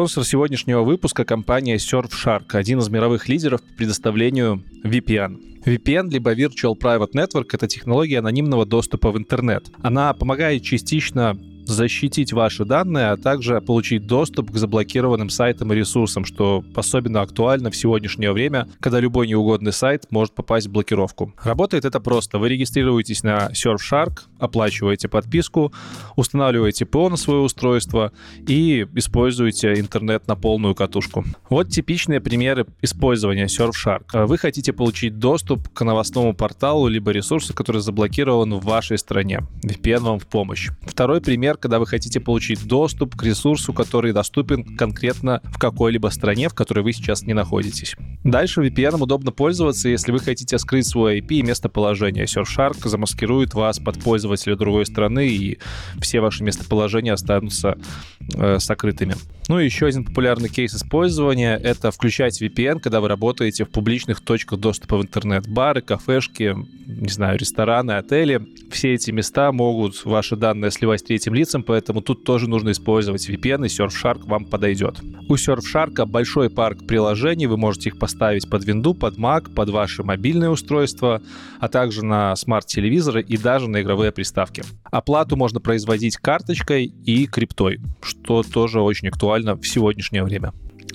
Спонсор сегодняшнего выпуска — компания Surfshark, один из мировых лидеров по предоставлению VPN. VPN либо Virtual Private Network — это технология анонимного доступа в интернет. Она помогает частично защитить ваши данные, а также получить доступ к заблокированным сайтам и ресурсам, что особенно актуально в сегодняшнее время, когда любой неугодный сайт может попасть в блокировку. Работает это просто. Вы регистрируетесь на Surfshark, оплачиваете подписку, устанавливаете ПО на свое устройство и используете интернет на полную катушку. Вот типичные примеры использования Surfshark. Вы хотите получить доступ к новостному порталу либо ресурсу, который заблокирован в вашей стране. VPN вам в помощь. Второй пример, когда вы хотите получить доступ к ресурсу, который доступен конкретно в какой-либо стране, в которой вы сейчас не находитесь. Дальше VPN удобно пользоваться, если вы хотите скрыть свой IP и местоположение. Surfshark замаскирует вас под пользователя другой страны, и все ваши местоположения останутся э, сокрытыми. Ну и еще один популярный кейс использования — это включать VPN, когда вы работаете в публичных точках доступа в интернет. Бары, кафешки, не знаю, рестораны, отели. Все эти места могут ваши данные сливать третьим лицам, поэтому тут тоже нужно использовать VPN, и Surfshark вам подойдет. У Surfshark большой парк приложений, вы можете их поставить под винду, под Mac, под ваши мобильные устройства, а также на смарт-телевизоры и даже на игровые приставки. Оплату можно производить карточкой и криптой, что тоже очень актуально актуально в сегодняшнее время.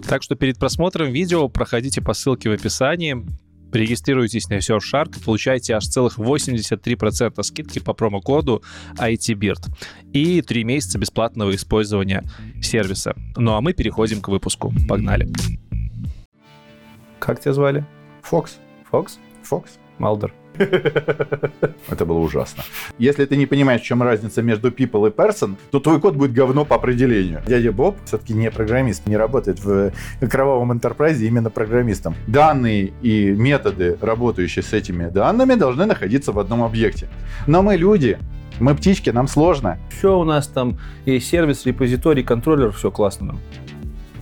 Так что перед просмотром видео проходите по ссылке в описании, регистрируйтесь на Surfshark и получаете аж целых 83% скидки по промокоду ITBIRD и 3 месяца бесплатного использования сервиса. Ну а мы переходим к выпуску. Погнали. Как тебя звали? Фокс. Фокс? Фокс. Малдер. Это было ужасно. Если ты не понимаешь, в чем разница между people и person, то твой код будет говно по определению. Дядя Боб все-таки не программист, не работает в кровавом интерпрайзе именно программистом. Данные и методы, работающие с этими данными, должны находиться в одном объекте. Но мы люди, мы птички, нам сложно. Все у нас там и сервис, репозиторий, контроллер, все классно нам.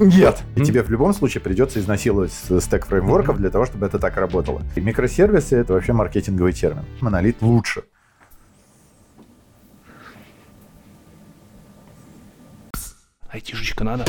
Нет. Mm-hmm. И тебе в любом случае придется изнасиловать стек фреймворков mm-hmm. для того, чтобы это так работало. И микросервисы — это вообще маркетинговый термин. Монолит лучше. Айтишечка надо.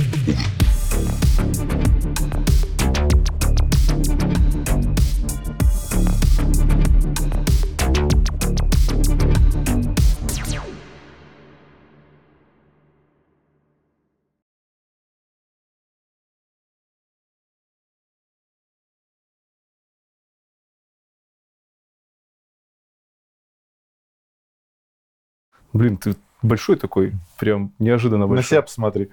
Блин, ты большой такой, прям неожиданно большой. На себя посмотри.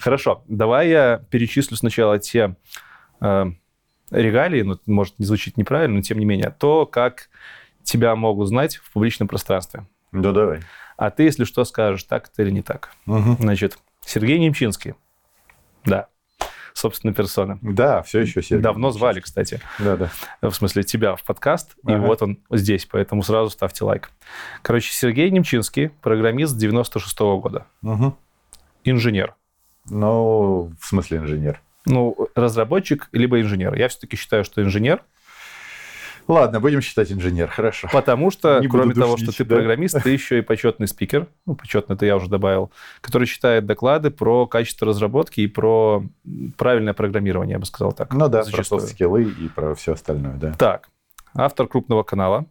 Хорошо, давай я перечислю сначала те э, регалии, ну, может, не звучит неправильно, но тем не менее, то, как тебя могут знать в публичном пространстве. Да, давай. А ты, если что, скажешь, так это или не так. Угу. Значит, Сергей Немчинский. Да собственно, персона. Да, все еще Сергей. Давно звали, кстати. Да, да. В смысле, тебя в подкаст, ага. и вот он здесь, поэтому сразу ставьте лайк. Короче, Сергей Немчинский, программист 96 -го года. Угу. Инженер. Ну, в смысле инженер? Ну, разработчик, либо инженер. Я все-таки считаю, что инженер – Ладно, будем считать инженер, хорошо. Потому что, Не кроме того, что ты да? программист, ты еще и почетный спикер, ну, почетный это я уже добавил, который читает доклады про качество разработки и про правильное программирование, я бы сказал так. Ну да, зачастую. про скиллы и про все остальное, да. Так, автор крупного канала.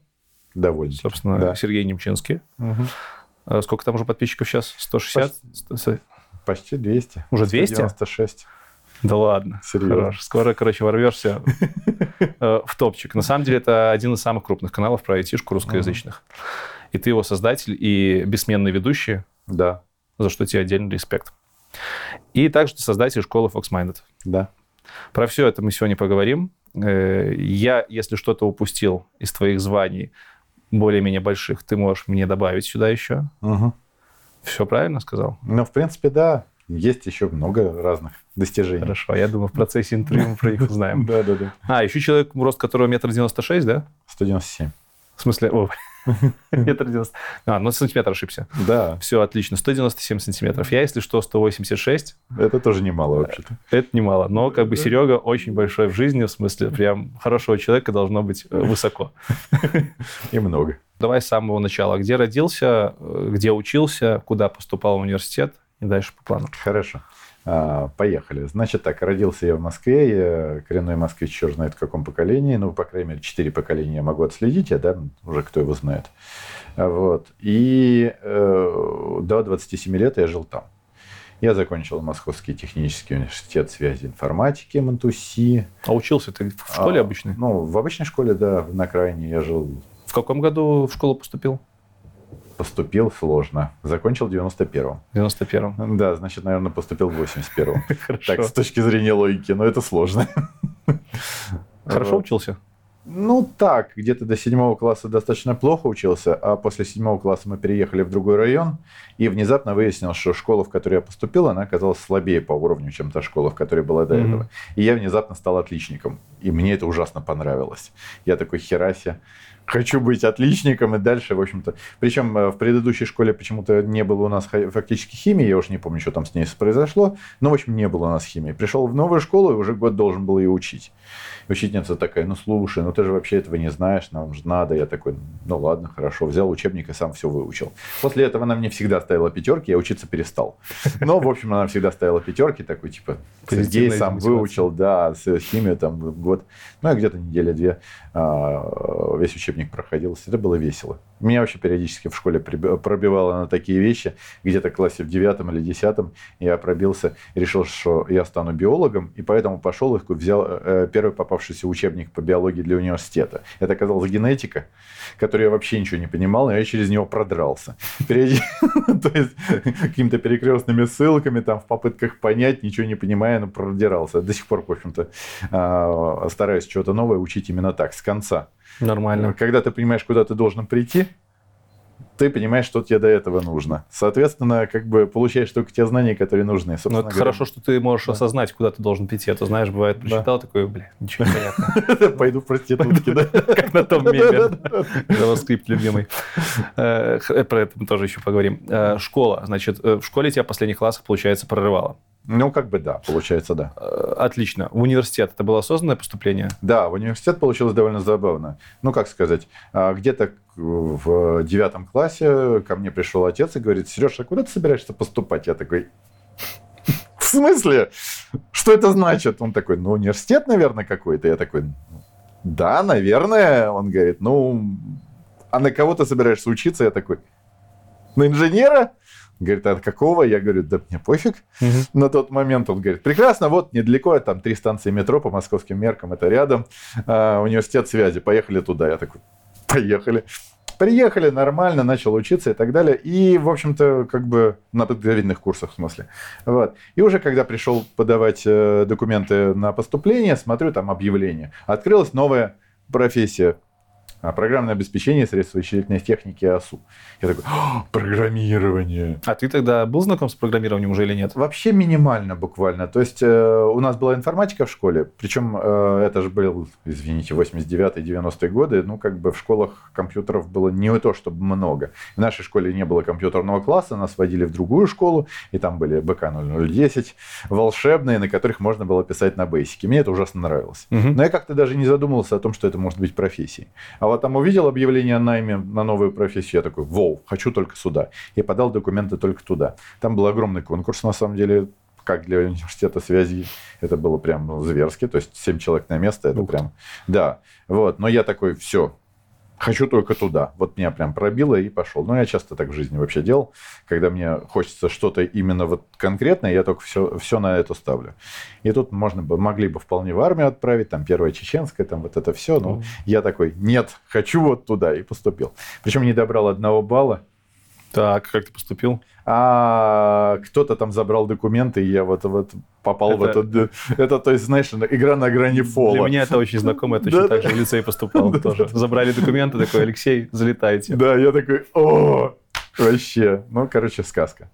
Довольно. Собственно, да. Сергей Немчинский. Угу. Сколько там уже подписчиков сейчас? 160? Почти, почти 200. Уже 200? 196. Да ладно. Серьезно. Хорошо. Скоро, короче, ворвешься э, в топчик. На самом деле, это один из самых крупных каналов про айтишку русскоязычных. И ты его создатель и бессменный ведущий. Да. За что тебе отдельный респект. И также ты создатель школы Foxminded. Да. Про все это мы сегодня поговорим. Э, я, если что-то упустил из твоих званий, более-менее больших, ты можешь мне добавить сюда еще. Угу. Все правильно сказал? Ну, в принципе, да. Есть еще много разных достижений. Хорошо, я думаю, в процессе интервью мы про них узнаем. Да, да, да. А, еще человек, рост которого метр девяносто шесть, да? 197. В смысле, о, метр девяносто... А, ну сантиметр ошибся. Да. Все, отлично. 197 сантиметров. Я, если что, 186. Это тоже немало вообще-то. Это немало. Но как бы Серега очень большой в жизни, в смысле, прям хорошего человека должно быть э, высоко. И много. Давай с самого начала. Где родился, э, где учился, куда поступал в университет и дальше по плану. Хорошо. А, поехали. Значит так, родился я в Москве, я коренной москвич, черт знает в каком поколении, ну, по крайней мере, четыре поколения я могу отследить, я, да, уже кто его знает. Вот. И э, до 27 лет я жил там. Я закончил Московский технический университет связи информатики МНТУСИ. А учился ты в школе а, обычной? Ну, в обычной школе, да, на окраине я жил. В каком году в школу поступил? Поступил сложно. Закончил в 91-м. В 91-м. Да, значит, наверное, поступил в 81-м. Так, с точки зрения логики, но это сложно. Хорошо учился? Ну, так, где-то до седьмого класса достаточно плохо учился, а после седьмого класса мы переехали в другой район, и внезапно выяснилось, что школа, в которую я поступил, она оказалась слабее по уровню, чем та школа, в которой была до mm-hmm. этого. И я внезапно стал отличником, и мне это ужасно понравилось. Я такой, херася, хочу быть отличником и дальше, в общем-то. Причем э, в предыдущей школе почему-то не было у нас фактически химии, я уж не помню, что там с ней произошло, но, в общем, не было у нас химии. Пришел в новую школу и уже год должен был ее учить. Учительница такая, ну слушай, ну ты же вообще этого не знаешь, нам же надо. Я такой, ну ладно, хорошо, взял учебник и сам все выучил. После этого она мне всегда ставила пятерки, я учиться перестал. Но, в общем, она всегда ставила пятерки, такой типа, Сергей сам выучил, да, химию там год. Ну, я где-то неделя-две а, весь учебник проходил. Это было весело. Меня вообще периодически в школе пробивало на такие вещи. Где-то в классе в девятом или десятом я пробился, решил, что я стану биологом, и поэтому пошел и взял э, первый попавшийся учебник по биологии для университета. Это оказалась генетика, которую я вообще ничего не понимал, но я через него продрался. То есть какими-то перекрестными ссылками, там в попытках понять, ничего не понимая, но продирался. До сих пор, в общем-то, а, стараюсь что-то новое учить именно так, с конца. Нормально. Когда ты понимаешь, куда ты должен прийти, ты понимаешь, что тебе до этого нужно. Соответственно, как бы получаешь только те знания, которые нужны. Ну, это хорошо, что ты можешь да. осознать, куда ты должен прийти. А то, знаешь, бывает, прочитал да. такой, бля, ничего не понятно. Пойду проститутки, да? Как на том меме. JavaScript любимый. Э, про это мы тоже еще поговорим. Э, школа. Значит, э, в школе тебя в последних классах, получается, прорывало. Ну, как бы да, получается, да. Отлично. В университет это было осознанное поступление? Да, в университет получилось довольно забавно. Ну, как сказать, а, где-то в девятом классе ко мне пришел отец и говорит, Сережа, а куда ты собираешься поступать? Я такой, в смысле? Что это значит? Он такой, ну, университет, наверное, какой-то. Я такой, да, наверное. Он говорит, ну, а на кого ты собираешься учиться? Я такой, на инженера? Говорит, от какого? Я говорю, да мне пофиг. Угу. На тот момент он говорит, прекрасно, вот недалеко, там три станции метро по московским меркам, это рядом, а, университет связи, поехали туда. Я такой, поехали. Приехали нормально, начал учиться и так далее. И, в общем-то, как бы на подготовительных курсах, в смысле. Вот. И уже когда пришел подавать э, документы на поступление, смотрю там объявление. Открылась новая профессия а программное обеспечение средств вычислительной техники АСУ. Я такой, программирование. А ты тогда был знаком с программированием уже или нет? Вообще минимально буквально. То есть э, у нас была информатика в школе, причем э, это же был, извините, 89-90-е годы, ну как бы в школах компьютеров было не то, чтобы много. В нашей школе не было компьютерного класса, нас водили в другую школу, и там были БК-0010, волшебные, на которых можно было писать на бейсике. Мне это ужасно нравилось. Угу. Но я как-то даже не задумывался о том, что это может быть профессией. А вот там увидел объявление о найме на новую профессию, я такой, воу, хочу только сюда. И подал документы только туда. Там был огромный конкурс, на самом деле, как для университета связи, это было прям ну, зверски, то есть 7 человек на место, это Ух прям, да, вот, но я такой, все, хочу только туда. Вот меня прям пробило и пошел. Ну, я часто так в жизни вообще делал. Когда мне хочется что-то именно вот конкретное, я только все, все на это ставлю. И тут можно бы, могли бы вполне в армию отправить, там, первая чеченская, там, вот это все. Но mm. я такой, нет, хочу вот туда, и поступил. Причем не добрал одного балла. Так, как ты поступил? А кто-то там забрал документы, и я вот, вот попал это... в этот... Это, то есть, знаешь, игра на грани фола. Для меня это очень знакомо, я точно так же в лицей поступал тоже. Забрали документы, такой, Алексей, залетайте. Да, я такой, о, вообще. Ну, короче, сказка.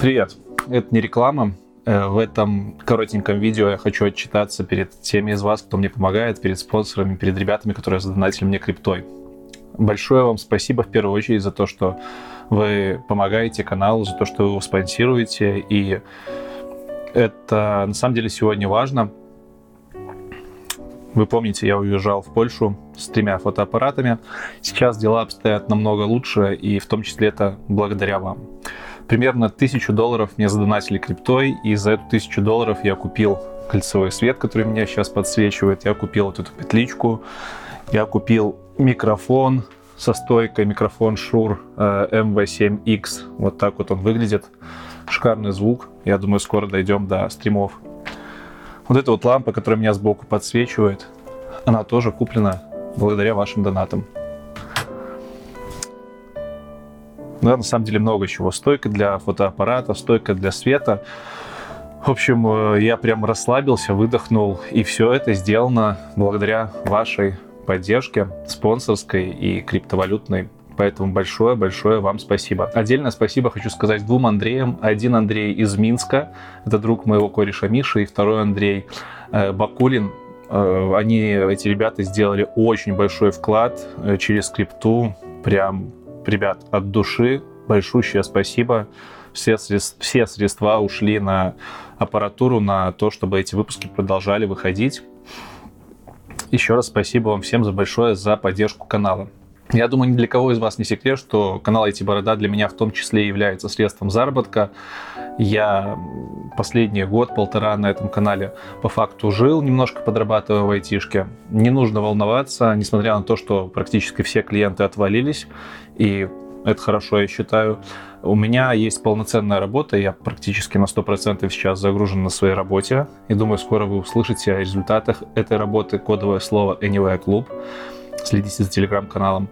Привет. Это не реклама, Э, в этом коротеньком видео я хочу отчитаться перед теми из вас, кто мне помогает, перед спонсорами, перед ребятами, которые задонатили мне криптой. Большое вам спасибо в первую очередь за то, что вы помогаете каналу, за то, что вы его спонсируете. И это на самом деле сегодня важно. Вы помните, я уезжал в Польшу с тремя фотоаппаратами. Сейчас дела обстоят намного лучше, и в том числе это благодаря вам. Примерно тысячу долларов мне задонатили криптой, и за эту тысячу долларов я купил кольцевой свет, который меня сейчас подсвечивает. Я купил вот эту петличку, я купил микрофон со стойкой, микрофон Shure MV7X. Вот так вот он выглядит. Шикарный звук. Я думаю, скоро дойдем до стримов. Вот эта вот лампа, которая меня сбоку подсвечивает, она тоже куплена благодаря вашим донатам. Да, на самом деле много чего. Стойка для фотоаппарата, стойка для света. В общем, э, я прям расслабился, выдохнул, и все это сделано благодаря вашей поддержке спонсорской и криптовалютной. Поэтому большое-большое вам спасибо. Отдельное спасибо хочу сказать двум Андреям. Один Андрей из Минска, это друг моего кореша Миши, и второй Андрей э, Бакулин. Э, они, эти ребята, сделали очень большой вклад через крипту. Прям, ребят, от души большущее спасибо. Все, все средства ушли на аппаратуру, на то, чтобы эти выпуски продолжали выходить. Еще раз спасибо вам всем за большое за поддержку канала. Я думаю, ни для кого из вас не секрет, что канал IT Борода для меня в том числе является средством заработка. Я последний год-полтора на этом канале по факту жил, немножко подрабатывая в айтишке. Не нужно волноваться, несмотря на то, что практически все клиенты отвалились, и это хорошо, я считаю. У меня есть полноценная работа, я практически на 100% сейчас загружен на своей работе, и думаю, скоро вы услышите о результатах этой работы, кодовое слово Anyway Club. Следите за телеграм-каналом.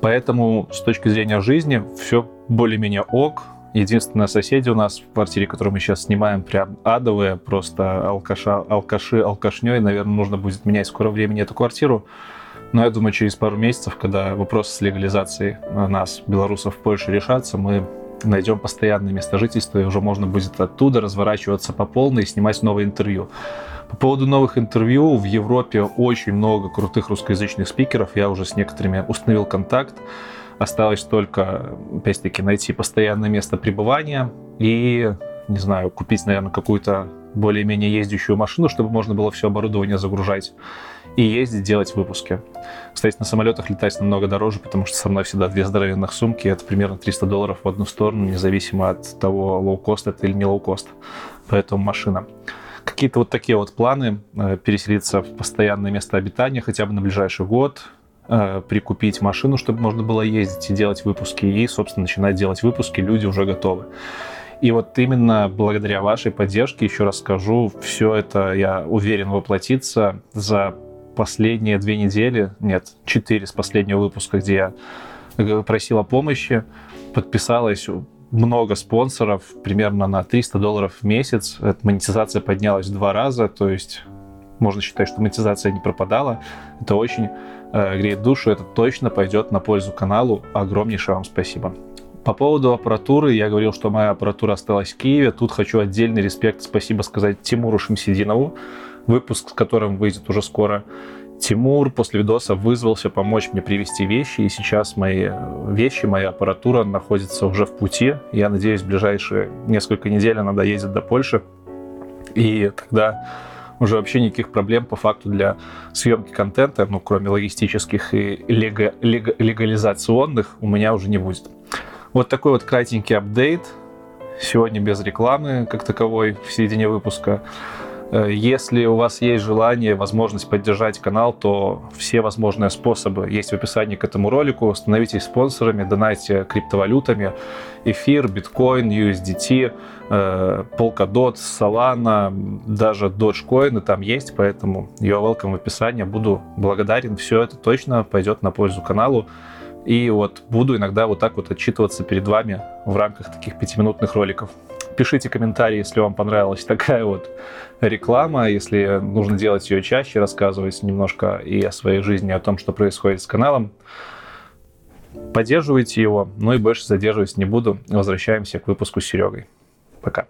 Поэтому с точки зрения жизни все более-менее ок. Единственное, соседи у нас в квартире, которую мы сейчас снимаем, прям адовые, просто алкаша, алкаши, алкашней. Наверное, нужно будет менять в скором времени эту квартиру. Но я думаю, через пару месяцев, когда вопросы с легализацией нас, белорусов в Польше, решатся, мы найдем постоянное место жительства, и уже можно будет оттуда разворачиваться по полной и снимать новые интервью. По поводу новых интервью, в Европе очень много крутых русскоязычных спикеров. Я уже с некоторыми установил контакт. Осталось только, опять-таки, найти постоянное место пребывания и, не знаю, купить, наверное, какую-то более-менее ездящую машину, чтобы можно было все оборудование загружать и ездить, делать выпуски. Кстати, на самолетах летать намного дороже, потому что со мной всегда две здоровенных сумки. Это примерно 300 долларов в одну сторону, независимо от того, лоу-кост это или не лоу-кост. Поэтому машина какие-то вот такие вот планы, э, переселиться в постоянное место обитания хотя бы на ближайший год, э, прикупить машину, чтобы можно было ездить и делать выпуски, и, собственно, начинать делать выпуски, люди уже готовы. И вот именно благодаря вашей поддержке, еще раз скажу, все это, я уверен, воплотится за последние две недели, нет, четыре с последнего выпуска, где я э, просил о помощи, подписалось много спонсоров, примерно на 300 долларов в месяц. Эта монетизация поднялась в два раза, то есть можно считать, что монетизация не пропадала. Это очень э, греет душу, это точно пойдет на пользу каналу. Огромнейшее вам спасибо. По поводу аппаратуры, я говорил, что моя аппаратура осталась в Киеве. Тут хочу отдельный респект, спасибо сказать Тимуру Шамсидинову, выпуск с которым выйдет уже скоро. Тимур после видоса вызвался помочь мне привезти вещи, и сейчас мои вещи, моя аппаратура находится уже в пути. Я надеюсь, в ближайшие несколько недель она доедет до Польши, и тогда уже вообще никаких проблем по факту для съемки контента, ну, кроме логистических и лего, лего, легализационных, у меня уже не будет. Вот такой вот кратенький апдейт. Сегодня без рекламы, как таковой, в середине выпуска. Э, если у вас есть желание, возможность поддержать канал, то все возможные способы есть в описании к этому ролику. Становитесь спонсорами, донайте криптовалютами. Эфир, биткоин, USDT, э, Polkadot, Solana, даже Dogecoin там есть, поэтому you're welcome в описании. Буду благодарен. Все это точно пойдет на пользу каналу. И вот буду иногда вот так вот отчитываться перед вами в рамках таких пятиминутных роликов. Пишите комментарии, если вам понравилась такая вот реклама, если нужно делать ее чаще, рассказывать немножко и о своей жизни, о том, что происходит с каналом. Поддерживайте его, ну и больше задерживать не буду. Возвращаемся к выпуску с Серегой. Пока.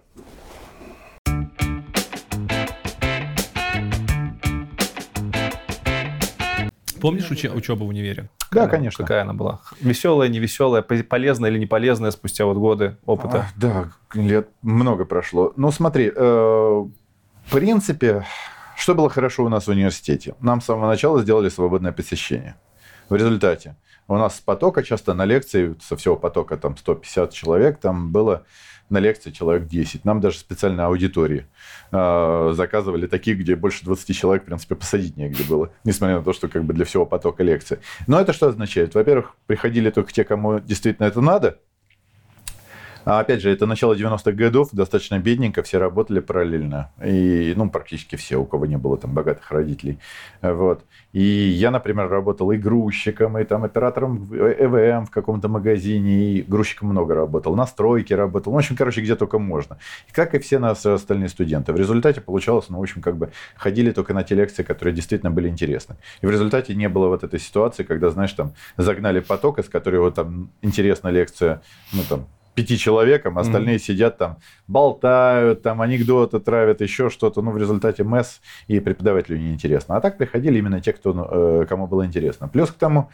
Помнишь уч- учебу в универе? Да, какая, конечно. Какая она была? Веселая, невеселая, полезная или не полезная спустя вот годы опыта? А, да, лет много прошло. Ну, смотри, э, в принципе, что было хорошо у нас в университете? Нам с самого начала сделали свободное посещение. В результате у нас с потока часто на лекции, со всего потока там 150 человек, там было на лекции человек 10. Нам даже специально аудитории э, заказывали такие, где больше 20 человек, в принципе, посадить негде было, несмотря на то, что как бы для всего потока лекции. Но это что означает? Во-первых, приходили только те, кому действительно это надо, а опять же, это начало 90-х годов, достаточно бедненько, все работали параллельно. И, ну, практически все, у кого не было там богатых родителей. Вот. И я, например, работал и грузчиком, и там оператором ЭВМ в каком-то магазине, и грузчиком много работал, на стройке работал. Ну, в общем, короче, где только можно. И как и все нас остальные студенты. В результате получалось, ну, в общем, как бы ходили только на те лекции, которые действительно были интересны. И в результате не было вот этой ситуации, когда, знаешь, там загнали поток, из которого там интересна лекция, ну, там, пяти человекам, остальные mm-hmm. сидят там, болтают, там анекдоты травят, еще что-то. Ну, в результате МЭС и преподавателю неинтересно. А так приходили именно те, кто, э, кому было интересно. Плюс к тому,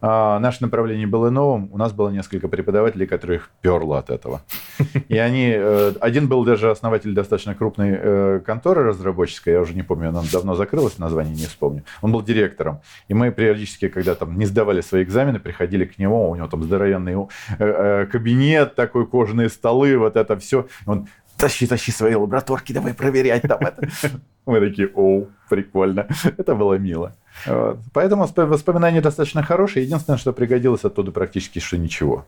а, наше направление было новым. У нас было несколько преподавателей, которых перло от этого. И они... Э, один был даже основатель достаточно крупной э, конторы разработческой, я уже не помню, она давно закрылась, название не вспомню. Он был директором. И мы периодически, когда там не сдавали свои экзамены, приходили к нему, у него там здоровенный э, кабинет, такой кожаные столы, вот это все. Он тащи, тащи свои лабораторки, давай проверять там это. Мы такие, оу, прикольно. Это было мило. Вот. Поэтому воспоминания достаточно хорошие. Единственное, что пригодилось оттуда практически что ничего.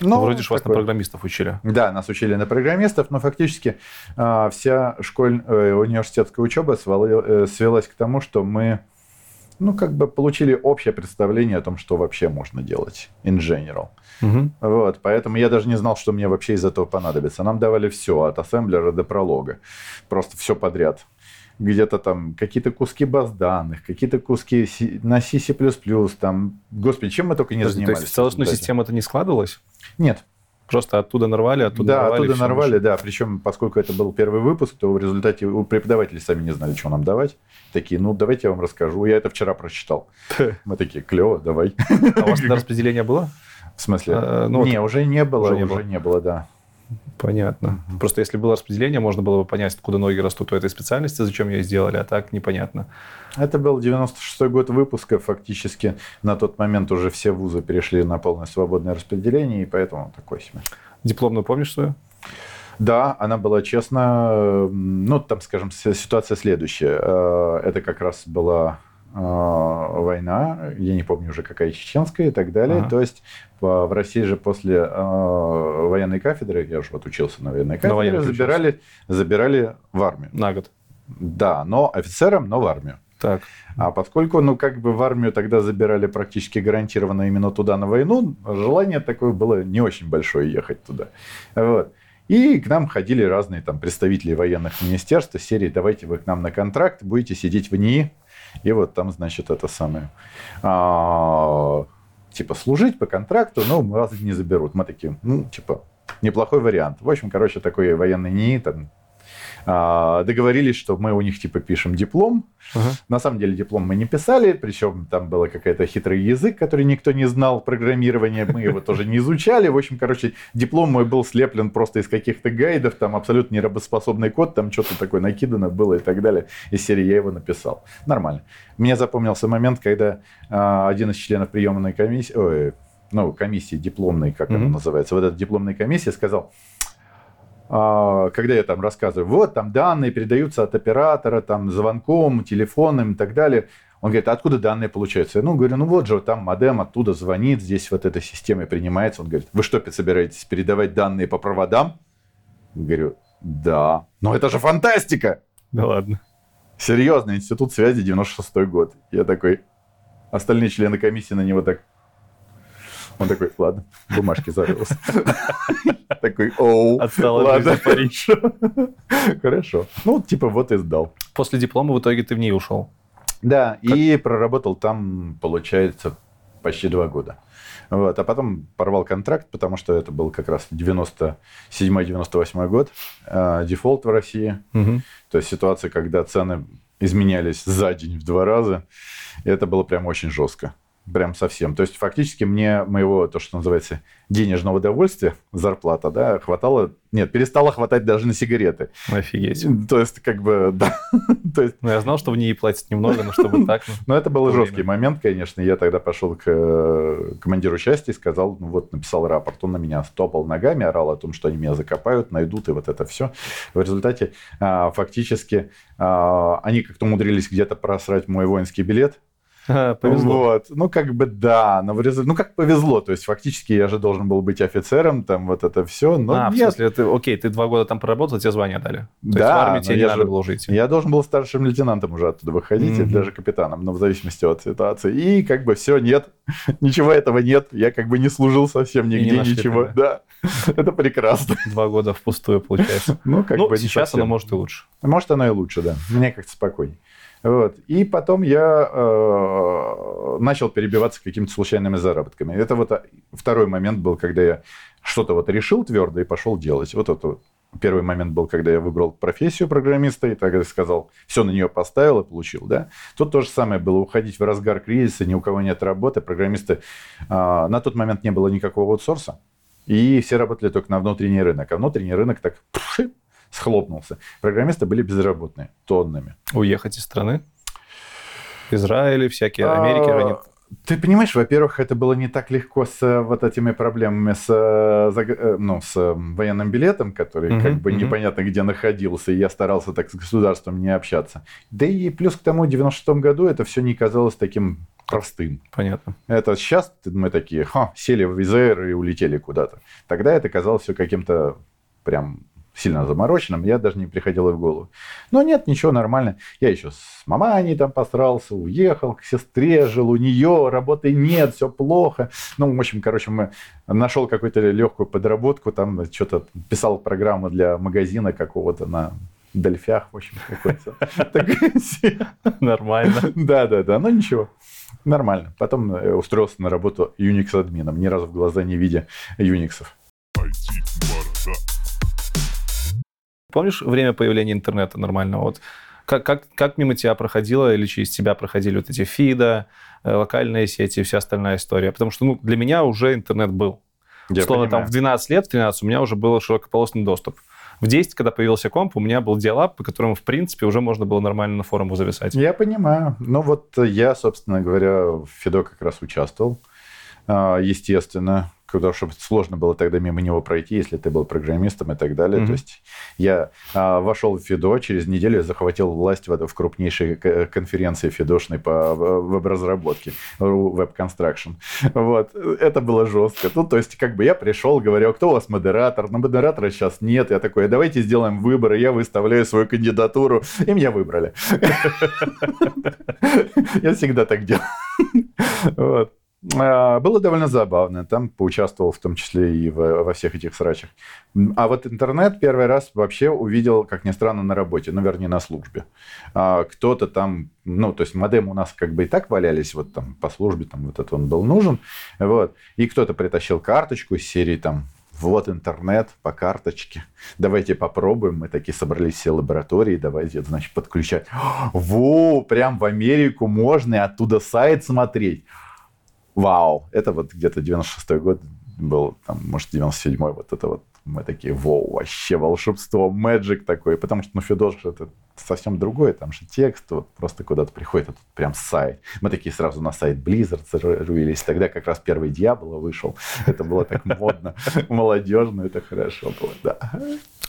Но ну, Вроде же вас на программистов учили. Да, нас учили на программистов, но фактически э, вся школь, э, университетская учеба свали, э, свелась к тому, что мы ну, как бы получили общее представление о том, что вообще можно делать in general. Угу. Вот, поэтому я даже не знал, что мне вообще из этого понадобится. Нам давали все, от ассемблера до пролога. Просто все подряд где-то там какие-то куски баз данных, какие-то куски на C++, там, господи, чем мы только не Подожди, занимались. То есть в целостную систему это не складывалось? Нет. Просто оттуда нарвали, оттуда да, нарвали. Да, оттуда нарвали, вышло. да. Причем, поскольку это был первый выпуск, то в результате у преподавателей сами не знали, что нам давать. Такие, ну, давайте я вам расскажу. Я это вчера прочитал. Мы такие, клево, давай. А у вас тогда распределение было? В смысле? А, ну, не, уже не было, уже, не, уже было. не было, да. Понятно. Угу. Просто если было распределение, можно было бы понять, откуда ноги растут у этой специальности, зачем ее сделали, а так непонятно. Это был 96-й год выпуска. Фактически на тот момент уже все вузы перешли на полное свободное распределение, и поэтому такой себе. Дипломную помнишь свою? Да, она была честно. Ну, там, скажем, ситуация следующая. Э, это как раз была э, война, я не помню уже какая чеченская и так далее. Ага. То есть в России же после э, военной кафедры, я же вот учился на военной кафедре, на забирали, забирали в армию. На год. Да, но офицером, но в армию. Так. А поскольку, ну, как бы в армию тогда забирали практически гарантированно именно туда на войну, желание такое было не очень большое ехать туда. Вот. И к нам ходили разные там представители военных министерств серии «Давайте вы к нам на контракт, будете сидеть в НИИ». И вот там, значит, это самое... А, типа, служить по контракту, но вас не заберут. Мы такие, ну, типа, неплохой вариант. В общем, короче, такой военный НИИ, там, договорились, что мы у них типа пишем диплом. Uh-huh. На самом деле диплом мы не писали, причем там был какой-то хитрый язык, который никто не знал, программирование, мы его тоже не изучали. В общем, короче, диплом мой был слеплен просто из каких-то гайдов, там абсолютно неработоспособный код, там что-то такое накидано было и так далее. Из серии я его написал. Нормально. Мне запомнился момент, когда а, один из членов приемной комиссии, ой, ну, комиссии дипломной, как mm-hmm. это называется, вот эта дипломная комиссия сказал, а, когда я там рассказываю, вот там данные передаются от оператора, там звонком, телефоном и так далее. Он говорит, а откуда данные получаются? Я ну, говорю, ну вот же там модем оттуда звонит, здесь вот эта система принимается. Он говорит, вы что, собираетесь передавать данные по проводам? Говорю, да. Но это же фантастика! Да ладно. Серьезно, институт связи 96 год. Я такой, остальные члены комиссии на него так он такой, ладно, бумажки зарылся. Такой, оу, Отстал ладно. Хорошо. Ну, типа, вот и сдал. После диплома в итоге ты в ней ушел? Да, и проработал там, получается, почти два года. Вот. А потом порвал контракт, потому что это был как раз 97-98 год, э, дефолт в России. Угу. То есть ситуация, когда цены изменялись за день в два раза. И это было прям очень жестко. Прям совсем. То есть фактически мне моего, то, что называется, денежного удовольствия, зарплата, да, хватало... Нет, перестало хватать даже на сигареты. Офигеть. То есть, как бы, да. То есть... Ну, я знал, что в ней платят немного, но чтобы так... Ну, но это был жесткий момент, конечно. Я тогда пошел к э, командиру части и сказал, ну вот, написал рапорт. Он на меня стопал ногами, орал о том, что они меня закопают, найдут, и вот это все. В результате а, фактически а, они как-то умудрились где-то просрать мой воинский билет, повезло. Вот. Ну, как бы да, но в результате, ну, как повезло. То есть, фактически я же должен был быть офицером, там, вот это все. Но а, нет. в смысле, ты, окей, ты два года там проработал, тебе звание дали. То да, есть, в армии тебе не надо же, было идти. Я должен был старшим лейтенантом уже оттуда выходить, mm-hmm. даже капитаном, но в зависимости от ситуации. И как бы все, нет, ничего этого нет. Я как бы не служил совсем нигде, не ничего. Тогда. Да, это прекрасно. Два года впустую, получается. Ну, как ну, бы сейчас оно может и лучше. Может, оно и лучше, да. Мне как-то спокойнее. Вот. И потом я э, начал перебиваться какими-то случайными заработками. Это вот второй момент был, когда я что-то вот решил твердо и пошел делать. Вот это первый момент был, когда я выбрал профессию программиста и тогда сказал, все на нее поставил и получил, да. Тут то же самое было, уходить в разгар кризиса, ни у кого нет работы, программисты, э, на тот момент не было никакого аутсорса, и все работали только на внутренний рынок, а внутренний рынок так схлопнулся. Программисты были безработные, тоннами. Уехать из страны? Израиль, всякие, Америки, а, они... Ты понимаешь, во-первых, это было не так легко с э, вот этими проблемами с, э, э, ну, с военным билетом, который uh-huh, как бы uh-huh. непонятно где находился, и я старался так с государством не общаться. Да и плюс к тому, в 96-м году это все не казалось таким простым. Понятно. Это сейчас мы такие, ха, сели в Визер и улетели куда-то. Тогда это казалось все каким-то прям сильно замороченным, я даже не приходило в голову. Но нет, ничего, нормально. Я еще с маманей там посрался, уехал, к сестре жил, у нее работы нет, все плохо. Ну, в общем, короче, мы нашел какую-то легкую подработку, там что-то писал программу для магазина какого-то на Дельфях, в общем, какой-то. Нормально. Да, да, да, но ничего. Нормально. Потом э, устроился на работу Unix-админом, ни разу в глаза не видя Unix. Помнишь время появления интернета нормального? Вот как, как, как мимо тебя проходило или через тебя проходили вот эти фида, э, локальные сети и вся остальная история? Потому что ну, для меня уже интернет был. Я Условно, понимаю. там в 12 лет, в 13 у меня уже был широкополосный доступ. В 10, когда появился комп, у меня был диалап, по которому, в принципе, уже можно было нормально на форумах зависать. Я понимаю. Ну вот я, собственно говоря, в Фидо как раз участвовал. А, естественно, куда чтобы сложно было тогда мимо него пройти, если ты был программистом и так далее. Mm-hmm. То есть я а, вошел в Фидо, через неделю захватил власть в, в крупнейшей конференции фидошной по веб-разработке, Web Construction. Вот. Это было жестко. Ну, то есть, как бы я пришел, говорю, «А кто у вас модератор? На модератора сейчас нет. Я такой, давайте сделаем выбор, я выставляю свою кандидатуру, и меня выбрали. Я всегда так делал. Вот. А, было довольно забавно. Там поучаствовал в том числе и во, во всех этих срачах. А вот интернет первый раз вообще увидел, как ни странно, на работе, ну, вернее, на службе. А, кто-то там, ну, то есть модем у нас как бы и так валялись, вот там по службе, там вот это он был нужен, вот. И кто-то притащил карточку из серии там вот интернет по карточке. Давайте попробуем. Мы такие собрались все лаборатории. Давайте, значит, подключать. Во, прям в Америку можно и оттуда сайт смотреть вау, это вот где-то 96-й год был, там, может, 97-й, вот это вот мы такие, вау, вообще волшебство, мэджик такой, потому что, ну, Фидош это совсем другое, там же текст, вот просто куда-то приходит, а тут прям сайт. Мы такие сразу на сайт Blizzard зарылись, тогда как раз первый Диабло вышел, это было так модно, молодежно, это хорошо было, да.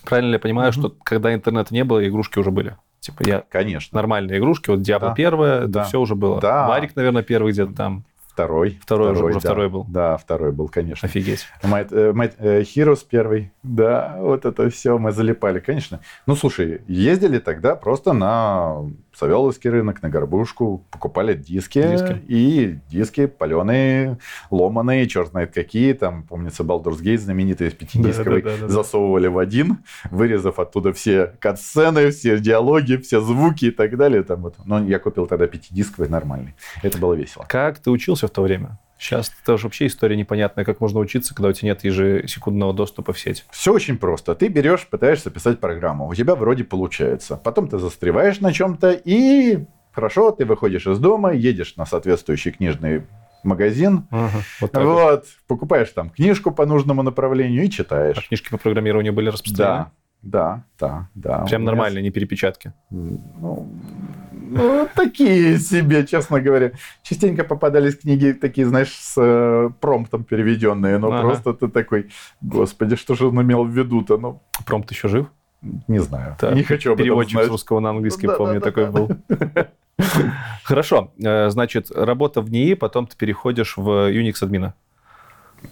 Правильно ли я понимаю, что когда интернета не было, игрушки уже были? Типа я... Конечно. Нормальные игрушки, вот Диабло да. первое, да. все уже было. Да. Марик, наверное, первый где-то там. Второй. Второй, второй уже, да. второй был. Да, второй был, конечно. Офигеть. Might, Might, uh, Heroes первый. Да, вот это все мы залипали, конечно. Ну, слушай, ездили тогда просто на Савеловский рынок, на Горбушку, покупали диски, диски. и диски паленые, ломаные, черт знает какие, там, помнится, Baldur's Gate знаменитый из пятидисковый, да, да, да, да, засовывали в один, вырезав оттуда все катсцены, все диалоги, все звуки и так далее. Там вот. Но я купил тогда пятидисковый нормальный. Это было весело. Как ты учился в то время? Сейчас это же вообще история непонятная, как можно учиться, когда у тебя нет ежесекундного доступа в сеть. Все очень просто. Ты берешь, пытаешься писать программу, у тебя вроде получается. Потом ты застреваешь на чем-то, и хорошо, ты выходишь из дома, едешь на соответствующий книжный магазин. Ага, вот вот. Вот, покупаешь там книжку по нужному направлению и А читаешь. книжки по программированию были распространены? Да, да, да, да. Прям У меня нормальные, не перепечатки. Ну, ну, такие себе, честно говоря. Частенько попадались книги такие, знаешь, с э, промптом переведенные, но Ага. просто ты такой, господи, что же он имел в виду-то? Ну, Промпт еще жив? не знаю. Так, не хочу об этом Переводчик знать. с русского на английский, Да, помню, да, такой да, был. Хорошо, э, значит, работа в НИИ, потом ты переходишь в Unix админа.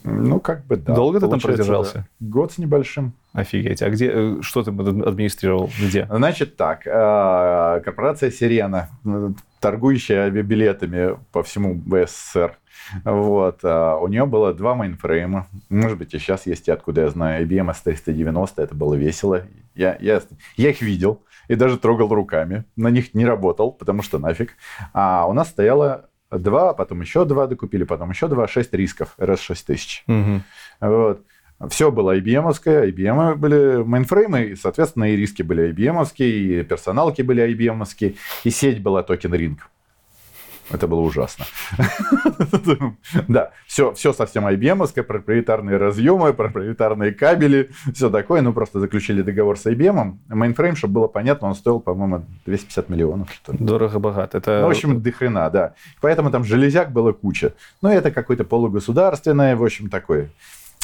Ну, как бы да. Долго ты там продержался? Год с небольшим. Офигеть. А где, э, что ты администрировал? Где? Значит так, э, корпорация «Сирена», э, торгующая авиабилетами по всему б СССР, вот, у нее было два мейнфрейма, может быть, и сейчас есть, и откуда я знаю, IBM S390, это было весело, я, я, я их видел и даже трогал руками, на них не работал, потому что нафиг, а у нас стояло два, потом еще два докупили, потом еще два, шесть RISC ов RS6000. Мгм. Вот. Все было IBM-овское, IBM были мейнфреймы, и, соответственно, и RISC и были IBM-овские, и персоналки были IBM-овские, и сеть была Token Ring. Это было ужасно. Да, все, все совсем IBM-овское, проприетарные разъемы, проприетарные кабели, все такое. Ну, просто заключили договор с IBM. Мейнфрейм, чтобы было понятно, он стоил, по-моему, 250 миллионов. Дорого-богато. Это... Ну, в общем, до хрена, да. Поэтому там железяк было куча. Ну, это какое-то полугосударственное, в общем, такое.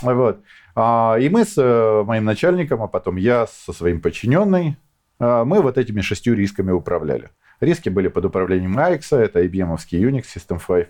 Вот. А, И мы с э, моим начальником, а потом я со своим подчиненным, а, мы вот этими шестью рисками управляли. Риски были под управлением AIX, это IBM-овский Unix System 5.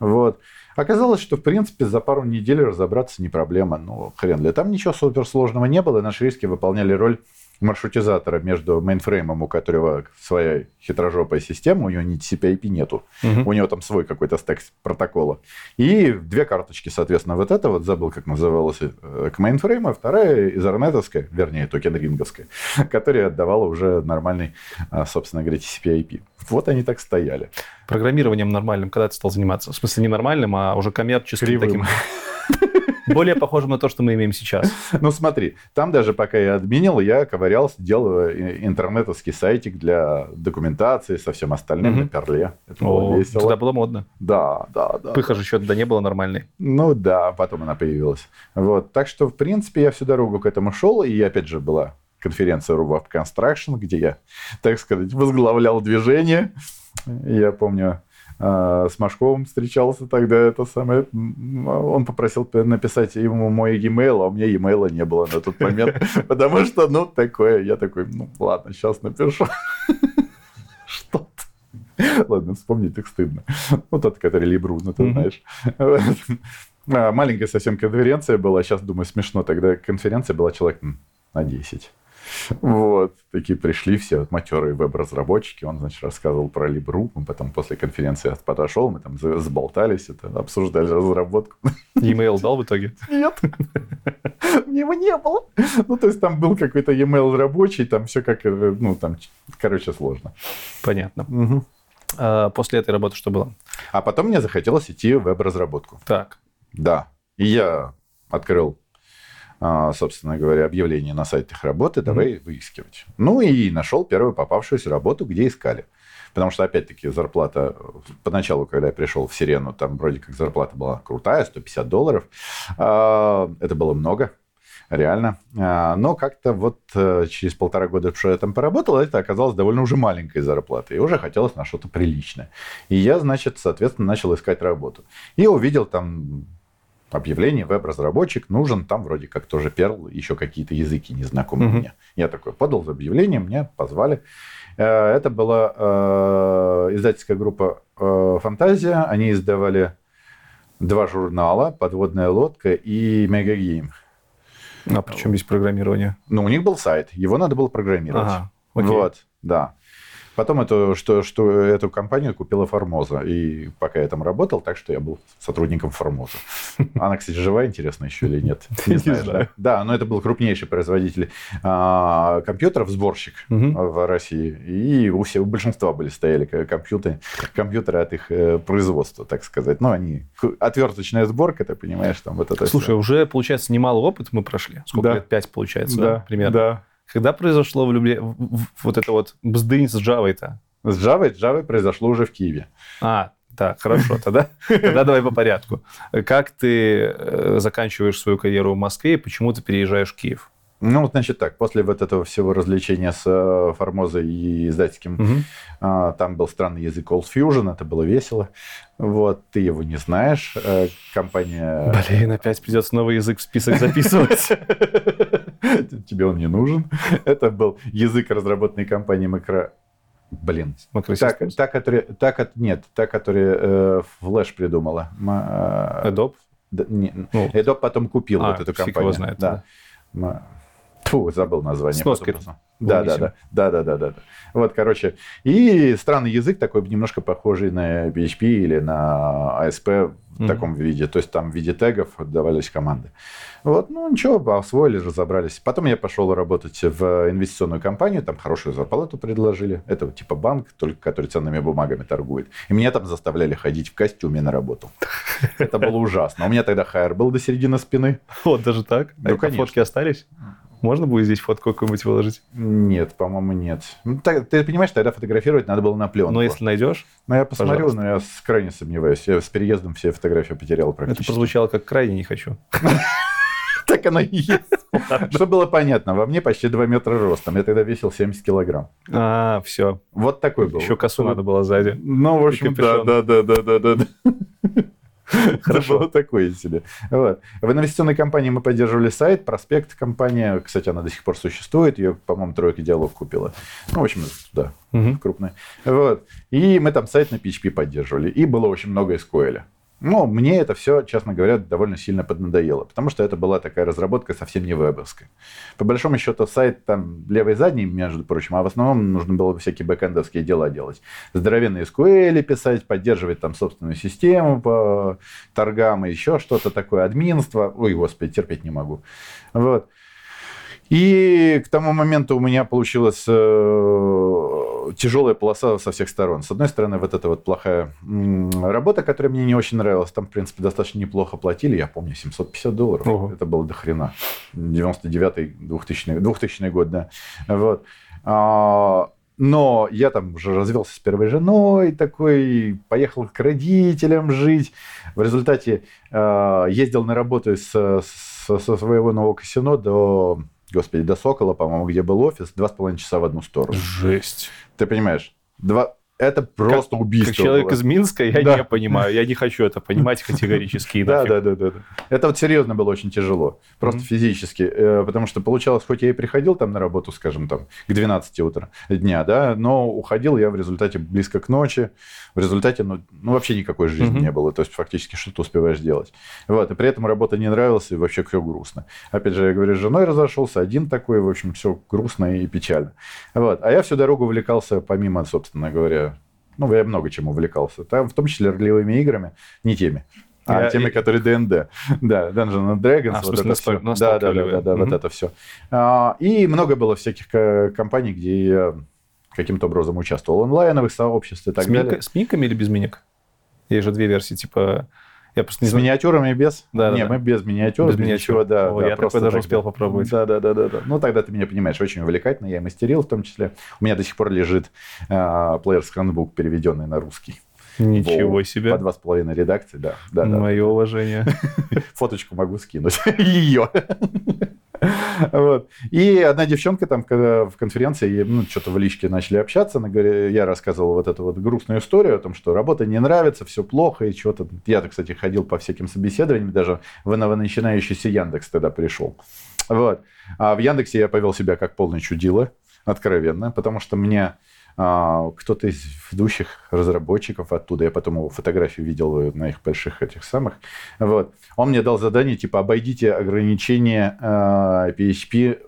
Вот. Оказалось, что, в принципе, за пару недель разобраться не проблема. Ну, хрен ли. Там ничего суперсложного не было. Наши риски выполняли роль маршрутизатора между мейнфреймом, у которого своя хитрожопая система, у него ни TCP/IP нету. Мгм. У него там свой какой-то стек протокола. И две карточки, соответственно, вот это вот забыл, как называлась, э, к мейнфрейму, а вторая Ethernet овская, вернее, token ring овская, которая отдавала уже нормальный, а, собственно говоря, TCP/IP. Вот они так стояли. Программированием нормальным, когда ты стал заниматься? В смысле, не нормальным, а уже коммерческим Кривым. таким. Более похожим на то, что мы имеем сейчас. Ну смотри, там даже пока я админил, я ковырялся, делал интернетовский сайтик для документации со всем остальным на перле. Это было весело. тогда было модно. Да, да, да. Пыха же еще тогда не было нормальной. Ну да, потом она появилась. Вот. Так что, в принципе, я всю дорогу к этому шел. И опять же была конференция Rubab Construction, где я, так сказать, возглавлял движение. Я помню, с Машковым встречался тогда, это самое. Он попросил написать ему мой e-mail, а у меня e-mail не было на тот момент. Потому что, ну, такое, я такой, ну, ладно, сейчас напишу. Что Ладно, вспомнить так стыдно. Ну, тот, который Либру, ну, ты знаешь. А, Маленькая совсем конференция была. Сейчас, думаю, смешно. Тогда конференция была человек на 10. Вот. Такие пришли все вот матерые веб-разработчики. Он, значит, рассказывал про Либру. Мы потом после конференции подошел, мы там за- заболтались, это, обсуждали разработку. E-mail дал в итоге? Нет. Его не было. Ну, то есть там был какой-то e-mail рабочий, там все как, э, ну, там, короче, сложно. Понятно. А После этой работы что было? А потом мне захотелось идти в веб-разработку. Так. Да. И я открыл, собственно говоря, объявление на сайтах работы, давай выискивать. Ну и нашел первую попавшуюся работу, где искали. Потому что, опять-таки, зарплата... Поначалу, когда я пришел в Сирену, там вроде как зарплата была крутая, 150 долларов. А, Это было много, реально. А, Но как-то вот э, через полтора года, что я там поработал, это оказалось довольно уже маленькой зарплатой. И уже хотелось на что-то приличное. И я, значит, соответственно, начал искать работу. И увидел там объявление веб-разработчик нужен, там вроде как тоже Perl, еще какие-то языки незнакомые Мгм. мне. Я такой подал объявление, меня позвали. Э, Это была э, издательская группа э, «Фантазия». Они издавали два журнала «Подводная лодка» и «Мегагейм». А причем здесь программирование? Ну, у них был сайт, его надо было программировать. Ага, окей. Вот, да. Потом эту, что, что эту компанию купила Формоза. И пока я там работал, так что я был сотрудником Формоза. Она, кстати, жива, интересно, еще или нет? Не знаешь, знаю. да? Да, но это был крупнейший производитель а, компьютеров, сборщик в России. И у, большинства были стояли компьютеры, компьютеры от их э, производства, так сказать. Ну, они... Отверточная сборка, ты понимаешь, там вот это Слушай, уже, получается, немало опыта мы прошли. Сколько Да. лет? Пять, получается, да, примерно. Да. Когда произошло влюбле- вот это вот бздынь с Java-то? С Java, с Java произошло уже в Киеве. А, Так, хорошо, тогда, тогда давай по порядку. Как ты э, заканчиваешь свою карьеру в Москве и почему ты переезжаешь в Киев? Ну, значит так, после вот этого всего развлечения с э, Формозой и издательским, угу. там был странный язык Old Fusion, это было весело. Вот, ты его не знаешь, э, компания... Блин, опять придется новый язык в список записывать. Тебе он не нужен. Это был язык, разработанный компанией Macro... Блин. Та, та, которая, та, нет, та, которая э, Flash придумала. Э, Adobe? Да, не, ну, Adobe потом купил а, вот эту компанию. Его знает, да. да. Фу, забыл название. Сноски. Да, да, да, да, да, да, да. Вот, короче, и странный язык такой немножко похожий на PHP или на ASP в mm-hmm. таком виде. То есть там в виде тегов давались команды. Вот, ну ничего, освоили, разобрались. Потом я пошел работать в инвестиционную компанию, там хорошую зарплату предложили. Это типа банк, только который ценными бумагами торгует. И меня там заставляли ходить в костюме на работу. Это было ужасно. У меня тогда хайр был до середины спины. Вот даже так? Ну, конечно. Фотки остались? Можно будет здесь фотку какую-нибудь выложить? Нет, по-моему, нет. Ну, так, ты понимаешь, тогда фотографировать надо было на пленку. Но если найдешь, Ну, я посмотрю, пожалуйста. но я крайне сомневаюсь. Я с переездом все фотографии потерял практически. Это прозвучало как крайне не хочу. Так оно и есть. Что было понятно, во мне почти 2 метра ростом. Я тогда весил 70 килограмм. А, все. Вот такой был. Еще косу надо было сзади. Ну, в общем, да, да, да, да, да, да. Хорошо. было такое себе. Вот. В инвестиционной компании мы поддерживали сайт, проспект компания. Кстати, она до сих пор существует. Ее, по-моему, тройка диалог купила. Ну, в общем, да, угу. крупная. Вот. И мы там сайт на PHP поддерживали. И было очень много SQL. Но мне это все, честно говоря, довольно сильно поднадоело, потому что это была такая разработка совсем не вебовская. По большому счету сайт там левый задний, между прочим, а в основном нужно было всякие бэкэндовские дела делать. Здоровенные SQL писать, поддерживать там собственную систему по торгам и еще что-то такое, админство. Ой, господи, терпеть не могу. Вот. И к тому моменту у меня получилась э, тяжелая полоса со всех сторон. С одной стороны, вот эта вот плохая работа, которая мне не очень нравилась. Там, в принципе, достаточно неплохо платили. Я помню, 750 долларов. Ого. Это было до хрена. 99-й, 2000, 2000 год, да. Вот. А, но я там уже развелся с первой женой, такой, поехал к родителям жить. В результате э, ездил на работу с, со своего нового казино до господи, до Сокола, по-моему, где был офис, два с половиной часа в одну сторону. Жесть. Ты понимаешь? Два, это просто как, убийство. Как человек было. из Минска, я да. не понимаю, я не хочу это понимать категорически. Да, да, да, да. Это вот серьезно было очень тяжело, просто физически, э, потому что получалось, хоть я и приходил там на работу, скажем, там к 12 утра дня, да, но уходил я в результате близко к ночи, в результате, ну, ну вообще никакой жизни не было, то есть фактически что ты успеваешь делать. Вот, и при этом работа не нравилась, и вообще все грустно. Опять же, я говорю, с женой разошелся, один такой, в общем, все грустно и печально. Вот, а я всю дорогу увлекался, помимо, собственно говоря, ну, я много чем увлекался. Там, в том числе ролевыми играми, не теми. А я, теми, и... которые ДНД. Да, Dungeons and Dragons. А, вот это все. Да, да, да, да, да, вот это все. А, и много было всяких компаний, где я каким-то образом участвовал. Онлайновых сообществ и так далее. С минками или без миник? Есть же две версии, типа я просто не С знаю. миниатюрами без? Да, Нет, да, мы без миниатюр, без, без ничего, да. О, да я просто даже успел попробовать. Да, да, да, да, да. Ну, тогда ты меня понимаешь, очень увлекательно. Я и мастерил в том числе. У меня до сих пор лежит uh, Player's Handbook, переведенный на русский. Ничего Во, себе. По два с половиной редакции, да. да Мое да. уважение. Фоточку могу скинуть. Ее. Вот. И одна девчонка там, когда в конференции, ну, что-то в личке начали общаться, она говорит, я рассказывал вот эту вот грустную историю о том, что работа не нравится, все плохо, и что-то... Я, кстати, ходил по всяким собеседованиям, даже в новоначинающийся Яндекс тогда пришел. Вот. А в Яндексе я повел себя как полный чудило, откровенно, потому что мне кто-то из ведущих разработчиков оттуда, я потом его фотографию видел на их больших этих самых, вот, он мне дал задание, типа, обойдите ограничения э, PHP,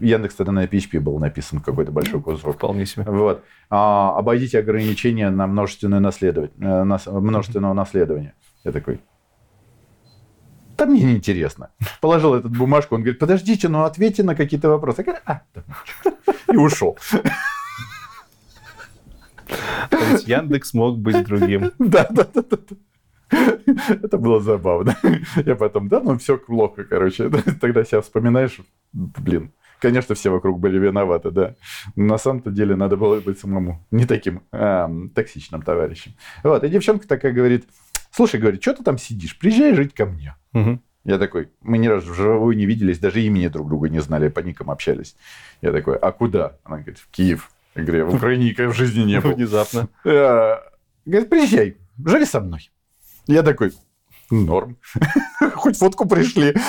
Яндекс тогда на PHP был написан какой-то большой кусок. Вполне себе. Вот. А, обойдите ограничения на множественное наследование, э, множественного наследования. Я такой, да мне неинтересно. Положил эту бумажку, он говорит, подождите, ну ответьте на какие-то вопросы. Я говорю, а, да. И ушел. То есть Яндекс мог быть другим. Да, да, да, да. Это было забавно. Я потом, да, ну все плохо, короче. Тогда себя вспоминаешь, блин, Конечно, все вокруг были виноваты, да. На самом-то деле надо было быть самому не таким э, токсичным товарищем. Вот, и девчонка такая говорит, слушай, говорит, что ты там сидишь, приезжай жить ко мне. Угу. Я такой, мы ни разу вживую не виделись, даже имени друг друга не знали, по никам общались. Я такой, а куда? Она говорит, в Киев. Говорю, в Украине никогда в жизни не был. Внезапно. Э, говорит, приезжай, живи со мной. Я такой, норм. Хоть фотку пришли.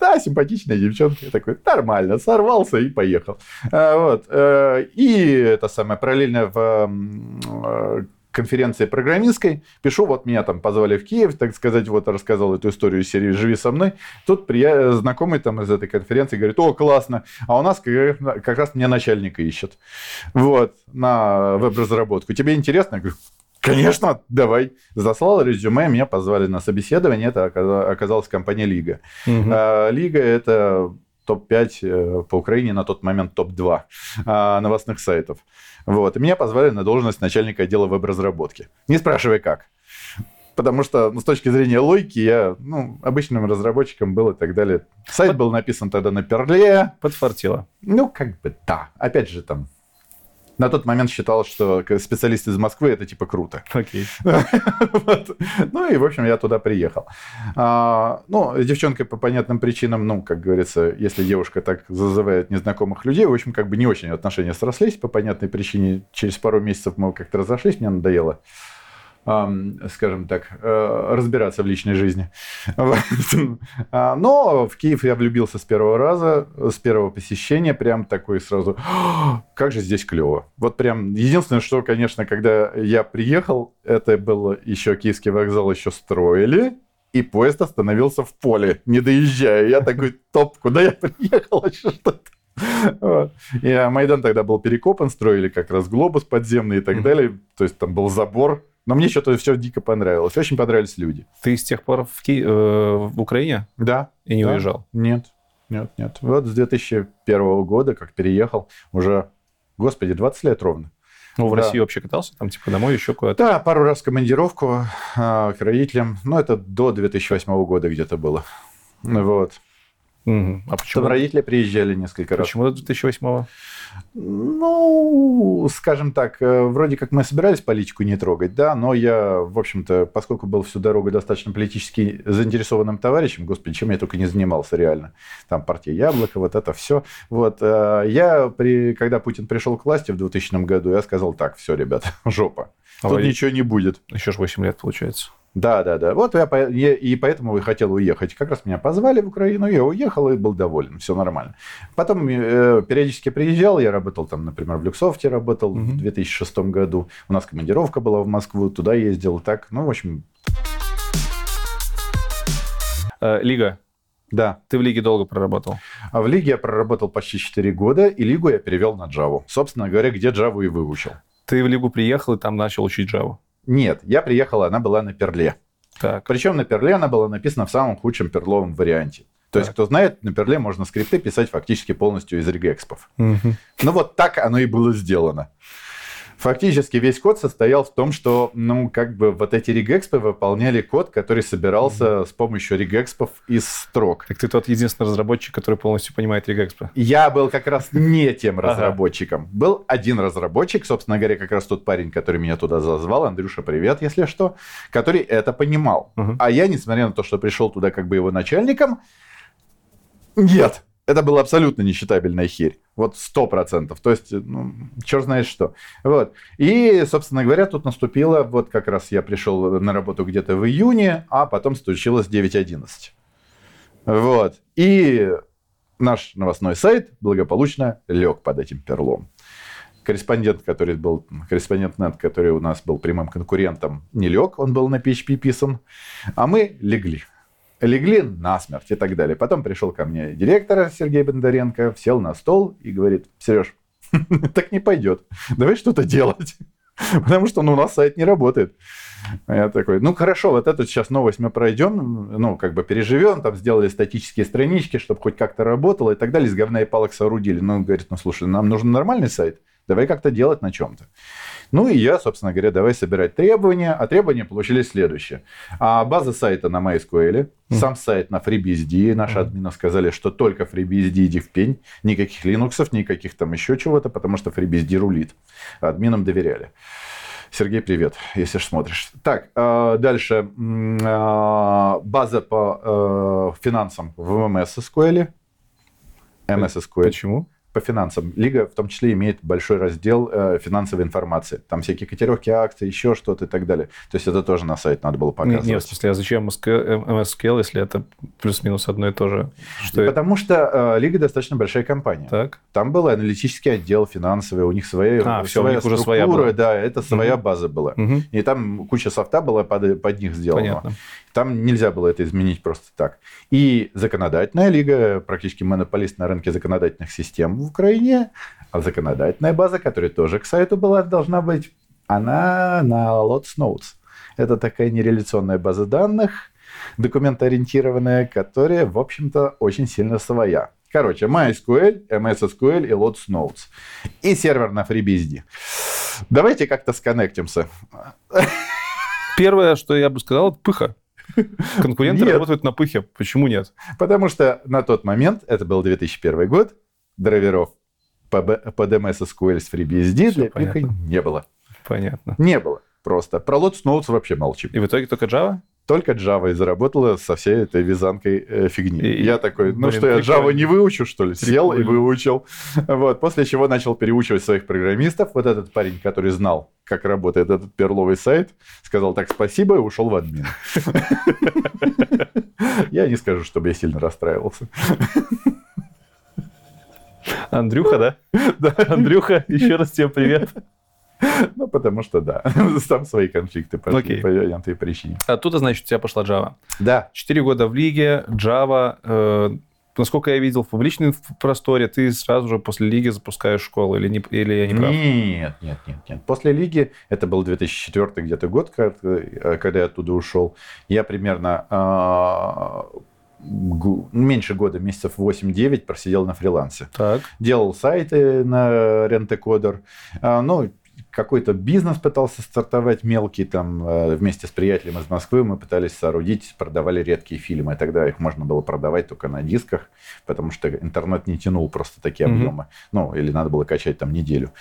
Да, симпатичная девчонка. Я такой, нормально, сорвался и поехал. А, вот. Э, и это самое, параллельно в э, конференции программистской, пишу, вот меня там позвали в Киев, так сказать, вот рассказал эту историю серии «Живи со мной». Тут прия... знакомый там из этой конференции говорит, о, классно, а у нас как раз меня начальника ищет. Вот, на веб-разработку. Тебе интересно? Я говорю, Конечно, давай. Заслал резюме, меня позвали на собеседование. Это оказалась компания Лига. Угу. Лига это топ-5 э, по Украине на тот момент топ-2 а, новостных сайтов. Вот. И меня позвали на должность начальника отдела веб-разработки. Не спрашивай как. Потому что ну, с точки зрения логики я ну, обычным разработчиком был и так далее. Сайт был написан тогда на перле. Подфартило. Ну, как бы да. Опять же, там на тот момент считал, что специалист из Москвы это типа круто. Окей. Ну и, в общем, я туда приехал. А, ну, девчонка по понятным причинам, ну, как говорится, если девушка так зазывает незнакомых людей, в общем, как бы не очень отношения срослись по понятной причине. Через пару месяцев мы как-то разошлись, мне надоело скажем так, э, разбираться в личной жизни. А, но в Киев я влюбился с первого раза, с первого посещения, прям такой сразу, как же здесь клево. Вот прям единственное, что, конечно, когда я приехал, это было еще Киевский вокзал еще строили, и поезд остановился в поле, не доезжая. Я такой, топ, куда я приехал? Что-то вот. И а, Майдан тогда был перекопан, строили как раз глобус подземный и так далее. То есть там был забор но мне что-то все дико понравилось. Очень понравились люди. Ты с тех пор в, Ки... э, в Украине? Да. И не да. уезжал? Нет, нет, нет. Вот с 2001 года, как переехал, уже, господи, 20 лет ровно. Ну, в да. России вообще катался, там типа домой еще куда-то? Да, пару раз в командировку э, к родителям. Но это до 2008 года где-то было. Вот. Угу. А почему? Там родители приезжали несколько раз. Почему до 2008 Ну, скажем так, э, вроде как мы собирались политику не трогать, да, но я, в общем-то, поскольку был всю дорогу достаточно политически заинтересованным товарищем, господи, чем я только не занимался реально. Там партия Яблоко, вот это все. Вот, э, я, при, когда Путин пришел к власти в 2000 году, я сказал так, все, ребята, жопа. А Тут ничего не будет. Еще ж 8 лет получается. Да, да, да. Вот я, я и поэтому и хотел уехать. Как раз меня позвали в Украину, я уехал и был доволен, все нормально. Потом э, периодически приезжал, я работал там, например, в Люксофте работал mm-hmm. в 2006 году. У нас командировка была в Москву, туда ездил, так, ну, в общем. Э, Лига. Да. Ты в Лиге долго проработал? А в Лиге я проработал почти 4 года, и Лигу я перевел на Java. Собственно говоря, где Java и выучил. Ты в Лигу приехал и там начал учить Java? Нет, я приехал, она была на перле. Так. Причем на перле она была написана в самом худшем перловом варианте. То так. есть, кто знает, на перле можно скрипты писать фактически полностью из регэкспов. Угу. Ну вот так оно и было сделано. Фактически весь код состоял в том, что, ну, как бы вот эти регэкспы выполняли код, который собирался mm-hmm. с помощью регэкспов из строк. Так ты тот единственный разработчик, который полностью понимает регэкспы. Я был как раз не тем разработчиком. Был один разработчик, собственно говоря, как раз тот парень, который меня туда зазвал, Андрюша, привет, если что, который это понимал. А я, несмотря на то, что пришел туда как бы его начальником, нет, это была абсолютно несчитабельная херь. Вот сто процентов. То есть, ну, черт знает что. Вот. И, собственно говоря, тут наступило, вот как раз я пришел на работу где-то в июне, а потом случилось 9.11. Вот. И наш новостной сайт благополучно лег под этим перлом. Корреспондент, который был, корреспондент нет, который у нас был прямым конкурентом, не лег, он был на PHP писан, а мы легли легли насмерть и так далее. Потом пришел ко мне директор Сергей Бондаренко, сел на стол и говорит, Сереж, так не пойдет, давай что-то делать. Потому что ну, у нас сайт не работает. Я такой, ну хорошо, вот эту сейчас новость мы пройдем, ну как бы переживем, там сделали статические странички, чтобы хоть как-то работало и так далее, из говна и палок соорудили. Ну, говорит, ну слушай, нам нужен нормальный сайт. Давай как-то делать на чем-то. Ну и я, собственно говоря, давай собирать требования. А требования получились следующие. А база сайта на MySQL, mm. сам сайт на FreeBSD. Наши mm. админы сказали, что только FreeBSD иди в пень. Никаких Linux, никаких там еще чего-то, потому что FreeBSD рулит. Админам доверяли. Сергей, привет, если ж смотришь. Так, э, дальше. Э, база по э, финансам в MS SQL. MS SQL. Почему? По финансам. Лига в том числе имеет большой раздел э, финансовой информации. Там всякие котировки акций, еще что-то и так далее. То есть это тоже на сайт надо было показывать. Нет, в смысле, а зачем MSQL, если это плюс-минус одно и то же? Что Потому это? что э, Лига достаточно большая компания. Так. Там был аналитический отдел финансовый, у них своя, а, все, своя у них уже своя была. да, это своя угу. база была. Угу. И там куча софта была под, под них сделана. Понятно. Там нельзя было это изменить просто так. И законодательная лига, практически монополист на рынке законодательных систем в Украине, а законодательная база, которая тоже к сайту была, должна быть, она на Lots Notes. Это такая нереляционная база данных, документоориентированная, которая, в общем-то, очень сильно своя. Короче, MySQL, MS SQL и Lots Notes. И сервер на FreeBSD. Давайте как-то сконнектимся. Первое, что я бы сказал, это пыха. Конкуренты нет. работают на пыхе. Почему нет? Потому что на тот момент, это был 2001 год, драйверов по, по DMS SQL с FreeBSD Все для понятно. пыха не было. Понятно. Не было просто. Про Lotus Notes вообще молчим. И в итоге только Java? Только Java и заработала со всей этой вязанкой э, фигни. И, я такой, ну блин, что, я Java не выучу, что ли? Прикольно. Сел и выучил. Вот. После чего начал переучивать своих программистов. Вот этот парень, который знал, как работает этот перловый сайт, сказал так спасибо и ушел в админ. Я не скажу, чтобы я сильно расстраивался. Андрюха, да? Да. Андрюха, еще раз тебе привет. Ну, потому что да, там свои конфликты пошли по этой причине. Оттуда, значит, у тебя пошла Java. Да. Четыре года в лиге, Java. Э, насколько я видел в публичном просторе, ты сразу же после лиги запускаешь школу, или, не, или я не прав? Нет, нет, нет, нет. После лиги, это был 2004 где-то год, когда я оттуда ушел, я примерно а, меньше года, месяцев 8-9 просидел на фрилансе. Так. Делал сайты на Рентекодер. Ну, какой-то бизнес пытался стартовать мелкий, там, э, вместе с приятелем из Москвы мы пытались соорудить, продавали редкие фильмы. Тогда их можно было продавать только на дисках, потому что интернет не тянул просто такие mm-hmm. объемы. Ну, или надо было качать там неделю.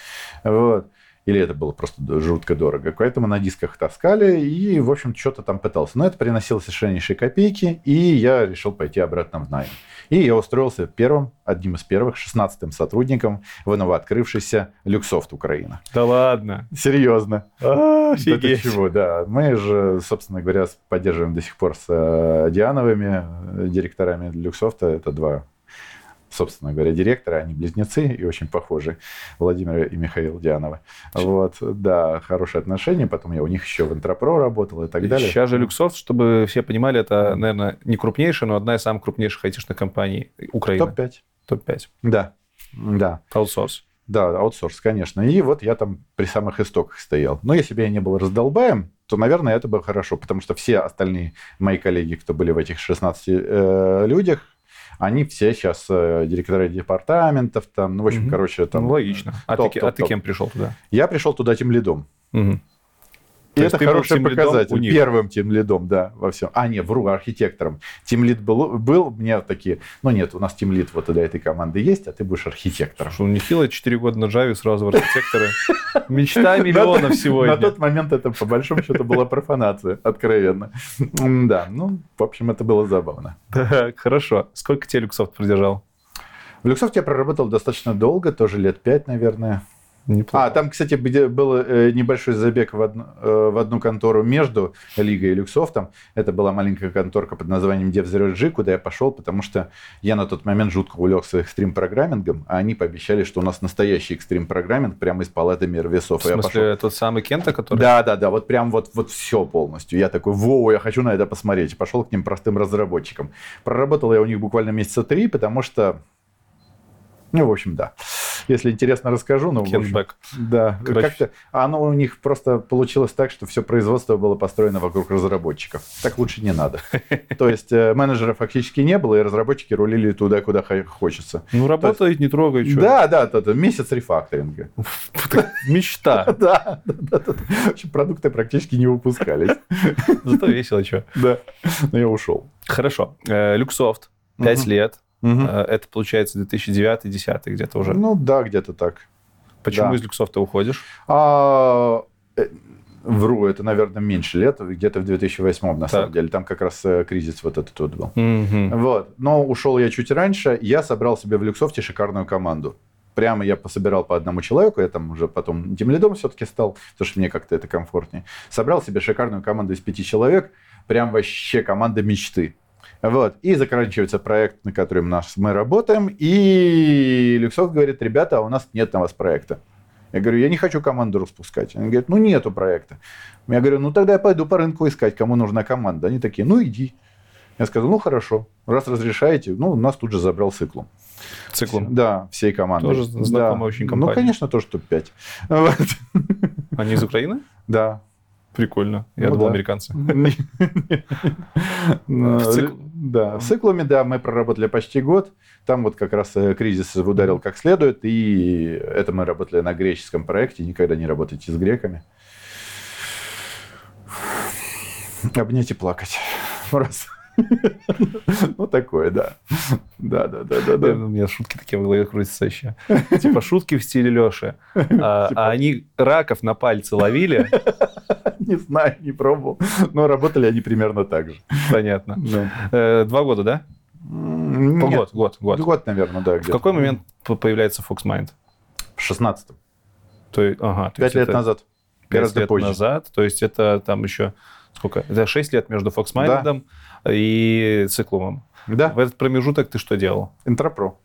Вот. Или это было просто жутко дорого. Поэтому на дисках таскали и, в общем, что-то там пытался. Но это приносило совершеннейшие копейки, и я решил пойти обратно в найм. И я устроился первым, одним из первых, шестнадцатым сотрудником в новооткрывшейся Люксофт Украина. Да ладно? Серьезно. А, офигеть. чего, да. Мы же, собственно говоря, поддерживаем до сих пор с э, Диановыми э, директорами Люксофта. Это два собственно говоря, директора, они близнецы и очень похожи, Владимир и Михаил Диановы. Вот, да, хорошие отношения, потом я у них еще в Интропро работал и так далее. Сейчас же Люксофт, чтобы все понимали, это, наверное, не крупнейшая, но одна из самых крупнейших айтишных компаний Украины. Топ-5. Топ-5. Да, да. Аутсорс. Да, аутсорс, конечно. И вот я там при самых истоках стоял. Но если бы я не был раздолбаем, то, наверное, это было хорошо, потому что все остальные мои коллеги, кто были в этих 16 э, людях, они все сейчас э, директора департаментов, там, ну, в общем, угу. короче, там... Ну, логично. А, топ, ты, топ, а ты кем пришел туда? Я пришел туда тем лидом. Угу. И это хороший показатель. Первым тем лидом, да, во всем. А, нет, вру, архитектором. Тим лид был, был, мне такие, ну нет, у нас тим лид вот для этой команды есть, а ты будешь архитектором. Что, нехило 4 года на Java сразу в архитекторы. Мечта миллионов сегодня. На тот момент это, по большому счету, была профанация, откровенно. Да, ну, в общем, это было забавно. Так, хорошо. Сколько тебе Люксофт продержал? В Люксофте я проработал достаточно долго, тоже лет 5, наверное. Неплохо. А, там, кстати, был э, небольшой забег в одну, э, в одну контору между Лигой и Люксофтом. Это была маленькая конторка под названием DevZeroG, куда я пошел, потому что я на тот момент жутко увлекся экстрим-программингом, а они пообещали, что у нас настоящий экстрим-программинг прямо из палаты мир весов. В смысле, пошел... тот самый Кента, который... Да, да, да, вот прям вот, вот все полностью. Я такой, воу, я хочу на это посмотреть. Пошел к ним простым разработчикам. Проработал я у них буквально месяца три, потому что Ну, в общем, да. Если интересно, расскажу. Но, в общем, Кенбэк. да, как-то оно у них просто получилось так, что все производство было построено вокруг разработчиков. Так лучше не надо. То есть э, менеджеров фактически не было, и разработчики рулили туда, куда хо- хочется. Ну, работает, не трогай, что. Да, да, да, месяц рефакторинга. Мечта. Да, да, да, да. В общем, продукты практически не выпускались. Зато весело, что. Да, но я ушел. Хорошо. Э, Люксофт. Пять лет. Э, Это, получается, 2009-2010 где-то уже. Ну да, где-то так. Почему да. из Люксофта уходишь? А, э, Вру, это, наверное, меньше лет, где-то в 2008 на самом Так. деле. Там как раз э, кризис вот этот вот был. Мгм. Вот. Но ушел я чуть раньше. Я собрал себе в Люксофте шикарную команду. Прямо я пособирал по одному человеку, я там уже потом тимлидом все-таки стал, потому что мне как-то это комфортнее. Собрал себе шикарную команду из пяти человек, прям вообще команда мечты. Вот. И заканчивается проект, на котором наш, мы работаем, и Люксофт говорит, ребята, а у нас нет на вас проекта. Я говорю, я не хочу команду распускать. Они говорят, ну нету проекта. Я говорю, ну тогда я пойду по рынку искать, кому нужна команда. Они такие, ну иди. Я сказал, ну хорошо, раз разрешаете, ну нас тут же забрал циклом. Циклом. Да, всей командой. Тоже знакомая Да. очень Ну, компания. конечно, тоже топ-5. Вот. Они из Украины? Да. Прикольно. Я Ну думал, да. американцы. Ну, Да, с циклами, да, мы проработали почти год. Там вот как раз э, кризис ударил как следует, и это мы работали на греческом проекте. Никогда не работайте с греками. Обнять и плакать. Раз. Ну, такое, да. Да, да, да, да, Да, да. У меня шутки такие в голове крутятся еще. Типа шутки в стиле Леши. А Типа- а они раков на пальцы ловили. Не знаю, не пробовал. Но работали они примерно так же. Понятно. Да. Э, Два года, да? Год, год, год. Год, наверное, да. В какой момент появляется FoxMind? В 16 То есть, ага, то Пять есть лет назад. пять лет назад. То есть это там еще сколько? Это 6 лет между FoxMind и Циклумом. Да, В этот промежуток ты что делал? Интропро.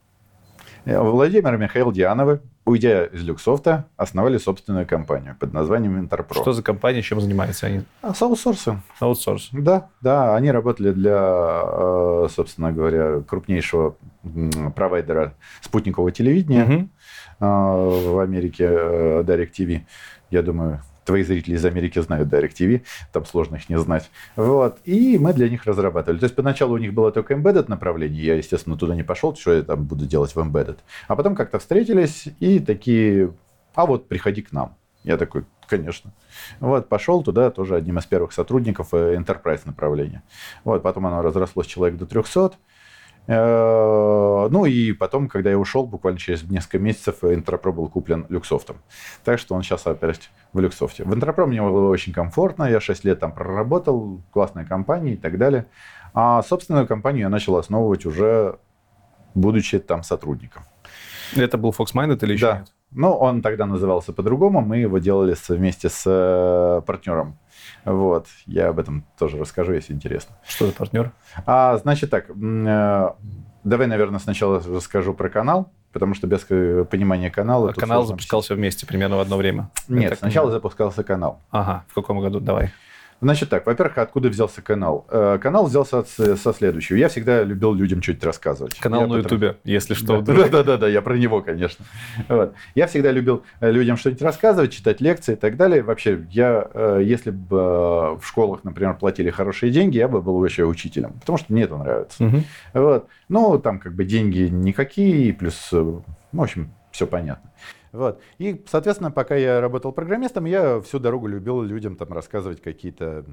Э, Владимир Михаил Диановы, уйдя из Люксофта, основали собственную компанию под названием Интерпро. Что за компания, чем занимается они? А, с аутсорсом. Аутсорс. Да, да, они работали для, э, собственно говоря, крупнейшего провайдера спутникового телевидения э, в Америке, э, Direct TV. Я думаю, твои зрители из Америки знают Direct TV, там сложно их не знать. Вот. И мы для них разрабатывали. То есть поначалу у них было только embedded направление, я, естественно, туда не пошел, что я там буду делать в embedded. А потом как-то встретились и такие, а вот приходи к нам. Я такой, конечно. Вот, пошел туда, тоже одним из первых сотрудников э, Enterprise направления. Вот, потом оно разрослось человек до 300. Э, Ну и потом, когда я ушел, буквально через несколько месяцев Интерпро был куплен Люксофтом. Так что он сейчас опять в Люксофте. В Интерпро мне было очень комфортно, я 6 лет там проработал, классная компания и так далее. А собственную компанию я начал основывать уже будучи там сотрудником. Это был FoxMind или еще Да. нет? Ну, он тогда назывался по-другому, мы его делали вместе с э, партнером. Вот, я об этом тоже расскажу, если интересно. Что за партнер? А, значит так, э, давай, наверное, сначала расскажу про канал, потому что без э, понимания канала... тут Канал запускался вместе примерно в одно время. Нет, сначала понимаю. запускался канал. Ага, в каком году? Давай. Значит так, во-первых, откуда взялся канал? Э, Канал взялся от- со следующего. Я всегда любил людям что-нибудь рассказывать. Канал Я на потом- Ютубе, если что. Да, вдруг. да, да, да, я про него, конечно. Вот. Я всегда любил э, людям что-нибудь рассказывать, читать лекции и так далее. Вообще, я, э, если бы в школах, например, платили хорошие деньги, я бы был вообще учителем, потому что мне это нравится. Мгм. Вот. Ну, там как бы деньги никакие, плюс, в общем, все понятно. Вот. И, соответственно, пока я работал программистом, я всю дорогу любил людям там рассказывать какие-то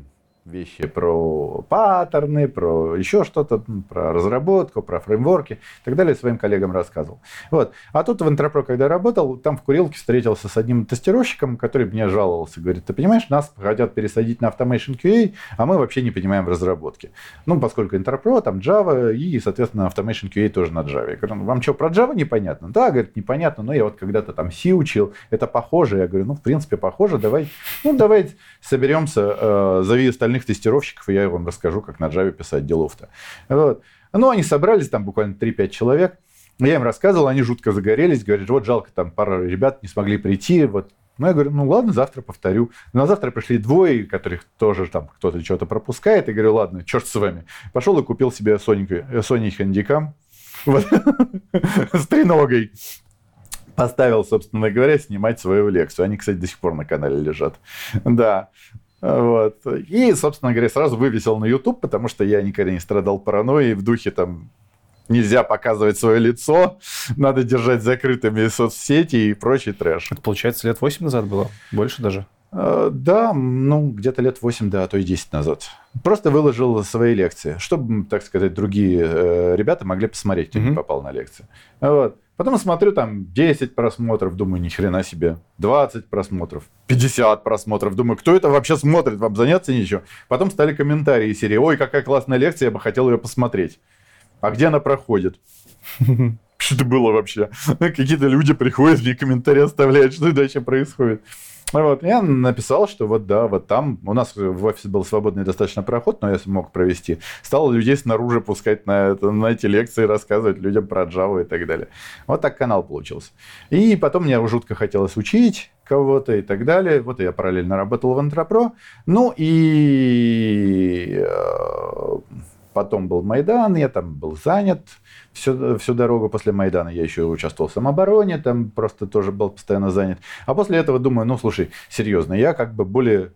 вещи про паттерны, про еще что-то, про разработку, про фреймворки и так далее своим коллегам рассказывал. Вот. А тут в Интерпро, когда работал, там в курилке встретился с одним тестировщиком, который мне жаловался. Говорит, ты понимаешь, нас хотят пересадить на Automation QA, а мы вообще не понимаем в разработке. Ну, поскольку Интерпро, там Java и, соответственно, Automation QA тоже на Java. Я говорю, «Ну, вам что, про Java непонятно? Да, говорит, непонятно, но я вот когда-то там C учил, это похоже. Я говорю, ну, в принципе, похоже, давай, ну, давай соберемся, э, зови остальных тестировщиков, и я вам расскажу, как на Java писать делов-то. Вот. Ну, они собрались, там буквально 3-5 человек, я им рассказывал, они жутко загорелись, говорят, вот жалко, там пара ребят не смогли прийти, вот ну, я говорю, ну ладно, завтра повторю. На завтра пришли двое, которых тоже там кто-то что-то пропускает. И говорю, ладно, черт с вами. Пошел и купил себе Sony Handycam. вот, с треногой поставил, собственно говоря, снимать свою лекцию. Они, кстати, до сих пор на канале лежат. Да. Вот. И, собственно говоря, сразу вывесил на YouTube, потому что я никогда не страдал паранойей в духе там нельзя показывать свое лицо, надо держать закрытыми соцсети и прочий трэш. Это, получается, лет 8 назад было? Больше даже? Э, да, ну, где-то лет 8, да, а то и 10 назад. Просто выложил свои лекции, чтобы, так сказать, другие э, ребята могли посмотреть, кто mm-hmm. не попал на лекции. Вот. Потом смотрю, там 10 просмотров, думаю, ни хрена себе. 20 просмотров, 50 просмотров. Думаю, кто это вообще смотрит, вам заняться нечего. Потом стали комментарии серии, ой, какая классная лекция, я бы хотел ее посмотреть. А где она проходит? Что это было вообще? Какие-то люди приходят, мне комментарии оставляют, что дальше происходит. Вот, я написал, что вот да, вот там у нас в офисе был свободный достаточно проход, но я смог провести. Стал людей снаружи пускать на, это, на эти лекции, рассказывать людям про Java и так далее. Вот так канал получился. И потом мне жутко хотелось учить кого-то и так далее. Вот я параллельно работал в Антропро. Ну и э, потом был Майдан, я там был занят всю, всю дорогу после Майдана. Я еще участвовал в самообороне, там просто тоже был постоянно занят. А после этого думаю, ну, слушай, серьезно, я как бы более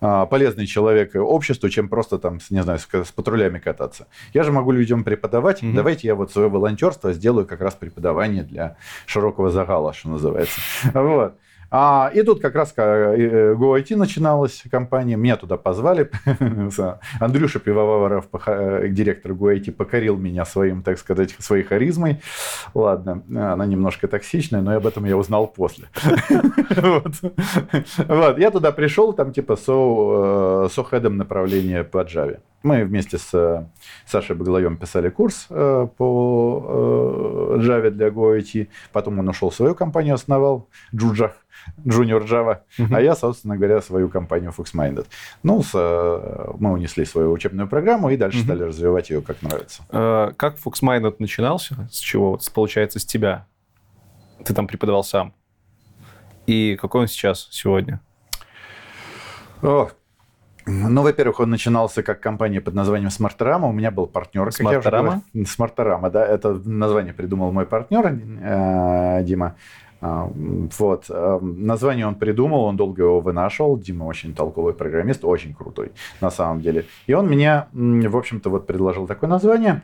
а, полезный человек обществу, чем просто там, не знаю, с, патрулями кататься. Я же могу людям преподавать. Mm-hmm. Давайте я вот свое волонтерство сделаю как раз преподавание для широкого загала, что называется. Вот. А, и тут как раз э, GoIT начиналась компания, меня туда позвали. Андрюша Пивоваров, э, директор GoIT, покорил меня своим, так сказать, своей харизмой. Ладно, она немножко токсичная, но об этом я узнал после. Вот. Я туда пришел, там типа со, э, со хедом направления по Java. Мы вместе с Сашей Баглоем писали курс по Java для GoIT. Потом он ушел свою компанию, основал, Джуджах. Junior Java, uh-huh. а я, собственно говоря, свою компанию FoxMinded. Ну, с, э, мы унесли свою учебную программу и дальше uh-huh. стали развивать ее как нравится. Uh, как FoxMinded начинался? С чего? Получается, с тебя? Ты там преподавал сам. И какой он сейчас, сегодня? О, ну, во-первых, он начинался как компания под названием Smartorama. У меня был партнер. Smartorama? Smartorama, да. Это название придумал мой партнер э, Дима. А, вот. А, название он придумал, он долго его вынашивал. Дима очень толковый программист, очень крутой на самом деле. И он мне, в общем-то, вот предложил такое название.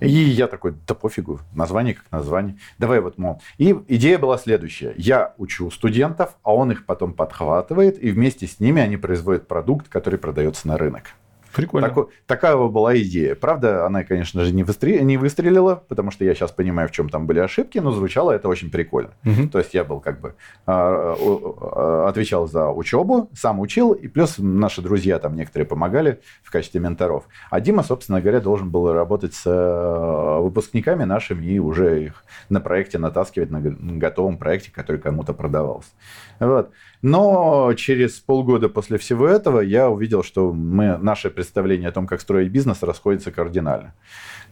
И я такой, да пофигу, название как название. Давай вот, мол. И идея была следующая. Я учу студентов, а он их потом подхватывает, и вместе с ними они производят продукт, который продается на рынок. Прикольно. Тако, такая была идея. Правда, она, конечно же, не, выстри, не выстрелила, потому что я сейчас понимаю, в чем там были ошибки, но звучало это очень прикольно. Угу. То есть я был как бы а, а, отвечал за учебу, сам учил, и плюс наши друзья там некоторые помогали в качестве менторов. А Дима, собственно говоря, должен был работать с э, выпускниками нашими и уже их на проекте натаскивать на готовом проекте, который кому-то продавался. Вот. Но через полгода после всего этого я увидел, что мы, наше представление о том, как строить бизнес, расходится кардинально.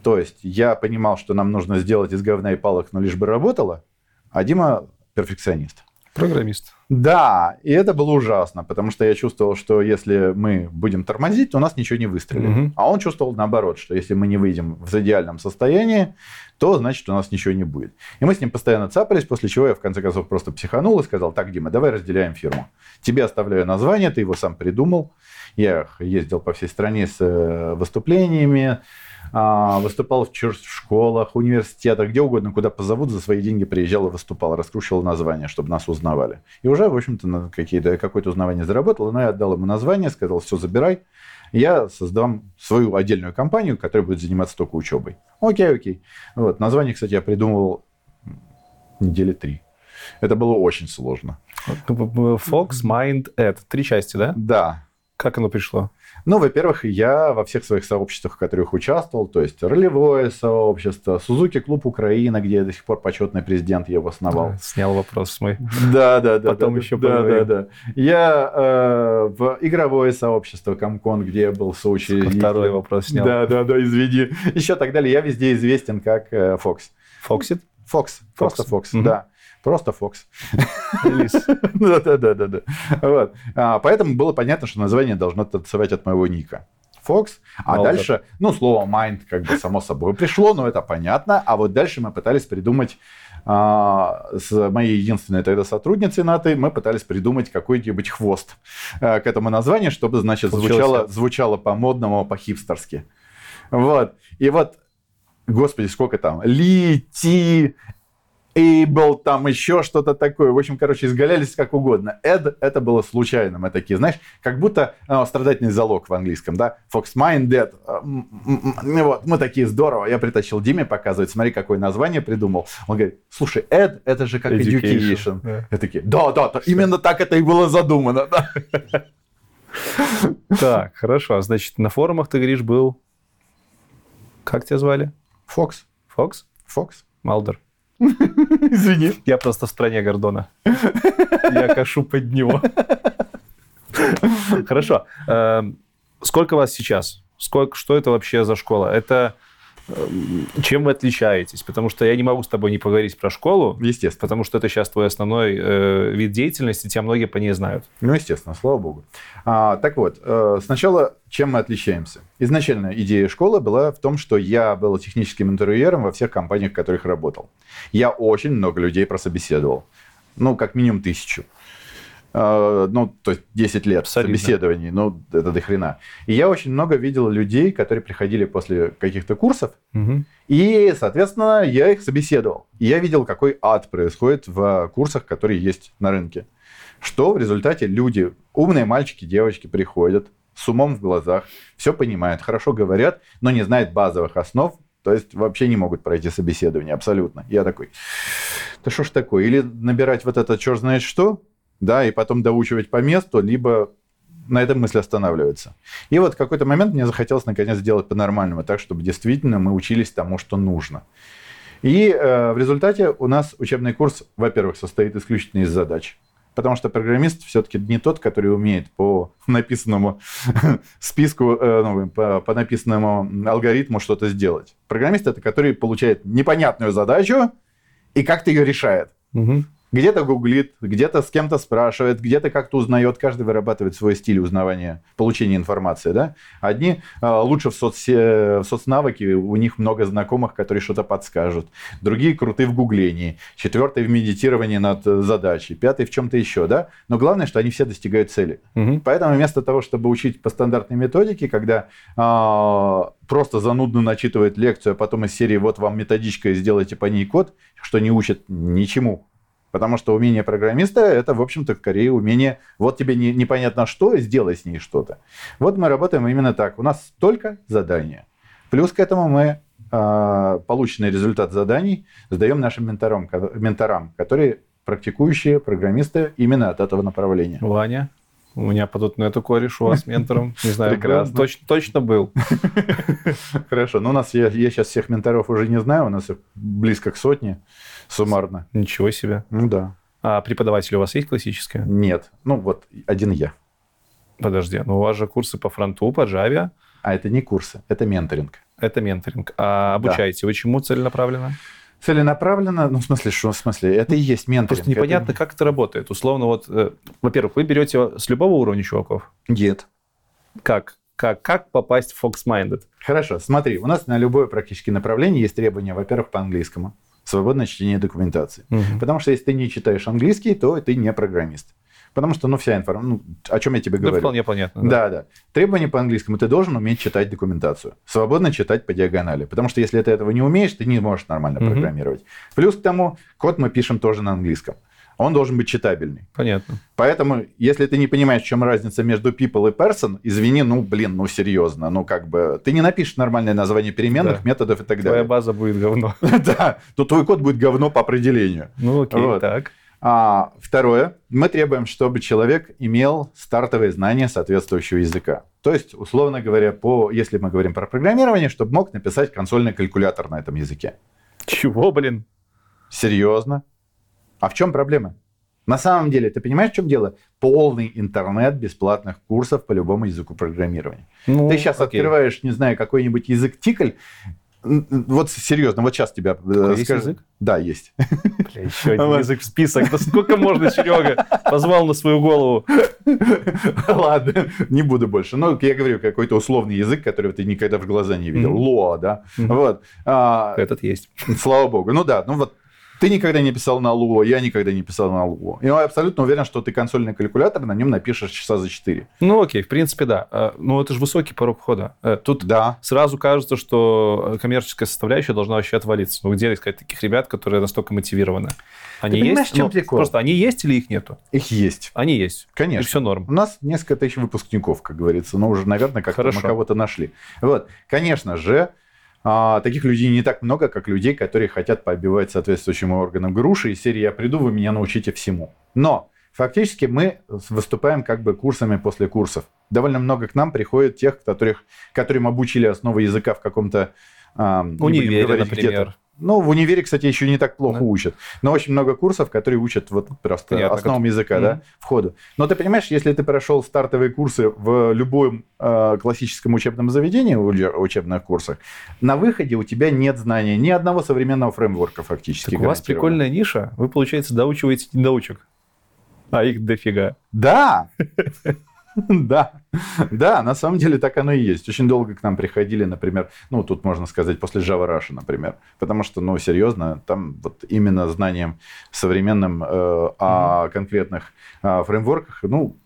То есть я понимал, что нам нужно сделать из говна и палок, но лишь бы работало, а Дима перфекционист. Программист. Да, и это было ужасно, потому что я чувствовал, что если мы будем тормозить, то у нас ничего не выстрелит. Угу. А он чувствовал наоборот, что если мы не выйдем в идеальном состоянии, то значит у нас ничего не будет. И мы с ним постоянно цапались, после чего я в конце концов просто психанул и сказал, так, Дима, давай разделяем фирму. Тебе оставляю название, ты его сам придумал. Я ездил по всей стране с э, выступлениями, выступал в школах, университетах, где угодно, куда позовут, за свои деньги приезжал и выступал, раскручивал название, чтобы нас узнавали. И уже, в общем-то, какие-то, какое-то узнавание заработал, но я отдал ему название, сказал, все, забирай, я создам свою отдельную компанию, которая будет заниматься только учебой. Окей, окей. Вот. Название, кстати, я придумывал недели три. Это было очень сложно. Fox, Mind, Ed. Три части, да? Да. Как оно пришло? Ну, во-первых, я во всех своих сообществах, в которых участвовал, то есть ролевое сообщество, Сузуки клуб Украина, где я до сих пор почетный президент, я его основал. Да, снял вопрос мой. Да, да, да. Потом да, еще да, да, да. Я э, в игровое сообщество Комкон, где я был соучредителем. Второй вопрос снял. Да, да, да, извини. Еще так далее. Я везде известен как э, Фокс. Фоксит? Фокс, просто Фокс, да. Просто Фокс. Да-да-да. Вот. А, поэтому было понятно, что название должно танцевать от моего ника. Fox, а Malder. дальше, ну, слово mind как бы само собой пришло, но это понятно, а вот дальше мы пытались придумать а, с моей единственной тогда сотрудницей Натой, мы пытались придумать какой-нибудь хвост а, к этому названию, чтобы, значит, Получилось звучало, звучало по-модному, по-хипстерски. Вот. И вот, господи, сколько там? Ли, Ти, Able, там еще что-то такое. В общем, короче, изгалялись как угодно. Эд, это было случайно. Мы такие, знаешь, как будто э, страдательный залог в английском, да? Fox Minded. М, м, м, Вот, мы такие, здорово. Я притащил Диме показывать, смотри, какое название придумал. Он говорит, слушай, Эд, это же как Education, education. да. Я такие, да, да, да, именно так это и было задумано. да». Так, хорошо. Значит, на форумах ты говоришь был... Как тебя звали? Фокс, Фокс? Фокс. Малдер. Извини. Я просто в стране Гордона. Я кашу под него. Хорошо. Эм, Сколько вас сейчас? Сколько, что это вообще за школа? Это чем вы отличаетесь? Потому что я не могу с тобой не поговорить про школу, Естественно. потому что это сейчас твой основной э, вид деятельности, тебя многие по ней знают. Ну, естественно, слава богу. А, так вот, э, сначала чем мы отличаемся? Изначально идея школы была в том, что я был техническим интервьюером во всех компаниях, в которых работал. Я очень много людей прособеседовал. Ну, как минимум тысячу. Э, ну, то есть 10 лет Солидно. собеседований, ну, это до хрена. И я очень много видел людей, которые приходили после каких-то курсов, и, соответственно, я их собеседовал. И я видел, какой ад происходит в курсах, которые есть на рынке. Что в результате люди, умные мальчики, девочки приходят с умом в глазах, все понимают, хорошо говорят, но не знают базовых основ, то есть вообще не могут пройти собеседование абсолютно. Я такой, да что ж такое? Или набирать вот это черт знает что, да, и потом доучивать по месту, либо на этом мысль останавливается. И вот в какой-то момент мне захотелось наконец сделать по-нормальному, так, чтобы действительно мы учились тому, что нужно. И э, в результате у нас учебный курс, во-первых, состоит исключительно из задач. Потому что программист все-таки не тот, который умеет по написанному списку, э, ну, по, по написанному алгоритму что-то сделать. Программист это который получает непонятную задачу и как-то ее решает. Где-то гуглит, где-то с кем-то спрашивает, где-то как-то узнает. Каждый вырабатывает свой стиль узнавания, получения информации. Да? Одни э, лучше в, соцсе- в соцнавыке, у них много знакомых, которые что-то подскажут. Другие круты в гуглении. Четвертый в медитировании над э, задачей. Пятый в чем-то еще. Да? Но главное, что они все достигают цели. Поэтому вместо того, чтобы учить по стандартной методике, когда а, просто занудно начитывает лекцию, а потом из серии «Вот вам методичка, и сделайте по ней код», что не учат ничему. Потому что умение программиста – это, в общем-то, скорее умение «вот тебе не- непонятно что, сделай с ней что-то». Вот мы работаем именно так. У нас только задания. Плюс к этому мы а, полученный результат заданий сдаем нашим менторам, менторам, которые практикующие программисты именно от этого направления. Ваня, у меня по .NET кореш, у вас ментором, не знаю, был. Прекрасно. Точно, точно был. Хорошо, но у нас, я, я сейчас всех менторов уже не знаю, у нас их близко к сотне суммарно. Ничего себе. Ну да. А преподаватель у вас есть классическая? Нет, ну вот один я. Подожди, ну у вас же курсы по фронту, по Java. А это не курсы, это менторинг. Это менторинг. А обучаете вы чему целенаправленно? Целенаправленно, ну в смысле, что в смысле, это и есть менторинг. Просто непонятно, Это- как это работает. Условно, вот, э, во-первых, вы берете с любого уровня чуваков. Нет. Как? Как, как попасть в Fox-Minded? Хорошо, смотри, у нас на любое практически направление есть требования, во-первых, по английскому. Свободное чтение документации. Потому что если ты не читаешь английский, то ты не программист. Потому что, ну, вся информация, ну, о чем я тебе Да, говорю. вполне понятно. Да, да. Требования по английскому. Ты должен уметь читать документацию. Свободно читать по диагонали. Потому что если ты этого не умеешь, ты не можешь нормально Мгм. программировать. Плюс к тому, код мы пишем тоже на английском. Он должен быть читабельный. Понятно. Поэтому, если ты не понимаешь, в чем разница между people и person, извини, ну, блин, ну, серьезно. Ну, как бы, ты не напишешь нормальное название переменных, Да. методов и так Твоя далее. база будет говно. Да, то твой код будет говно по определению. Ну окей, Вот. так. А, второе, мы требуем, чтобы человек имел стартовые знания соответствующего языка. То есть, условно говоря, по, если мы говорим про программирование, чтобы мог написать консольный калькулятор на этом языке. Чего, блин? Серьезно? А в чем проблема? На самом деле, ты понимаешь, в чем дело? Полный интернет бесплатных курсов по любому языку программирования. Ну, ты сейчас окей. открываешь, не знаю, какой-нибудь язык тикль, Вот серьезно, вот сейчас тебя... э, Есть скажу- язык? Да, есть. Бля, еще один язык в список. Да сколько можно, Серега? Позвал на свою голову. Ладно, не буду больше. Ну, я говорю, какой-то условный язык, который ты никогда в глаза не видел. Лоа, да? Вот. А, Этот есть. Слава богу. Ну да, ну вот ты никогда не писал на Луо, я никогда не писал на Луо. И я абсолютно уверен, что ты консольный калькулятор на нем напишешь часа за 4. Ну окей, в принципе, да. Э, Ну это же высокий порог входа. Э, Тут Да. сразу кажется, что э, коммерческая составляющая должна вообще отвалиться. Ну где искать таких ребят, которые настолько мотивированы? Они понимаешь, есть? чем Ну, прикол? Просто они есть или их нету? Их есть. Они есть. И Конечно. все норм. У нас несколько тысяч выпускников, как говорится, но уже, наверное, как-то мы кого-то нашли. Вот, конечно же, а, таких людей не так много, как людей, которые хотят побивать соответствующим органам груши из серии «Я приду, вы меня научите всему». Но фактически мы выступаем как бы курсами после курсов. Довольно много к нам приходит тех, которых, которым обучили основы языка в каком-то... будем Универе, например. Ну, в универе, кстати, еще не так плохо Да. учат. Но очень много курсов, которые учат вот просто Понятно, основам как- языка, Мгм. да, входу. Но ты понимаешь, если ты прошел стартовые курсы в любом э, классическом учебном заведении, в уче- учебных курсах, на выходе у тебя нет знания ни одного современного фреймворка фактически. Так у вас прикольная ниша. Вы, получается, доучиваете недоучек. А их дофига. Да! Да, да, на самом деле так оно и есть. Очень долго к нам приходили, например, ну, тут можно сказать, после Java Rush, например. Потому что, ну, серьезно, там вот именно знанием современным э, о конкретных э, фреймворках, ну,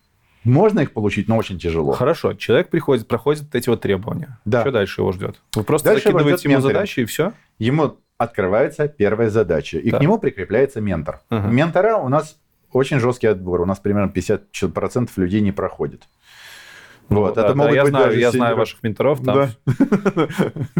можно их получить, но очень тяжело. Хорошо, человек приходит, проходит эти вот требования. Да. Что дальше его ждет? Вы просто Дальше закидываете ему менторинг. задачи и все? Ему открывается первая задача, и Так. к нему прикрепляется ментор. Ага. Ментора у нас очень жесткий отбор. У нас примерно 50% людей не проходит. Вот, Да, это да, могут я быть знаю, даже я знаю ваших менторов. Там Да.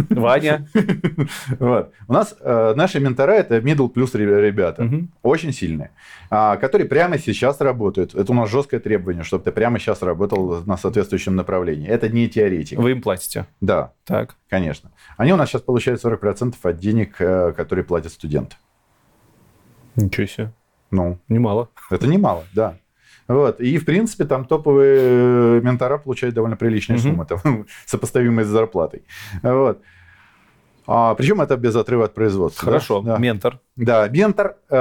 Ваня. Вот. У нас э, наши ментора это middle плюс ре- ребята, Мгм. очень сильные, а, которые прямо сейчас работают. Это у нас жесткое требование, чтобы ты прямо сейчас работал на соответствующем направлении. Это не теоретик. Вы им платите. Да, Так. конечно. Они у нас сейчас получают 40% от денег, э, которые платят студенты. Ничего себе. Ну, Немало. это немало, да. Вот. И, в принципе, там топовые э, ментора получают довольно приличные Мгм. суммы, там, сопоставимые с зарплатой. Вот. А, причем это без отрыва от производства. Хорошо. Да. Ментор. Да, ментор э,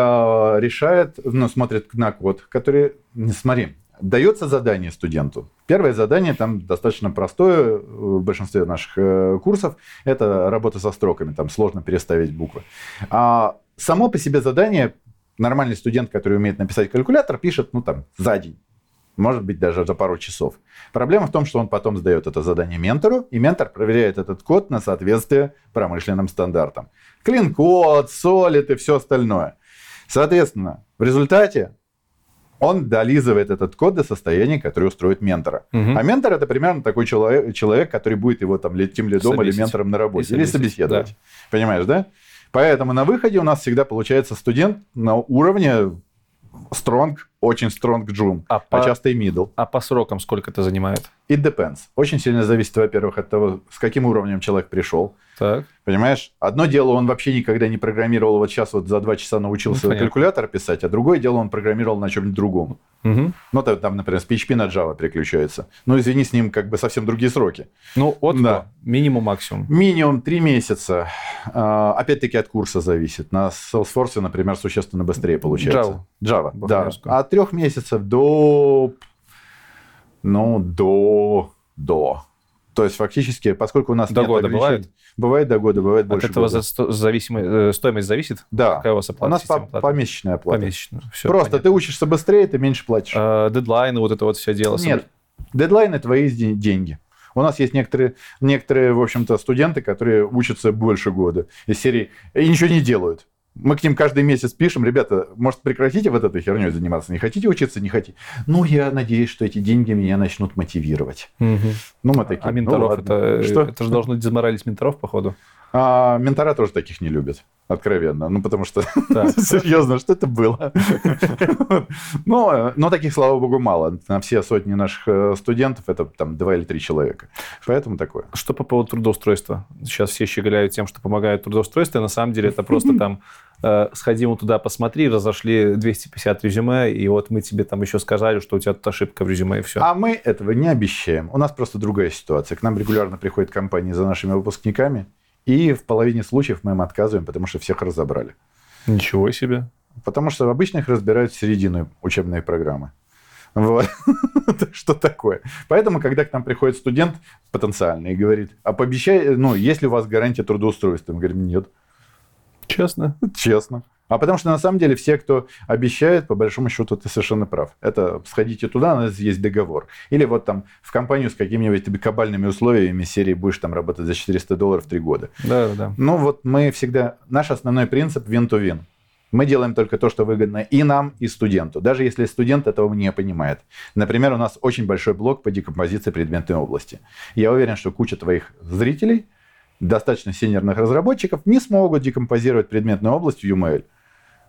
решает, ну, смотрит на код, который, не смотри, дается задание студенту. Первое задание там достаточно простое в большинстве наших э, курсов. Это работа со строками, там сложно переставить буквы. А само по себе задание нормальный студент, который умеет написать калькулятор, пишет, ну, там, за день. Может быть, даже за пару часов. Проблема в том, что он потом сдает это задание ментору, и ментор проверяет этот код на соответствие промышленным стандартам. Клин-код, солид и все остальное. Соответственно, в результате он долизывает этот код до состояния, которое устроит ментора. Мгм. А ментор это примерно такой человек, человек который будет его там тем лидом или ментором на работе. Или собеседовать. Понимаешь, да? Поэтому на выходе у нас всегда получается студент на уровне strong, очень strong джун, А а по- часто и middle. А по срокам сколько это занимает? It depends. Очень сильно зависит, во-первых, от того, с каким уровнем человек пришел. Так. Понимаешь? Одно дело, он вообще никогда не программировал, вот сейчас вот за два часа научился Ну, понятно. калькулятор писать, а другое дело, он программировал на чем-нибудь другом. Мгм. Ну, там, там, например, с PHP на Java переключается. Ну, извини, с ним как бы совсем другие сроки. Ну, от Да. минимум максимум. Минимум три месяца. А, Опять-таки от курса зависит. На Salesforce, например, существенно быстрее получается. Java, да. Бахнерскую. От трех месяцев до... Ну, до... До. То есть фактически, поскольку у нас До нет года бывает? Бывает до года, бывает От больше этого года. за зависимо- э, стоимость зависит? Да. Какая у вас У оплата? нас по- оплаты? помесячная оплата. Помесячно. Всё, Просто понятно. ты учишься быстрее, ты меньше платишь. А, дедлайны, вот это вот все дело. Нет, дедлайны твои де- деньги. У нас есть некоторые, некоторые, в общем-то, студенты, которые учатся больше года из серии и ничего не делают. Мы к ним каждый месяц пишем, ребята, может, прекратите вот этой херней заниматься? Не хотите учиться? Не хотите? Ну, я надеюсь, что эти деньги меня начнут мотивировать. Мгм. Ну, мы такие. А ну, менторов, ладно. это, Что? это же должно дезморалить менторов, походу. А, ментора тоже таких не любят, откровенно. Ну, потому что, серьезно, что это было? Но, но таких, слава богу, мало. На все сотни наших э, студентов это там два или три человека. Поэтому такое. Что по поводу трудоустройства? Сейчас все щеголяют тем, что помогают трудоустройство, на самом деле это просто там э, сходи вон туда, посмотри, разошли 250 резюме, и вот мы тебе там еще сказали, что у тебя тут ошибка в резюме, и все. А мы этого не обещаем. У нас просто другая ситуация. К нам регулярно приходят компании за нашими выпускниками, И в половине случаев мы им отказываем, потому что всех разобрали. Ничего себе. Потому что обычно их разбирают в середину учебной программы. Вот. Что такое? Поэтому, когда к нам приходит студент потенциальный и говорит, а пообещай, ну, есть ли у вас гарантия трудоустройства? Мы говорим, нет. Честно? Честно. А потому что на самом деле все, кто обещает, по большому счету, ты совершенно прав. Это сходите туда, у нас есть договор. Или вот там в компанию с какими-нибудь кабальными условиями серии будешь там работать за 400 долларов три года. Да, да. Ну вот мы всегда... Наш основной принцип win-to-win. Мы делаем только то, что выгодно и нам, и студенту, даже если студент этого не понимает. Например, у нас очень большой блок по декомпозиции предметной области. Я уверен, что куча твоих зрителей, достаточно сеньорных разработчиков, не смогут декомпозировать предметную область в UML.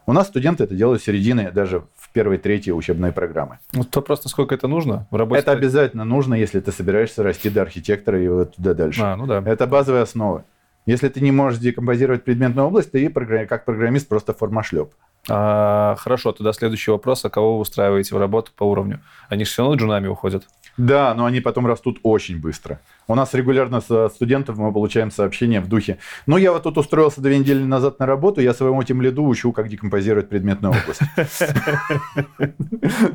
У нас студенты это делают в середине, даже в первой трети учебной программы. Ну, то просто сколько это нужно в работе? Это обязательно нужно, если ты собираешься расти до архитектора и вот туда дальше. А, ну да. Это базовая основа. Если ты не можешь декомпозировать предметную область, ты как программист просто формашлеп. А, хорошо, тогда следующий вопрос. А кого вы устраиваете в работу по уровню? Они же все равно джунами уходят. Да, но они потом растут очень быстро. У нас регулярно с студентов мы получаем сообщения в духе. Ну, я вот тут устроился две недели назад на работу, я своему тем лиду учу, как декомпозировать предметную область.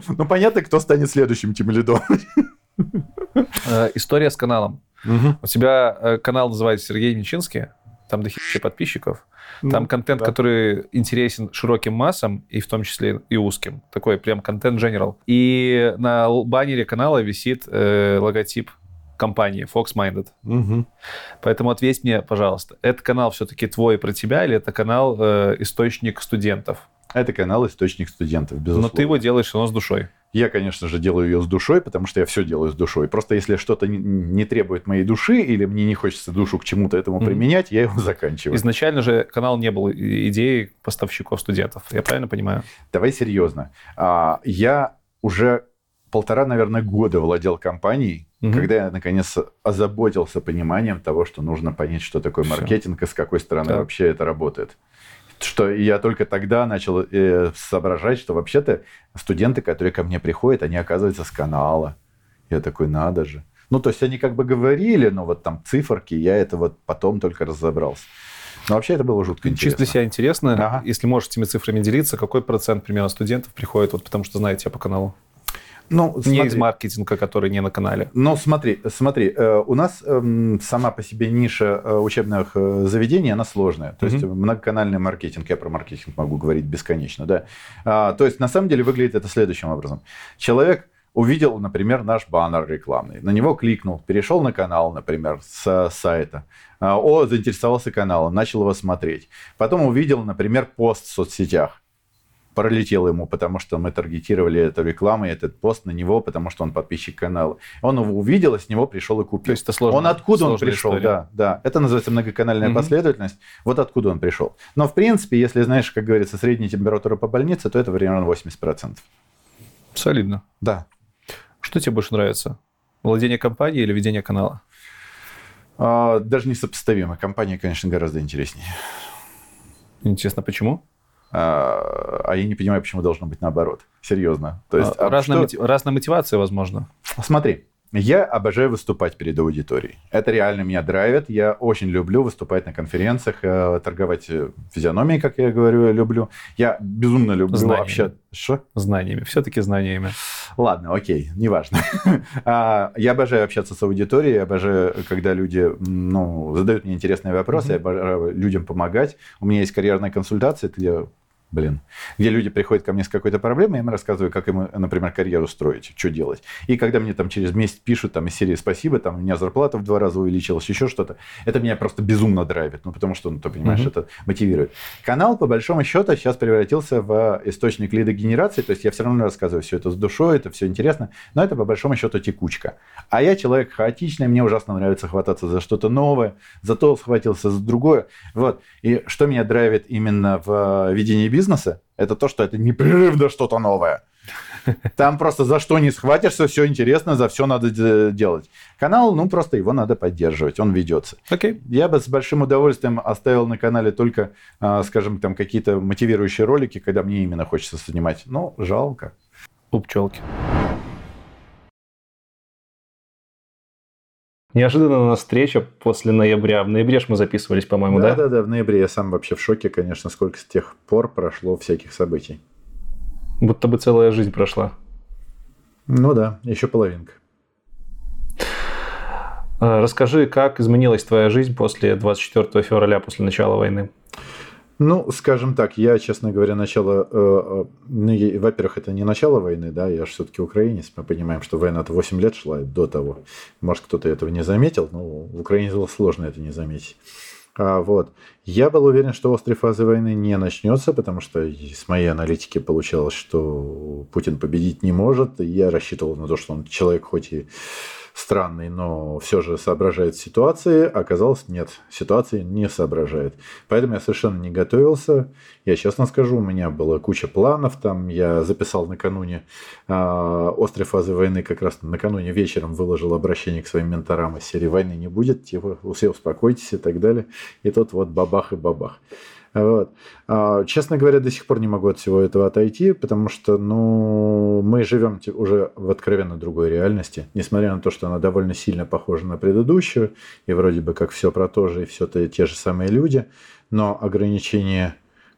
Ну, понятно, кто станет следующим тем лидом. Э, история с каналом. У тебя э, канал называется Сергей Нечинский, там дохища подписчиков. Там ну, контент, да. который интересен широким массам, и в том числе и узким. Такой прям контент general. И на баннере канала висит э, логотип компании Fox Minded. Угу. Поэтому ответь мне, пожалуйста, это канал все-таки твой про тебя или это канал э, источник студентов? Это канал источник студентов, безусловно. Но ты его делаешь все равно с душой. Я, конечно же, делаю ее с душой, потому что я все делаю с душой. Просто если что-то не, требует моей души, или мне не хочется душу к чему-то этому mm-hmm. применять, я его заканчиваю. Изначально же канал не был идеей поставщиков студентов. Я правильно понимаю? Давай серьезно. А, я уже полтора, наверное, года владел компанией, угу. когда я наконец озаботился пониманием того, что нужно понять, что такое маркетинг Все. и с какой стороны так. вообще это работает что я только тогда начал э, соображать, что вообще-то студенты, которые ко мне приходят, они оказываются с канала. Я такой, надо же. Ну, то есть они как бы говорили, но вот там циферки, я это вот потом только разобрался. Но вообще это было жутко интересно. Чисто для себя интересно, ага. если можешь этими цифрами делиться, какой процент примерно студентов приходит, вот потому что знаете тебя по каналу? Ну, не смотри, из маркетинга, который не на канале. Ну, смотри, смотри, э, у нас э, сама по себе ниша э, учебных э, заведений, она сложная. То mm-hmm. есть многоканальный маркетинг, я про маркетинг могу говорить бесконечно, да. А, то есть на самом деле выглядит это следующим образом. Человек увидел, например, наш баннер рекламный, на него кликнул, перешел на канал, например, с сайта, а, о, заинтересовался каналом, начал его смотреть. Потом увидел, например, пост в соцсетях пролетел ему, потому что мы таргетировали эту рекламу и этот пост на него, потому что он подписчик канала. Он его увидел, и с него пришел и купил. То есть это сложно. Он откуда он пришел, история. да, да. Это называется многоканальная mm-hmm. последовательность. Вот откуда он пришел. Но в принципе, если знаешь, как говорится, средняя температура по больнице, то это примерно 80%. Солидно. Да. Что тебе больше нравится? Владение компанией или ведение канала? А, даже несопоставимо. Компания, конечно, гораздо интереснее. Интересно, почему? А, а я не понимаю, почему должно быть наоборот. Серьезно. То есть, а, разная, что... мотив... разная мотивация, возможно. Смотри, я обожаю выступать перед аудиторией. Это реально меня драйвит. Я очень люблю выступать на конференциях, э, торговать э, физиономией, как я говорю, я люблю. Я безумно люблю знаниями. общаться. Что? Знаниями. Все-таки знаниями. Ладно, окей, неважно. А, я обожаю общаться с аудиторией, обожаю, когда люди ну, задают мне интересные вопросы, я обожаю людям помогать. У меня есть карьерная консультация, где блин, где люди приходят ко мне с какой-то проблемой, я им рассказываю, как им, например, карьеру строить, что делать. И когда мне там через месяц пишут там из серии «Спасибо», там у меня зарплата в два раза увеличилась, еще что-то, это меня просто безумно драйвит, ну, потому что, ну, ты понимаешь, mm-hmm. это мотивирует. Канал, по большому счету, сейчас превратился в источник лидогенерации, то есть я все равно рассказываю все это с душой, это все интересно, но это, по большому счету, текучка. А я человек хаотичный, мне ужасно нравится хвататься за что-то новое, зато схватился за другое. Вот. И что меня драйвит именно в ведении бизнеса, бизнеса, это то, что это непрерывно что-то новое. Там просто за что не схватишься, все интересно, за все надо делать. Канал, ну, просто его надо поддерживать, он ведется. Okay. Я бы с большим удовольствием оставил на канале только, а, скажем, там какие-то мотивирующие ролики, когда мне именно хочется снимать. Но жалко. У пчелки. Неожиданно у нас встреча после ноября. В ноябре мы записывались, по-моему, да? Да, да, да, в ноябре. Я сам вообще в шоке, конечно, сколько с тех пор прошло всяких событий. Будто бы целая жизнь прошла. Ну да, еще половинка. А, расскажи, как изменилась твоя жизнь после 24 февраля, после начала войны? Ну, скажем так, я, честно говоря, начало... Э, э, ну, во-первых, это не начало войны, да, я же все-таки украинец. Мы понимаем, что война-то 8 лет шла до того. Может, кто-то этого не заметил, но в Украине было сложно это не заметить. А, вот. Я был уверен, что острой фазы войны не начнется, потому что с моей аналитики получалось, что Путин победить не может. Я рассчитывал на то, что он человек хоть и странный, но все же соображает ситуации. Оказалось, нет, ситуации не соображает. Поэтому я совершенно не готовился. Я честно скажу, у меня была куча планов. Там я записал накануне э, острой фазы войны, как раз накануне вечером выложил обращение к своим менторам из серии «Войны не будет», типа «Все успокойтесь» и так далее. И тут вот бабах и бабах. Вот. А, честно говоря, до сих пор не могу от всего этого отойти, потому что ну, мы живем уже в откровенно другой реальности, несмотря на то, что она довольно сильно похожа на предыдущую, и вроде бы как все про то же, и все то те же самые люди, но ограничения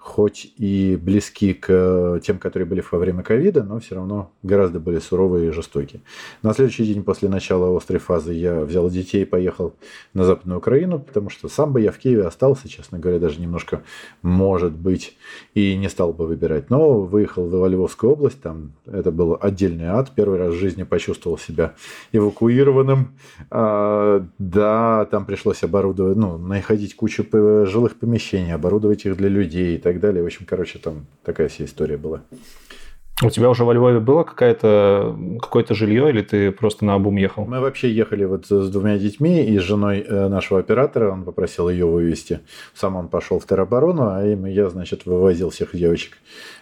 хоть и близки к э, тем, которые были во время ковида, но все равно гораздо более суровые и жестокие. На следующий день после начала острой фазы я взял детей и поехал на Западную Украину, потому что сам бы я в Киеве остался, честно говоря, даже немножко, может быть, и не стал бы выбирать. Но выехал в Львовскую область, там это был отдельный ад. Первый раз в жизни почувствовал себя эвакуированным. А, да, там пришлось оборудовать, ну, находить кучу жилых помещений, оборудовать их для людей и так далее. В общем, короче, там такая вся история была. У тебя уже во Львове было какое-то какое-то жилье или ты просто на обум ехал? Мы вообще ехали вот с двумя детьми и с женой э, нашего оператора. Он попросил ее вывести. Сам он пошел в тероборону, а я, значит, вывозил всех девочек.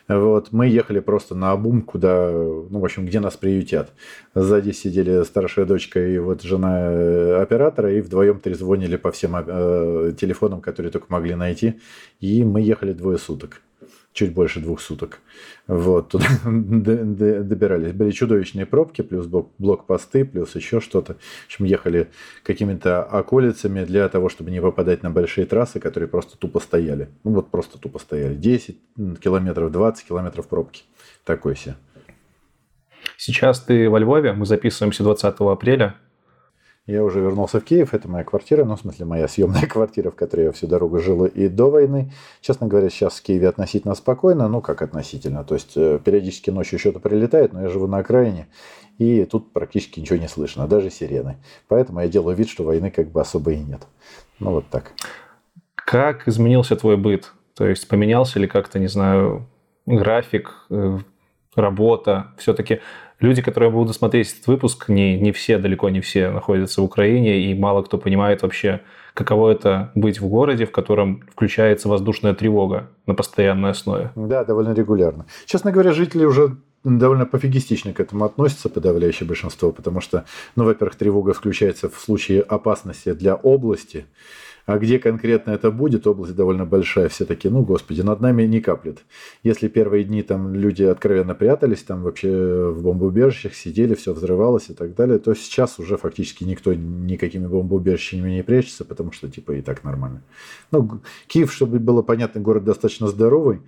Вот, мы ехали просто на обум, куда, ну, в общем, где нас приютят. Сзади сидели старшая дочка и вот жена э, оператора, и вдвоем трезвонили по всем э, телефонам, которые только могли найти. И мы ехали двое суток чуть больше двух суток. Вот, туда добирались. Были чудовищные пробки, плюс блокпосты, плюс еще что-то. В общем, ехали какими-то околицами для того, чтобы не попадать на большие трассы, которые просто тупо стояли. Ну вот просто тупо стояли. 10 километров, 20 километров пробки. Такой себе. Сейчас ты во Львове, мы записываемся 20 апреля. Я уже вернулся в Киев, это моя квартира, ну, в смысле, моя съемная квартира, в которой я всю дорогу жил и до войны. Честно говоря, сейчас в Киеве относительно спокойно, ну, как относительно, то есть э, периодически ночью что-то прилетает, но я живу на окраине, и тут практически ничего не слышно, даже сирены. Поэтому я делаю вид, что войны как бы особо и нет. Ну, вот так. Как изменился твой быт? То есть поменялся ли как-то, не знаю, график, э, работа? Все-таки люди, которые будут смотреть этот выпуск, не, не все, далеко не все находятся в Украине, и мало кто понимает вообще, каково это быть в городе, в котором включается воздушная тревога на постоянной основе. Да, довольно регулярно. Честно говоря, жители уже довольно пофигистично к этому относятся, подавляющее большинство, потому что, ну, во-первых, тревога включается в случае опасности для области, а где конкретно это будет, область довольно большая, все такие, ну, господи, над нами не каплет. Если первые дни там люди откровенно прятались, там вообще в бомбоубежищах сидели, все взрывалось и так далее, то сейчас уже фактически никто никакими бомбоубежищами не прячется, потому что типа и так нормально. Ну, Киев, чтобы было понятно, город достаточно здоровый,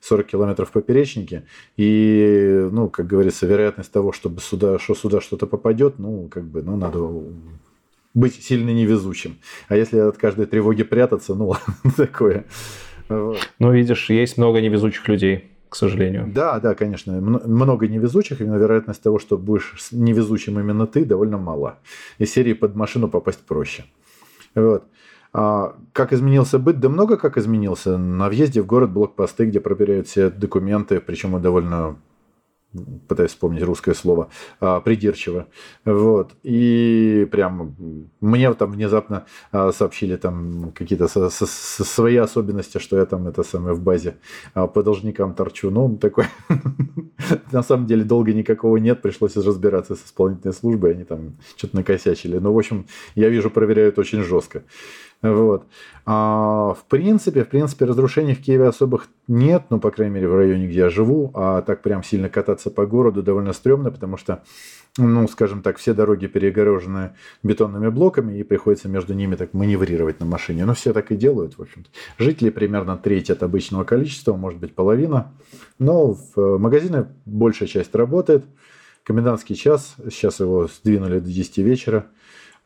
40 километров поперечнике. И, ну, как говорится, вероятность того, чтобы сюда, что сюда что-то попадет, ну, как бы, ну, надо быть сильно невезучим. А если от каждой тревоги прятаться, ну, такое. Ну, видишь, есть много невезучих людей к сожалению. Да, да, конечно. Много невезучих, именно вероятность того, что будешь невезучим именно ты, довольно мала. Из серии под машину попасть проще. Вот. А как изменился быт? Да много как изменился. На въезде в город блокпосты, где проверяют все документы, причем довольно пытаюсь вспомнить русское слово, а, придирчиво. Вот. И прям мне там внезапно а, сообщили там какие-то со, со, со свои особенности, что я там это самое в базе а, по должникам торчу. Ну, такой... На самом деле долго никакого нет, пришлось разбираться с исполнительной службой, они там что-то накосячили. Но, в общем, я вижу, проверяют очень жестко. Вот. А, в принципе, в принципе, разрушений в Киеве особых нет, ну, по крайней мере, в районе, где я живу, а так прям сильно кататься по городу довольно стрёмно, потому что ну, скажем так, все дороги перегорожены бетонными блоками, и приходится между ними так маневрировать на машине. Но все так и делают, в общем-то. Жителей примерно треть от обычного количества, может быть, половина. Но в э, магазине большая часть работает. Комендантский час, сейчас его сдвинули до 10 вечера.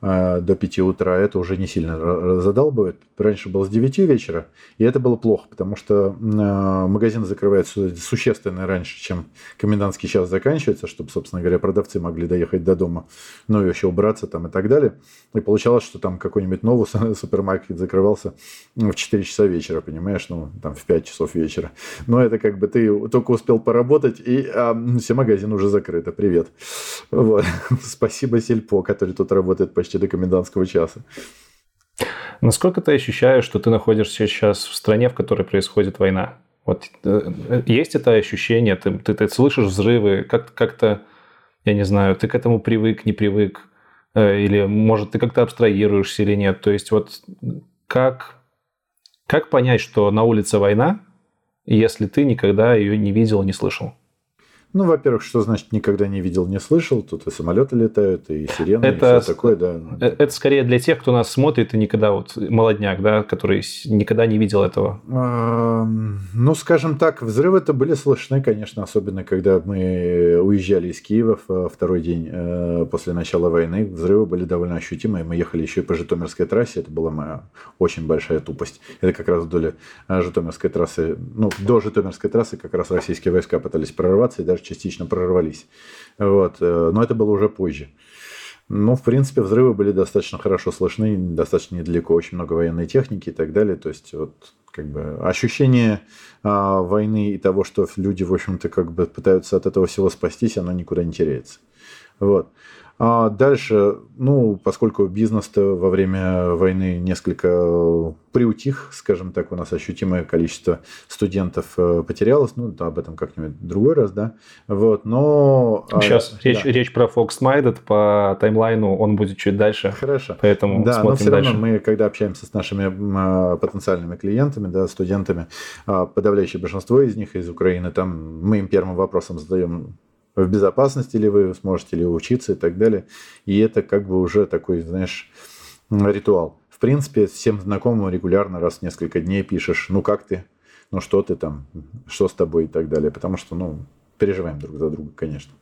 А, до 5 утра, это уже не сильно задалбывает. Раньше было с 9 вечера, и это было плохо, потому что а, магазин закрывается существенно раньше, чем комендантский час заканчивается, чтобы, собственно говоря, продавцы могли доехать до дома, ну и еще убраться там и так далее. И получалось, что там какой-нибудь новый супермаркет закрывался в 4 часа вечера, понимаешь, ну там в 5 часов вечера. Но это как бы ты только успел поработать, и а, все магазины уже закрыты. Привет. Вот. Спасибо Сельпо, который тут работает почти почти до комендантского часа. Насколько ты ощущаешь, что ты находишься сейчас в стране, в которой происходит война? Вот э, есть это ощущение, ты, ты, ты слышишь взрывы, как, как-то, я не знаю, ты к этому привык, не привык, э, или, может, ты как-то абстрагируешься или нет. То есть вот как, как понять, что на улице война, если ты никогда ее не видел, не слышал? Ну, во-первых, что значит никогда не видел, не слышал? Тут и самолеты летают, и сирены, это, и все такое, да. Э, это скорее для тех, кто нас смотрит и никогда вот молодняк, да, который никогда не видел этого. Ну, скажем так, взрывы-то были слышны, конечно, особенно когда мы уезжали из Киева второй день э, после начала войны. Взрывы были довольно ощутимые. Мы ехали еще и по Житомирской трассе. Это была моя очень большая тупость. Это как раз вдоль э, Житомирской трассы, ну, до Житомирской трассы как раз российские войска пытались прорваться и даже даже частично прорвались. Вот. Э, но это было уже позже. Ну, в принципе, взрывы были достаточно хорошо слышны, достаточно недалеко, очень много военной техники и так далее. То есть, вот, как бы, ощущение а, войны и того, что люди, в общем-то, как бы пытаются от этого всего спастись, оно никуда не теряется. Вот. А дальше, ну, поскольку бизнес-то во время войны несколько приутих, скажем так, у нас ощутимое количество студентов э, потерялось, ну, об этом как-нибудь другой раз, да, вот, но... Сейчас а, речь, да. речь про Fox по таймлайну, он будет чуть дальше. Хорошо. Поэтому да, смотрим но все дальше. равно мы, когда общаемся с нашими а, потенциальными клиентами, да, студентами, а, подавляющее большинство из них из Украины, там мы им первым вопросом задаем в безопасности ли вы сможете ли учиться и так далее. И это как бы уже такой, знаешь, ритуал. В принципе, всем знакомым регулярно раз в несколько дней пишешь, ну как ты, ну что ты там, что с тобой и так далее. Потому что, ну, переживаем друг за друга, конечно.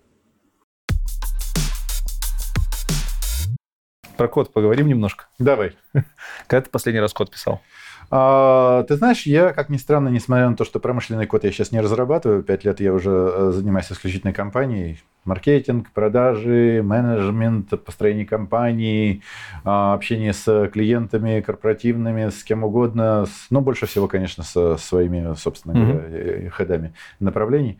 Про код поговорим немножко. Давай. Когда ты последний раз код писал? А, ты знаешь, я, как ни странно, несмотря на то, что промышленный код я сейчас не разрабатываю, пять лет я уже э, занимаюсь исключительной компанией, маркетинг, продажи, менеджмент, построение компании, а, общение с клиентами корпоративными, с кем угодно, ну, больше всего, конечно, со своими, собственно говоря, mm-hmm. ходами направлений.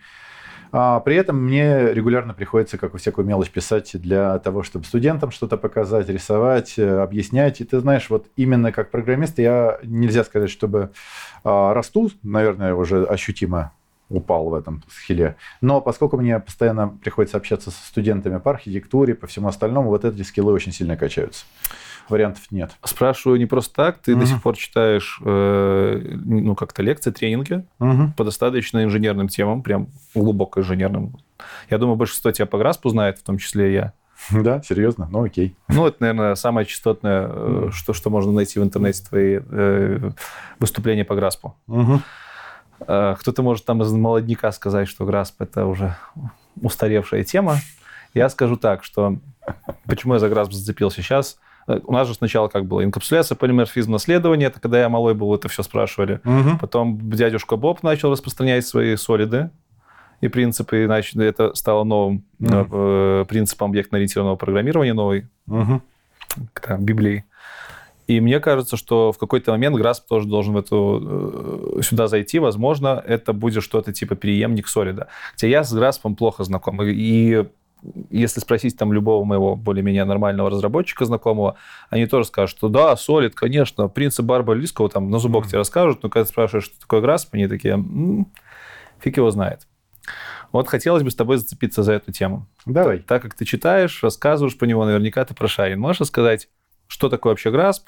А при этом мне регулярно приходится какую всякую мелочь писать для того, чтобы студентам что-то показать, рисовать, э, объяснять. И ты знаешь, вот именно как программист я нельзя сказать, чтобы а, расту, наверное, уже ощутимо упал в этом схиле. Но поскольку мне постоянно приходится общаться со студентами по архитектуре, по всему остальному, вот эти скиллы очень сильно качаются вариантов нет. Спрашиваю не просто так. Ты угу. до сих пор читаешь, э, ну, как-то лекции, тренинги угу. по достаточно инженерным темам, прям глубоко инженерным. Я думаю, большинство тебя по Граспу знает, в том числе и я. Да, серьезно? Ну, окей. Ну, это, наверное, самое частотное, mm. что, что можно найти в интернете, твои э, выступления по Граспу. Угу. Э, кто-то может там из молодняка сказать, что Грасп – это уже устаревшая тема. Я скажу так, что почему я за Грасп зацепился сейчас – у нас же сначала как было? Инкапсуляция, полиморфизм, наследование. Это когда я малой был, это все спрашивали. Угу. Потом дядюшка Боб начал распространять свои солиды и принципы, иначе это стало новым угу. принципом объектно-ориентированного программирования, новой угу. там, Библии. И мне кажется, что в какой-то момент Grasp тоже должен в эту, э, сюда зайти. Возможно, это будет что-то типа преемник солида. Хотя я с Grasp плохо знаком. И если спросить там любого моего более-менее нормального разработчика знакомого, они тоже скажут, что да, Solid, конечно, принцип Барбара-Лиского там на зубок mm-hmm. тебе расскажут, но когда ты спрашиваешь, что такое Grasp, они такие, м-м, фиг его знает. Вот хотелось бы с тобой зацепиться за эту тему. Давай. Так как ты читаешь, рассказываешь по него, наверняка ты прошарен. Можешь сказать, что такое вообще Grasp,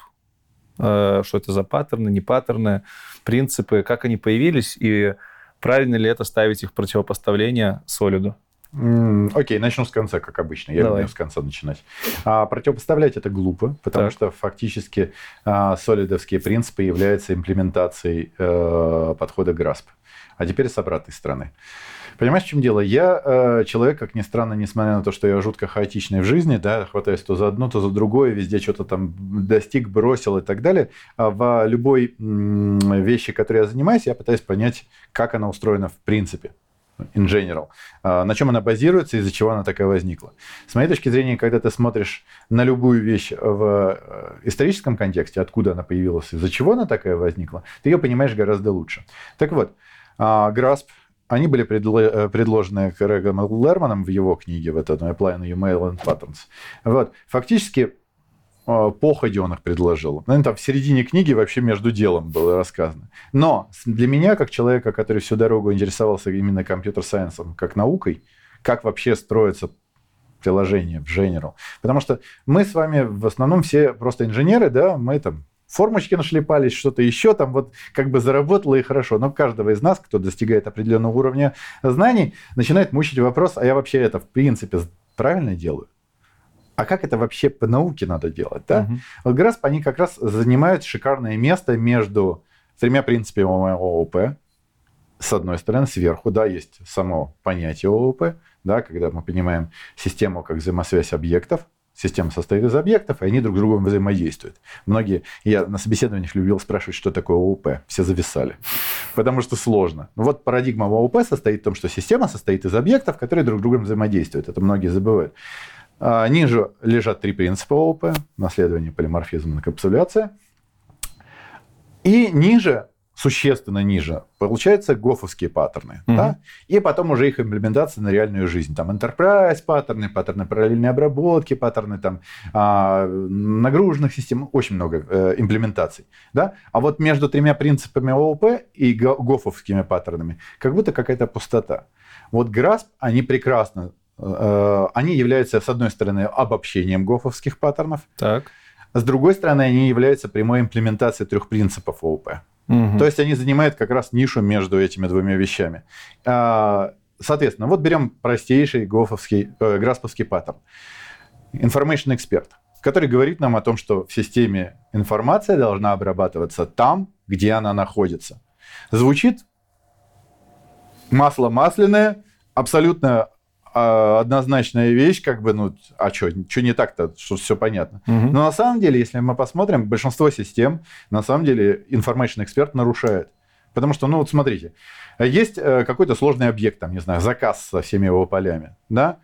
Э, что это за паттерны, не паттерны, принципы, как они появились, и правильно ли это ставить их противопоставление солиду? Окей, начну с конца, как обычно. Я Давай. люблю с конца начинать. А, противопоставлять это глупо, потому так. что фактически а, солидовские принципы являются имплементацией а, подхода GRASP. А теперь с обратной стороны. Понимаешь, в чем дело? Я э, человек, как ни странно, несмотря на то, что я жутко хаотичный в жизни, да, хватаюсь то за одно, то за другое, везде что-то там достиг, бросил и так далее. А в любой м- вещи, которой я занимаюсь, я пытаюсь понять, как она устроена в принципе in general, а, на чем она базируется, из-за чего она такая возникла. С моей точки зрения, когда ты смотришь на любую вещь в э, историческом контексте, откуда она появилась, из-за чего она такая возникла, ты ее понимаешь гораздо лучше. Так вот, Grasp они были э, предложены Грегом Лерманом в его книге, в этой Applying Email and Patterns. Вот. Фактически походе он их предложил. Ну, там в середине книги вообще между делом было рассказано. Но для меня, как человека, который всю дорогу интересовался именно компьютер-сайенсом, как наукой, как вообще строится приложение в General. Потому что мы с вами в основном все просто инженеры, да, мы там формочки нашлепались, что-то еще там вот как бы заработало и хорошо. Но каждого из нас, кто достигает определенного уровня знаний, начинает мучить вопрос, а я вообще это в принципе правильно делаю? А как это вообще по науке надо делать? Да? Угу. Вот ГРАСП, они как раз занимают шикарное место между тремя принципами ООП. С одной стороны, сверху, да, есть само понятие ООП, да, когда мы понимаем систему как взаимосвязь объектов, Система состоит из объектов, и они друг с другом взаимодействуют. Многие, я на собеседованиях любил спрашивать, что такое ООП. Все зависали, потому что сложно. Но вот парадигма ООП состоит в том, что система состоит из объектов, которые друг с другом взаимодействуют. Это многие забывают. А, ниже лежат три принципа ООП. Наследование, полиморфизм, инкапсуляция. И ниже существенно ниже, получаются гофовские паттерны. Mm-hmm. Да? И потом уже их имплементация на реальную жизнь. Там enterprise паттерны, паттерны параллельной обработки, паттерны там, а, нагруженных систем. Очень много э, имплементаций. Да? А вот между тремя принципами ООП и гофовскими паттернами как будто какая-то пустота. Вот GRASP, они прекрасно они являются, с одной стороны, обобщением гофовских паттернов, так. с другой стороны, они являются прямой имплементацией трех принципов ООП. Угу. То есть они занимают как раз нишу между этими двумя вещами. А, соответственно, вот берем простейший гофовский, э, грасповский паттерн. Information Expert, который говорит нам о том, что в системе информация должна обрабатываться там, где она находится. Звучит масло масляное, абсолютно однозначная вещь, как бы, ну, а что, что не так-то, что все понятно. Угу. Но на самом деле, если мы посмотрим, большинство систем, на самом деле, information эксперт нарушает. Потому что, ну, вот смотрите, есть э, какой-то сложный объект, там, не знаю, заказ со всеми его полями, да,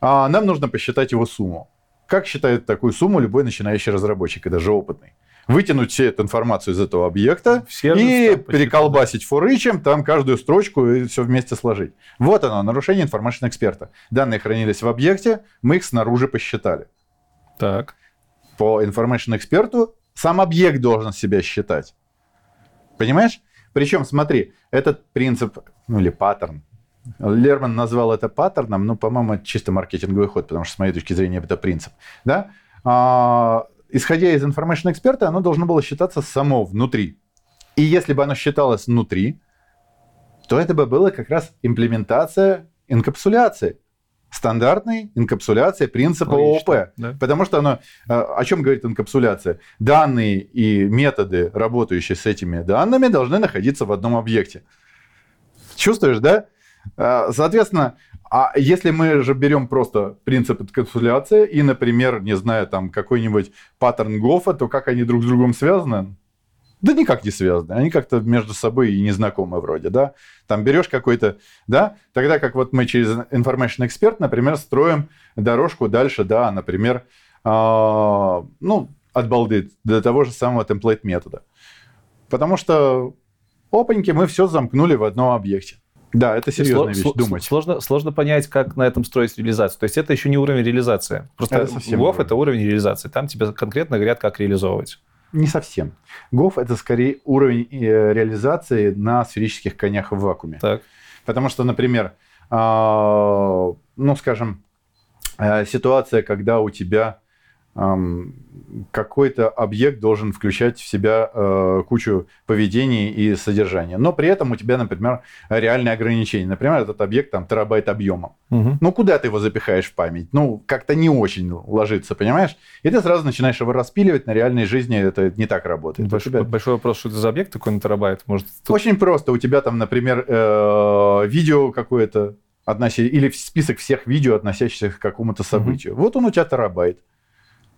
а нам нужно посчитать его сумму. Как считает такую сумму любой начинающий разработчик и даже опытный? Вытянуть всю эту информацию из этого объекта и переколбасить форычем, там каждую строчку и все вместе сложить. Вот оно, нарушение информации эксперта. Данные хранились в объекте, мы их снаружи посчитали. Так. По information эксперту сам объект должен себя считать. Понимаешь? Причем, смотри, этот принцип, ну или паттерн, Лерман назвал это паттерном, но, по-моему, это чисто маркетинговый ход, потому что, с моей точки зрения, это принцип. Да? А, исходя из information эксперта, оно должно было считаться само внутри. И если бы оно считалось внутри, то это бы было как раз имплементация инкапсуляции. Стандартной инкапсуляции принципа Логично, ООП. Да. Потому что оно... Э, о чем говорит инкапсуляция? Данные и методы, работающие с этими данными, должны находиться в одном объекте. Чувствуешь, да? Э, соответственно, а если мы же берем просто принцип инкапсуляции и, например, не знаю, там какой-нибудь паттерн Гофа, то как они друг с другом связаны? Да никак не связаны. Они как-то между собой и не знакомы вроде, да. Там берешь какой-то, да, тогда как вот мы через Information Expert, например, строим дорожку дальше, да, например, э, ну, от балды до того же самого темплейт метода. Потому что опаньки мы все замкнули в одном объекте. Да, это серьезная вещь, думать. Сложно, сложно понять, как на этом строить реализацию. То есть это еще не уровень реализации. Просто это GOF — это уровень реализации. Там тебе конкретно говорят, как реализовывать. Не совсем. ГОФ это скорее уровень э, реализации на сферических конях в вакууме. Так. Потому что, например, а, ну, скажем, э, ситуация, когда у тебя какой-то объект должен включать в себя э, кучу поведений и содержания. Но при этом у тебя, например, реальные ограничения. Например, этот объект там терабайт объемом. Угу. Ну, куда ты его запихаешь в память? Ну, как-то не очень ложится, понимаешь? И ты сразу начинаешь его распиливать. На реальной жизни это не так работает. Большой, тебя... большой вопрос, что это за объект такой на терабайт? Может, тут... Очень просто. У тебя там, например, э, видео какое-то, относи... или список всех видео, относящихся к какому-то событию. Угу. Вот он у тебя терабайт.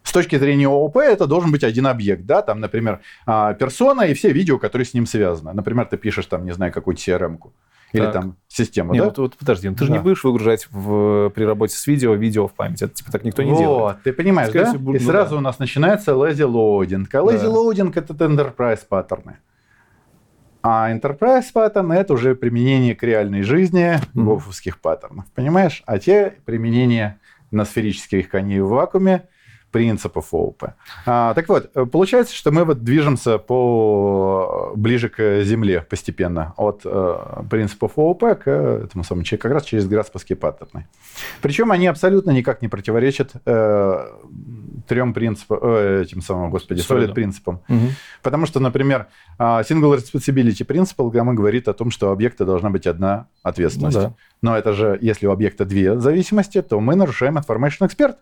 С точки зрения ООП это должен быть один объект, да, там, например, а, персона и все видео, которые с ним связаны. Например, ты пишешь там, не знаю, какую-то CRM-ку. Или так. там систему, не, да? Вот, вот подожди, ну ты да. же не будешь выгружать в, при работе с видео видео в память. Это типа так никто не вот, делает. Ты понимаешь, Скорее да? Всего, и ну, сразу да. у нас начинается lazy loading. А lazy да. loading это enterprise паттерны. А enterprise паттерны это уже применение к реальной жизни mm-hmm. гофовских паттернов. Понимаешь? А те применения на сферических коней в вакууме – принципов ООП. А, так вот, э, получается, что мы вот движемся по ближе к Земле постепенно от э, принципов ООП к этому самому, как раз через грасповские паттерны. Причем они абсолютно никак не противоречат э, трем принципам, э, этим самым, господи, solid принципам. Угу. Потому что, например, а, single responsibility принцип говорит о том, что у объекта должна быть одна ответственность. Ну, да. Но это же, если у объекта две зависимости, то мы нарушаем information expert.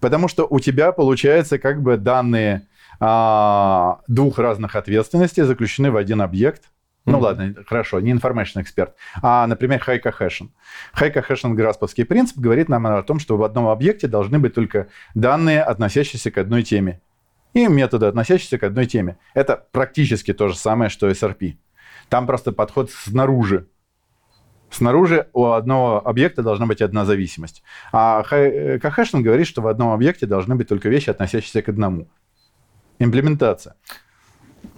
Потому что у тебя, получается, как бы данные а, двух разных ответственностей заключены в один объект. Ну mm-hmm. ладно, хорошо, не information эксперт, а, например, high cohesion. High cohesion грасповский принцип говорит нам о том, что в одном объекте должны быть только данные, относящиеся к одной теме, и методы, относящиеся к одной теме. Это практически то же самое, что SRP. Там просто подход снаружи. Снаружи у одного объекта должна быть одна зависимость. А Кахэшин говорит, что в одном объекте должны быть только вещи, относящиеся к одному. Имплементация.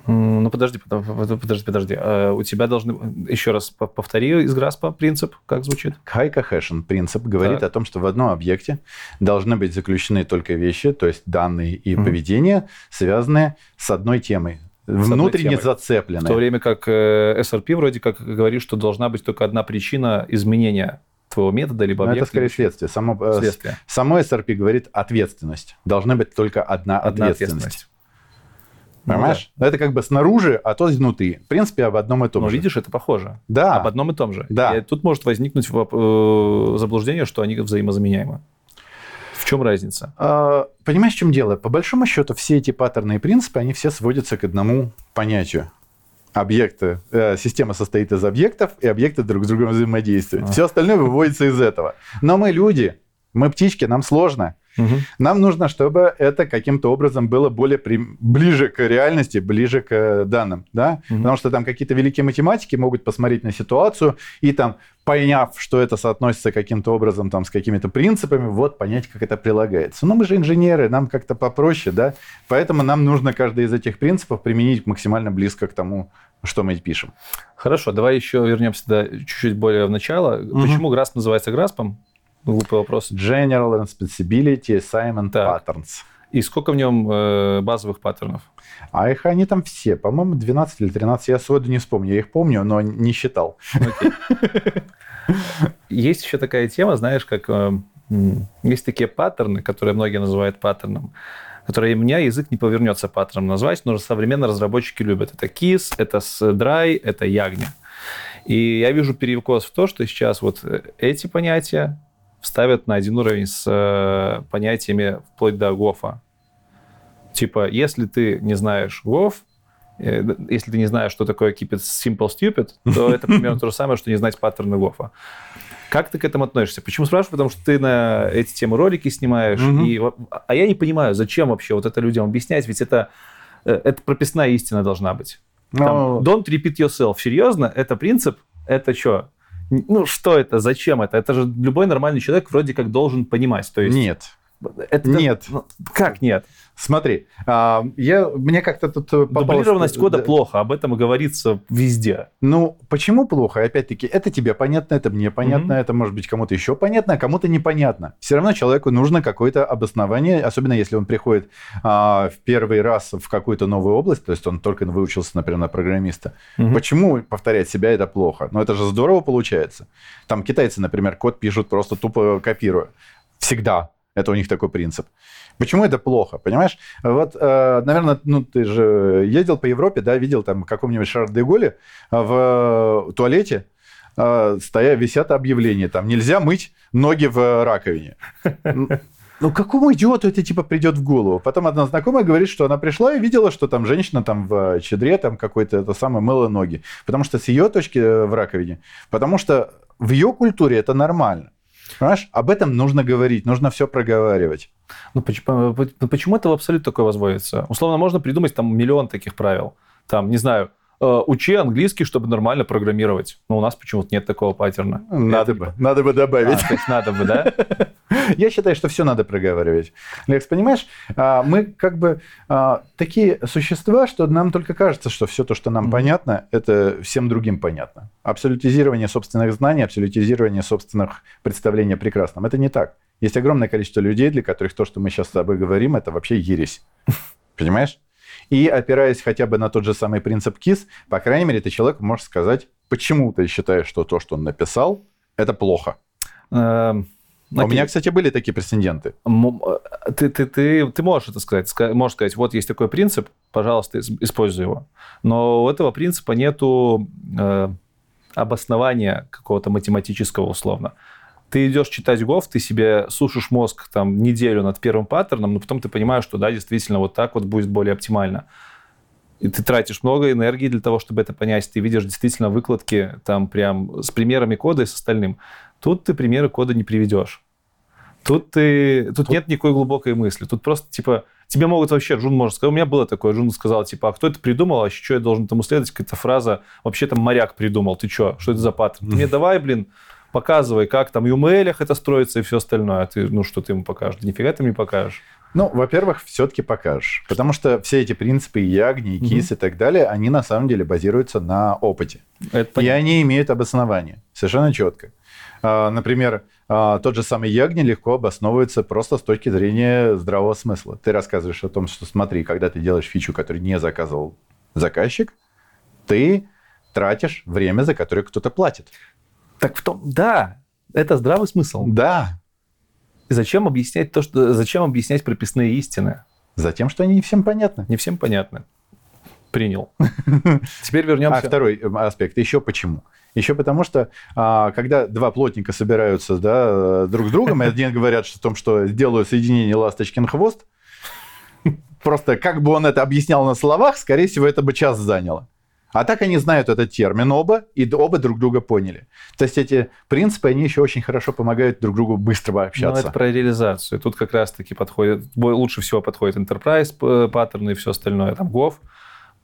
Ну, подожди, подожди, подожди. А у тебя должны... Еще раз повтори из Граспа принцип, как звучит? Cohesion принцип говорит так. о том, что в одном объекте должны быть заключены только вещи, то есть данные и mm-hmm. поведение, связанные с одной темой, внутренне зацеплены. В то время как э, SRP вроде как говорит, что должна быть только одна причина изменения твоего метода либо объекта. Но это скорее следствие. Само, э, следствие. Само SRP говорит ответственность. Должна быть только одна, одна ответственность. ответственность. Понимаешь? Ну, да. Это как бы снаружи, а то изнутри. В принципе, об одном и том Но же. видишь, это похоже. Да. Об одном и том же. Да. И тут может возникнуть э, заблуждение, что они взаимозаменяемы чем разница? А, понимаешь, в чем дело? По большому счету, все эти паттерны и принципы, они все сводятся к одному понятию. Объекты, э, система состоит из объектов, и объекты друг с другом взаимодействуют. А. Все остальное выводится из этого. Но мы люди, мы птички, нам сложно. Угу. Нам нужно, чтобы это каким-то образом было более при... ближе к реальности, ближе к данным, да? Угу. Потому что там какие-то великие математики могут посмотреть на ситуацию и там, поняв, что это соотносится каким-то образом там с какими-то принципами, вот понять, как это прилагается. Но мы же инженеры, нам как-то попроще, да? Поэтому нам нужно каждый из этих принципов применить максимально близко к тому, что мы пишем. Хорошо, давай еще вернемся чуть-чуть более в начало. Угу. Почему GRASP называется GRASP? Глупый вопрос. General Responsibility Assignment так. Patterns. И сколько в нем э, базовых паттернов? А их они там все, по-моему, 12 или 13. Я сроду не вспомню. Я их помню, но не считал. Есть еще такая тема, знаешь, как э, есть такие паттерны, которые многие называют паттерном, которые у меня язык не повернется паттерном назвать, но современные разработчики любят. Это KISS, это Dry, это Ягня. И я вижу перекос в то, что сейчас вот э, эти понятия ставят на один уровень с э, понятиями вплоть до ГОФа. Типа, если ты не знаешь ГОФ, э, если ты не знаешь, что такое keep it simple stupid, то это примерно то же самое, что не знать паттерны ГОФа. Как ты к этому относишься? Почему спрашиваю? Потому что ты на эти темы ролики снимаешь, mm-hmm. и, а я не понимаю, зачем вообще вот это людям объяснять, ведь это, э, это прописная истина должна быть. Там, no. Don't repeat yourself. Серьезно, это принцип? Это что? Ну, что это, зачем это? Это же любой нормальный человек вроде как должен понимать. То есть... Нет. Это, нет. Ну, как нет? Смотри, а, я, мне как-то тут попалось... Дублированность кода да. плохо, об этом говорится везде. Ну, почему плохо? Опять-таки, это тебе понятно, это мне понятно, mm-hmm. это может быть кому-то еще понятно, а кому-то непонятно. Все равно человеку нужно какое-то обоснование, особенно если он приходит а, в первый раз в какую-то новую область, то есть он только выучился, например, на программиста. Mm-hmm. Почему повторять себя это плохо? Ну, это же здорово получается. Там китайцы, например, код пишут просто тупо копируя. Всегда. Это у них такой принцип. Почему это плохо, понимаешь? Вот, э, наверное, ну ты же ездил по Европе, да, видел там каком-нибудь Шар-де-Голе в туалете э, стоя, висят объявления, там нельзя мыть ноги в раковине. Ну, какому идиоту это типа придет в голову? Потом одна знакомая говорит, что она пришла и видела, что там женщина там в чедре там какой-то это самое мыла ноги. Потому что с ее точки э, в раковине. Потому что в ее культуре это нормально. Понимаешь? Об этом нужно говорить, нужно все проговаривать. Ну почему, ну, почему это в абсолют такое возводится? Условно, можно придумать там миллион таких правил. Там, не знаю, учи английский, чтобы нормально программировать. Но у нас почему-то нет такого паттерна. Надо бы, надо бы добавить. А, то есть надо бы, да? Я считаю, что все надо проговаривать. Лекс, понимаешь, а, мы как бы а, такие существа, что нам только кажется, что все то, что нам mm-hmm. понятно, это всем другим понятно. Абсолютизирование собственных знаний, абсолютизирование собственных представлений о прекрасном. Это не так. Есть огромное количество людей, для которых то, что мы сейчас с тобой говорим, это вообще ересь. Понимаешь? И опираясь хотя бы на тот же самый принцип КИС, по крайней мере, ты человек можешь сказать, почему ты считаешь, что то, что он написал, это плохо. Эм, у меня, кстати, были такие прецеденты. Э, ты, ты, ты, ты можешь это сказать. Можешь сказать, вот есть такой принцип, пожалуйста, используй его. Но у этого принципа нету э, обоснования какого-то математического условно ты идешь читать ГОВ, ты себе сушишь мозг там неделю над первым паттерном, но потом ты понимаешь, что да, действительно, вот так вот будет более оптимально. И ты тратишь много энергии для того, чтобы это понять. Ты видишь действительно выкладки там прям с примерами кода и с остальным. Тут ты примеры кода не приведешь. Тут, ты, тут, тут нет никакой глубокой мысли. Тут просто, типа, тебе могут вообще, Джун может сказать, у меня было такое, Джун сказал, типа, а кто это придумал, а что я должен тому следовать? Какая-то фраза, вообще там моряк придумал, ты что, что это за паттерн? Мне давай, блин, показывай, как там в UML это строится и все остальное. А ты, ну, что ты ему покажешь? Нифига ты мне покажешь. Ну, во-первых, все-таки покажешь. Потому что все эти принципы Ягни, КИС угу. и так далее, они на самом деле базируются на опыте. Это и они имеют обоснование. Совершенно четко. А, например, а, тот же самый Ягни легко обосновывается просто с точки зрения здравого смысла. Ты рассказываешь о том, что смотри, когда ты делаешь фичу, которую не заказывал заказчик, ты тратишь время, за которое кто-то платит. Так в том, да, это здравый смысл. Да. И зачем объяснять то, что зачем объяснять прописные истины? Затем, что они не всем понятны. Не всем понятны. Принял. Теперь вернемся. А второй э, аспект. Еще почему? Еще потому что, а, когда два плотника собираются да, друг с другом, и один говорят о том, что сделаю соединение ласточкин хвост, просто как бы он это объяснял на словах, скорее всего, это бы час заняло. А так они знают этот термин оба, и оба друг друга поняли. То есть эти принципы, они еще очень хорошо помогают друг другу быстро общаться. Ну, это про реализацию. Тут как раз-таки подходит, лучше всего подходит enterprise паттерны и все остальное, там Gov.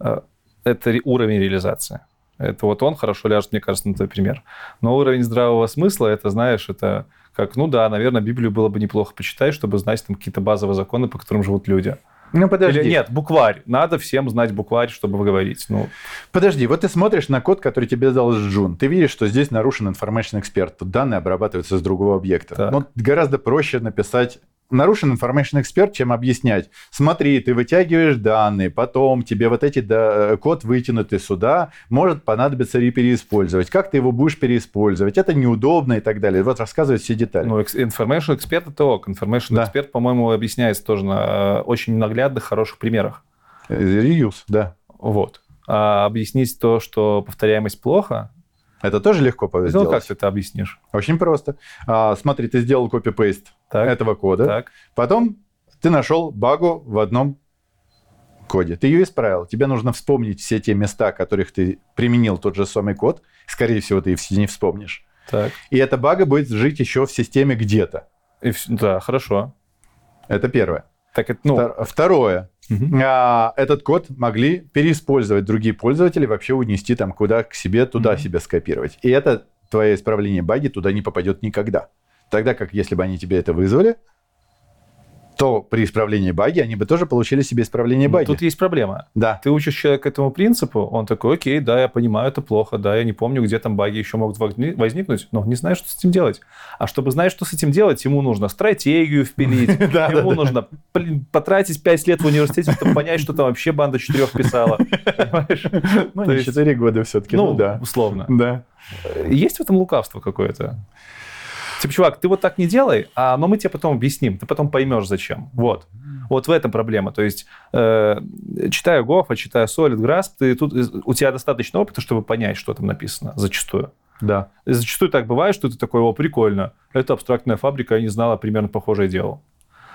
Э, это уровень реализации. Это вот он хорошо ляжет, мне кажется, на твой пример. Но уровень здравого смысла, это, знаешь, это как, ну да, наверное, Библию было бы неплохо почитать, чтобы знать там какие-то базовые законы, по которым живут люди. Ну, подожди. Или нет, букварь. Надо всем знать букварь, чтобы говорить. Ну. Подожди, вот ты смотришь на код, который тебе дал Джун. Ты видишь, что здесь нарушен information expert. Тут данные обрабатываются с другого объекта. Так. Но гораздо проще написать нарушен information эксперт, чем объяснять. Смотри, ты вытягиваешь данные, потом тебе вот эти да, код вытянутый сюда, может понадобиться переиспользовать. Как ты его будешь переиспользовать? Это неудобно и так далее. Вот рассказывать все детали. Ну, information эксперт это ок. Information да. по-моему, объясняется тоже на э, очень наглядных, хороших примерах. Reuse, да. Вот. А объяснить то, что повторяемость плохо, это тоже легко сделать. Ну, как ты это объяснишь? Очень просто. А, смотри, ты сделал копипейст этого кода. Так. Потом ты нашел багу в одном коде. Ты ее исправил. Тебе нужно вспомнить все те места, которых ты применил тот же самый код. Скорее всего, ты их не вспомнишь. Так. И эта бага будет жить еще в системе где-то. И, да, хорошо. Это первое. Так это, ну... Второе. Угу. А, этот код могли переиспользовать другие пользователи, вообще унести там куда к себе, туда угу. себе скопировать. И это твое исправление баги туда не попадет никогда. Тогда как если бы они тебе это вызвали, то при исправлении баги они бы тоже получили себе исправление баги. Тут есть проблема. Да. Ты учишь человека этому принципу, он такой, окей, да, я понимаю, это плохо, да, я не помню, где там баги еще могут возникнуть, но не знаю, что с этим делать. А чтобы знать, что с этим делать, ему нужно стратегию впилить, ему нужно потратить 5 лет в университете, чтобы понять, что там вообще банда четырех писала. Понимаешь? Ну, не 4 года все-таки, ну, ну да. условно. Да. Есть в этом лукавство какое-то? Типа, чувак, ты вот так не делай, а, но мы тебе потом объясним, ты потом поймешь, зачем. Вот. Вот в этом проблема. То есть, э, читая Гофа, читая Solid Grasp, ты тут, у тебя достаточно опыта, чтобы понять, что там написано, зачастую. Да. И зачастую так бывает, что ты такой, о, прикольно, это абстрактная фабрика, я не знала, примерно похожее дело.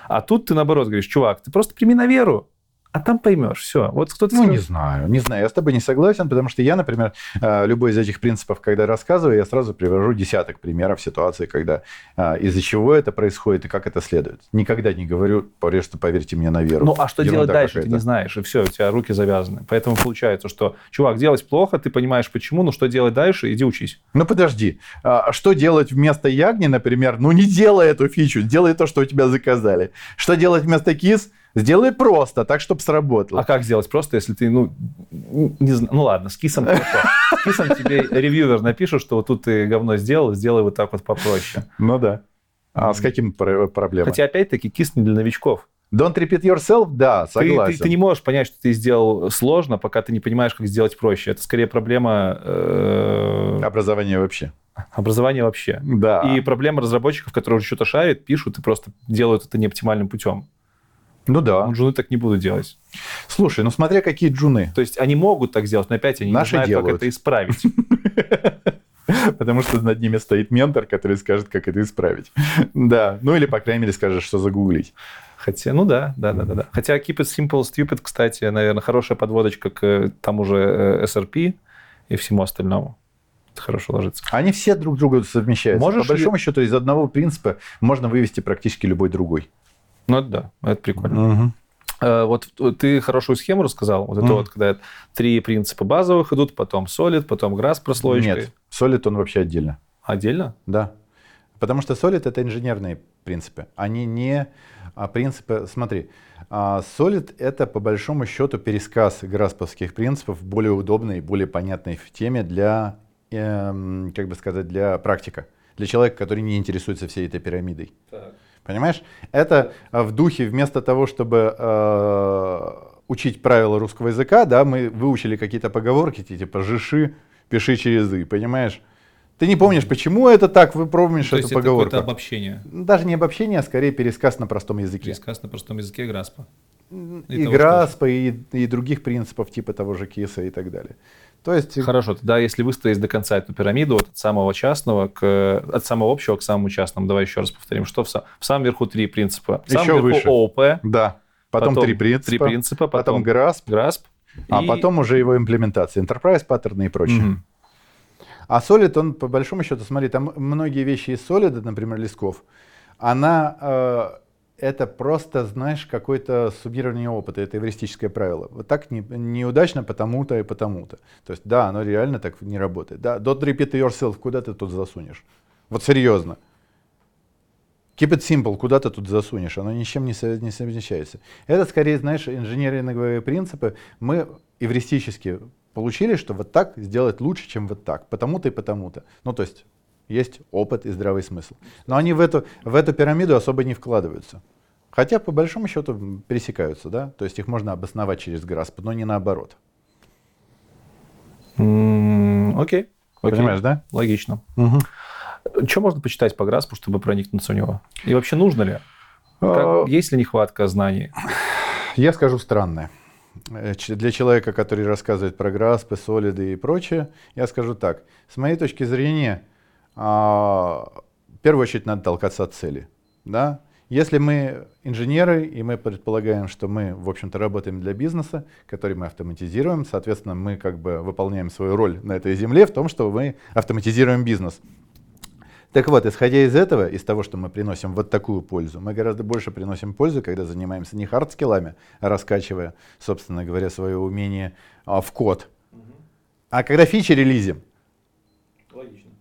А тут ты наоборот говоришь, чувак, ты просто прими на веру, а там поймешь, все. Вот кто-то ну, скажет... не знаю, не знаю. Я с тобой не согласен, потому что я, например, э, любой из этих принципов, когда рассказываю, я сразу привожу десяток примеров ситуации, когда э, из-за чего это происходит и как это следует. Никогда не говорю, что поверьте мне на веру. Ну, а что Ерунда делать дальше, ты не знаешь, и все, у тебя руки завязаны. Поэтому получается, что, чувак, делать плохо, ты понимаешь почему, но что делать дальше, иди учись. Ну, подожди. А что делать вместо ягни, например? Ну, не делай эту фичу, делай то, что у тебя заказали. Что делать вместо кис? Сделай просто, так, чтобы сработало. А как сделать просто, если ты, ну, не знаю, ну ладно, с кисом хорошо. С кисом тебе ревьювер напишет, что вот тут ты говно сделал, сделай вот так вот попроще. Ну да. А с каким проблемой? Хотя, опять-таки, кис не для новичков. Don't repeat yourself, да, согласен. Ты, ты, ты не можешь понять, что ты сделал сложно, пока ты не понимаешь, как сделать проще. Это скорее проблема... Э... Образования вообще. Образование вообще. Да. И проблема разработчиков, которые что-то шарят, пишут и просто делают это неоптимальным путем. Ну да. Ну, джуны так не будут делать. Слушай, ну смотря какие джуны. То есть они могут так сделать, но опять они Наши не знают, делают. как это исправить. Потому что над ними стоит ментор, который скажет, как это исправить. Да, ну или, по крайней мере, скажет, что загуглить. Хотя, ну да, да, да, да, да. Хотя Keep It Simple Stupid, кстати, наверное, хорошая подводочка к тому же э, SRP и всему остальному. Это хорошо ложится. Они все друг друга совмещаются. Можешь По большому ли... счету, из одного принципа можно вывести практически любой другой. Ну, это да, это прикольно. Угу. Вот ты хорошую схему рассказал. Вот mm. это вот, когда три принципа базовых идут, потом Solid, потом GRASS с прослоечкой. Нет, Solid он вообще отдельно. Отдельно? Да. Потому что Solid это инженерные принципы. Они не а, принципы... Смотри, а, Solid это по большому счету пересказ грасповских принципов более удобной, более понятной в теме для, э, как бы сказать, для практика. Для человека, который не интересуется всей этой пирамидой. Так. Понимаешь? Это э, в духе вместо того, чтобы э, учить правила русского языка, да, мы выучили какие-то поговорки, типа «жиши, пиши через «и», понимаешь? Ты не помнишь, почему это так, вы помнишь То эту поговорку. это обобщение? Даже не обобщение, а скорее пересказ на простом языке. Пересказ на простом языке Граспа. И, и Граспа, и, и других принципов типа того же Киса и так далее. То есть... Хорошо, тогда если выстроить до конца эту пирамиду от самого частного к от самого общего к самому частному, давай еще раз повторим, что в, сам, в самом верху три принципа. В еще выше. ООП. Да. Потом, потом три принципа. Три принципа. Потом, потом GRASP. GRASP. А и... потом уже его имплементация. Enterprise паттерны и прочее. Угу. А Solid, он по большому счету, смотри, там многие вещи из Solid, например, лесков, она э, это просто, знаешь, какое-то суммирование опыта, это эвристическое правило. Вот так не, неудачно потому-то и потому-то. То есть, да, оно реально так не работает. Да, don't repeat yourself, куда ты тут засунешь? Вот серьезно. Keep it simple, куда ты тут засунешь? Оно ничем не, не совмещается. Это скорее, знаешь, инженерные принципы. Мы эвристически получили, что вот так сделать лучше, чем вот так. Потому-то и потому-то. Ну, то есть есть опыт и здравый смысл. Но они в эту, в эту пирамиду особо не вкладываются. Хотя, по большому счету, пересекаются, да? То есть их можно обосновать через ГРАСП, но не наоборот. Окей. Mm, okay. okay. Понимаешь, да? Логично. Угу. Что можно почитать по ГРАСПу, чтобы проникнуться в него? И вообще нужно ли? Как, а, есть ли нехватка знаний? Я скажу странное. Э, для человека, который рассказывает про ГРАСПы, солиды и прочее, я скажу так. С моей точки зрения, в первую очередь надо толкаться от цели. Да? Если мы инженеры, и мы предполагаем, что мы, в общем-то, работаем для бизнеса, который мы автоматизируем, соответственно, мы как бы выполняем свою роль на этой земле в том, что мы автоматизируем бизнес. Так вот, исходя из этого, из того, что мы приносим вот такую пользу, мы гораздо больше приносим пользу, когда занимаемся не hard skill ами, а раскачивая, собственно говоря, свое умение а, в код, а когда фичи релизим.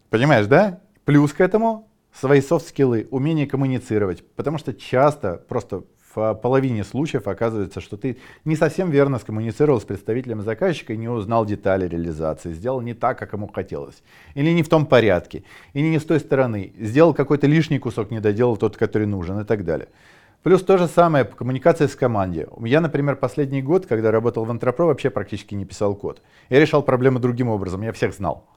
Понимаешь, да? Плюс к этому свои soft skill ы, умение коммуницировать. Потому что часто, просто в половине случаев оказывается, что ты не совсем верно скоммуницировал с представителем заказчика и не узнал детали реализации, сделал не так, как ему хотелось, или не в том порядке, или не с той стороны, сделал какой-то лишний кусок, не доделал тот, который нужен и так далее. Плюс то же самое коммуникация с команде. Я, например, последний год, когда работал в Антропро, вообще практически не писал код. Я решал проблемы другим образом, я всех знал.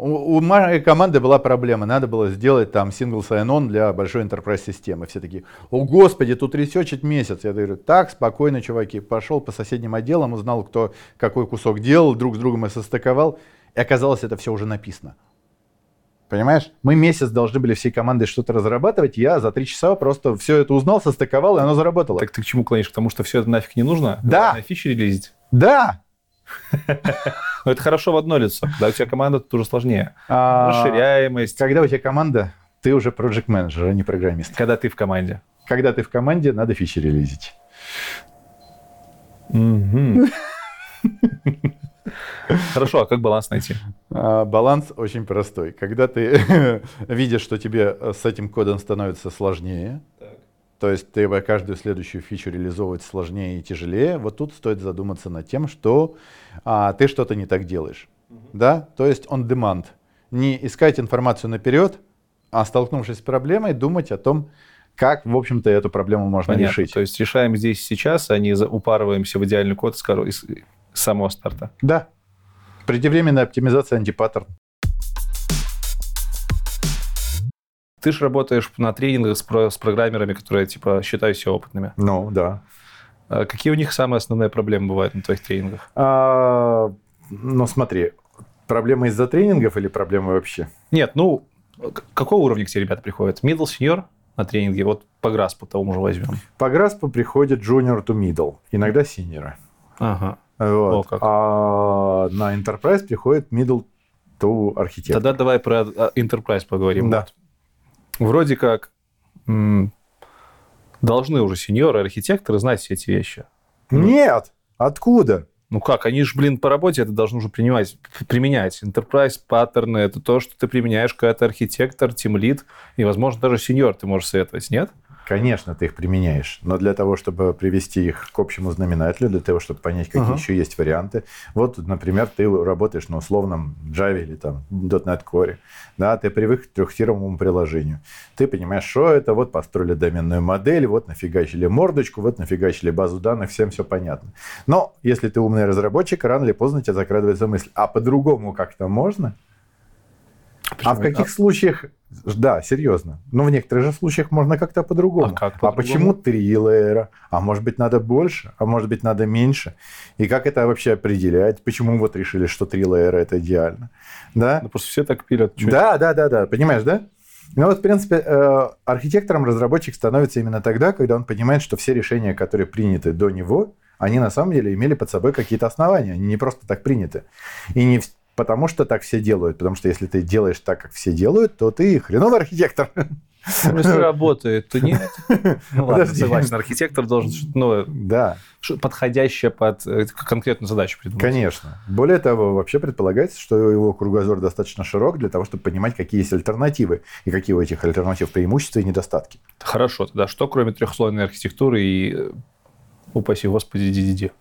У, у моей команды была проблема. Надо было сделать там single sign-on для большой enterprise системы. Все такие, о господи, тут ресечит месяц. Я говорю, так, спокойно, чуваки. Пошел по соседним отделам, узнал, кто какой кусок делал, друг с другом и состыковал. И оказалось, это все уже написано. Понимаешь? Мы месяц должны были всей командой что-то разрабатывать. Я за три часа просто все это узнал, состыковал, и оно заработало. Так ты к чему клонишь? Потому что все это нафиг не нужно? Да. На фичи релизить? Да. Но это хорошо в одно лицо. Когда у тебя команда, то уже сложнее. А, Расширяемость. Когда у тебя команда, ты уже проект менеджер а не программист. Когда ты в команде. Когда ты в команде, надо фичи релизить. Хорошо, а как баланс найти? А, Баланс очень простой. Когда ты видишь, что тебе с этим кодом становится сложнее, то есть ты каждую следующую фичу реализовывать сложнее и тяжелее, вот тут стоит задуматься над тем, что а, ты что-то не так делаешь. Да? То есть on demand. Не искать информацию наперед, а столкнувшись с проблемой, думать о том, как, в общем-то, эту проблему можно Понятно. решить. То есть решаем здесь сейчас, а не упарываемся в идеальный код с, коро- из- с самого старта. Да. Преждевременная оптимизация антипаттерн. Ты же работаешь на тренингах с, про- с программерами, которые, типа, считают себя опытными. Ну, да. А какие у них самые основные проблемы бывают на твоих тренингах? А, ну, смотри, проблема из-за тренингов или проблема вообще? Нет, ну, какого уровня к тебе ребята приходят? Middle, senior на тренинге? Вот по Граспу тому же возьмем. По Граспу приходит junior to middle, иногда senior. Ага. Вот. О, как. А на enterprise приходит middle to architect. Тогда давай про а, Enterprise поговорим. Да. Вроде как должны уже сеньоры, архитекторы знать все эти вещи. Нет! Откуда? Ну как, они же, блин, по работе это должны уже принимать, применять. Enterprise паттерны – это то, что ты применяешь, когда ты архитектор, тимлид, и, возможно, даже сеньор ты можешь советовать, нет? Конечно, ты их применяешь, но для того, чтобы привести их к общему знаменателю, для того, чтобы понять, какие Ага. еще есть варианты. Вот, например, ты работаешь на условном Java или там .NET Core, да, ты привык к трехтировому приложению. Ты понимаешь, что это, вот построили доменную модель, вот нафигачили мордочку, вот нафигачили базу данных, всем все понятно. Но если ты умный разработчик, рано или поздно тебе закрадывается мысль, а по-другому как-то можно? А в каких случаях, да, серьезно, но в некоторых же случаях можно как-то по-другому. А как А по-другому? почему три лейера? А может быть надо больше? А может быть надо меньше? И как это вообще определять? Почему вот решили, что три лейера это идеально? Да? Ну, просто все так пилят. Чё Да, да, да, да, понимаешь, да? Ну вот, в принципе, э, архитектором разработчик становится именно тогда, когда он понимает, что все решения, которые приняты до него, они на самом деле имели под собой какие-то основания, они не просто так приняты. И не потому, что так все делают, потому что если ты делаешь так, как все делают, то ты хреновый архитектор. Ну, если работает, то нет. Ну ладно, согласен. Архитектор должен что-то ну, Да, подходящее под э, конкретную задачу придумать. конечно. Более того, вообще предполагается, что его кругозор достаточно широк для того, чтобы понимать, какие есть альтернативы и какие у этих альтернатив преимущества и недостатки. Хорошо, тогда что кроме трехслойной архитектуры и, э, упаси господи, DDD?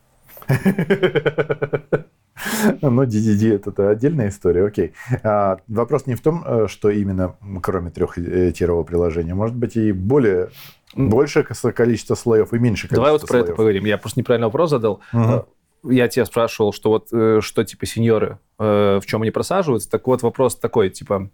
Ну, DDD это -то отдельная история, окей. А, вопрос не в том, э, что именно, кроме трехтирового приложения, может быть и более, кос- количество слоев и меньше количество Давай вот про это поговорим. Я просто неправильно вопрос задал. Э, Я тебя спрашивал, что вот э, что типа сеньоры, э, в чем они просаживаются. Так вот вопрос такой, типа,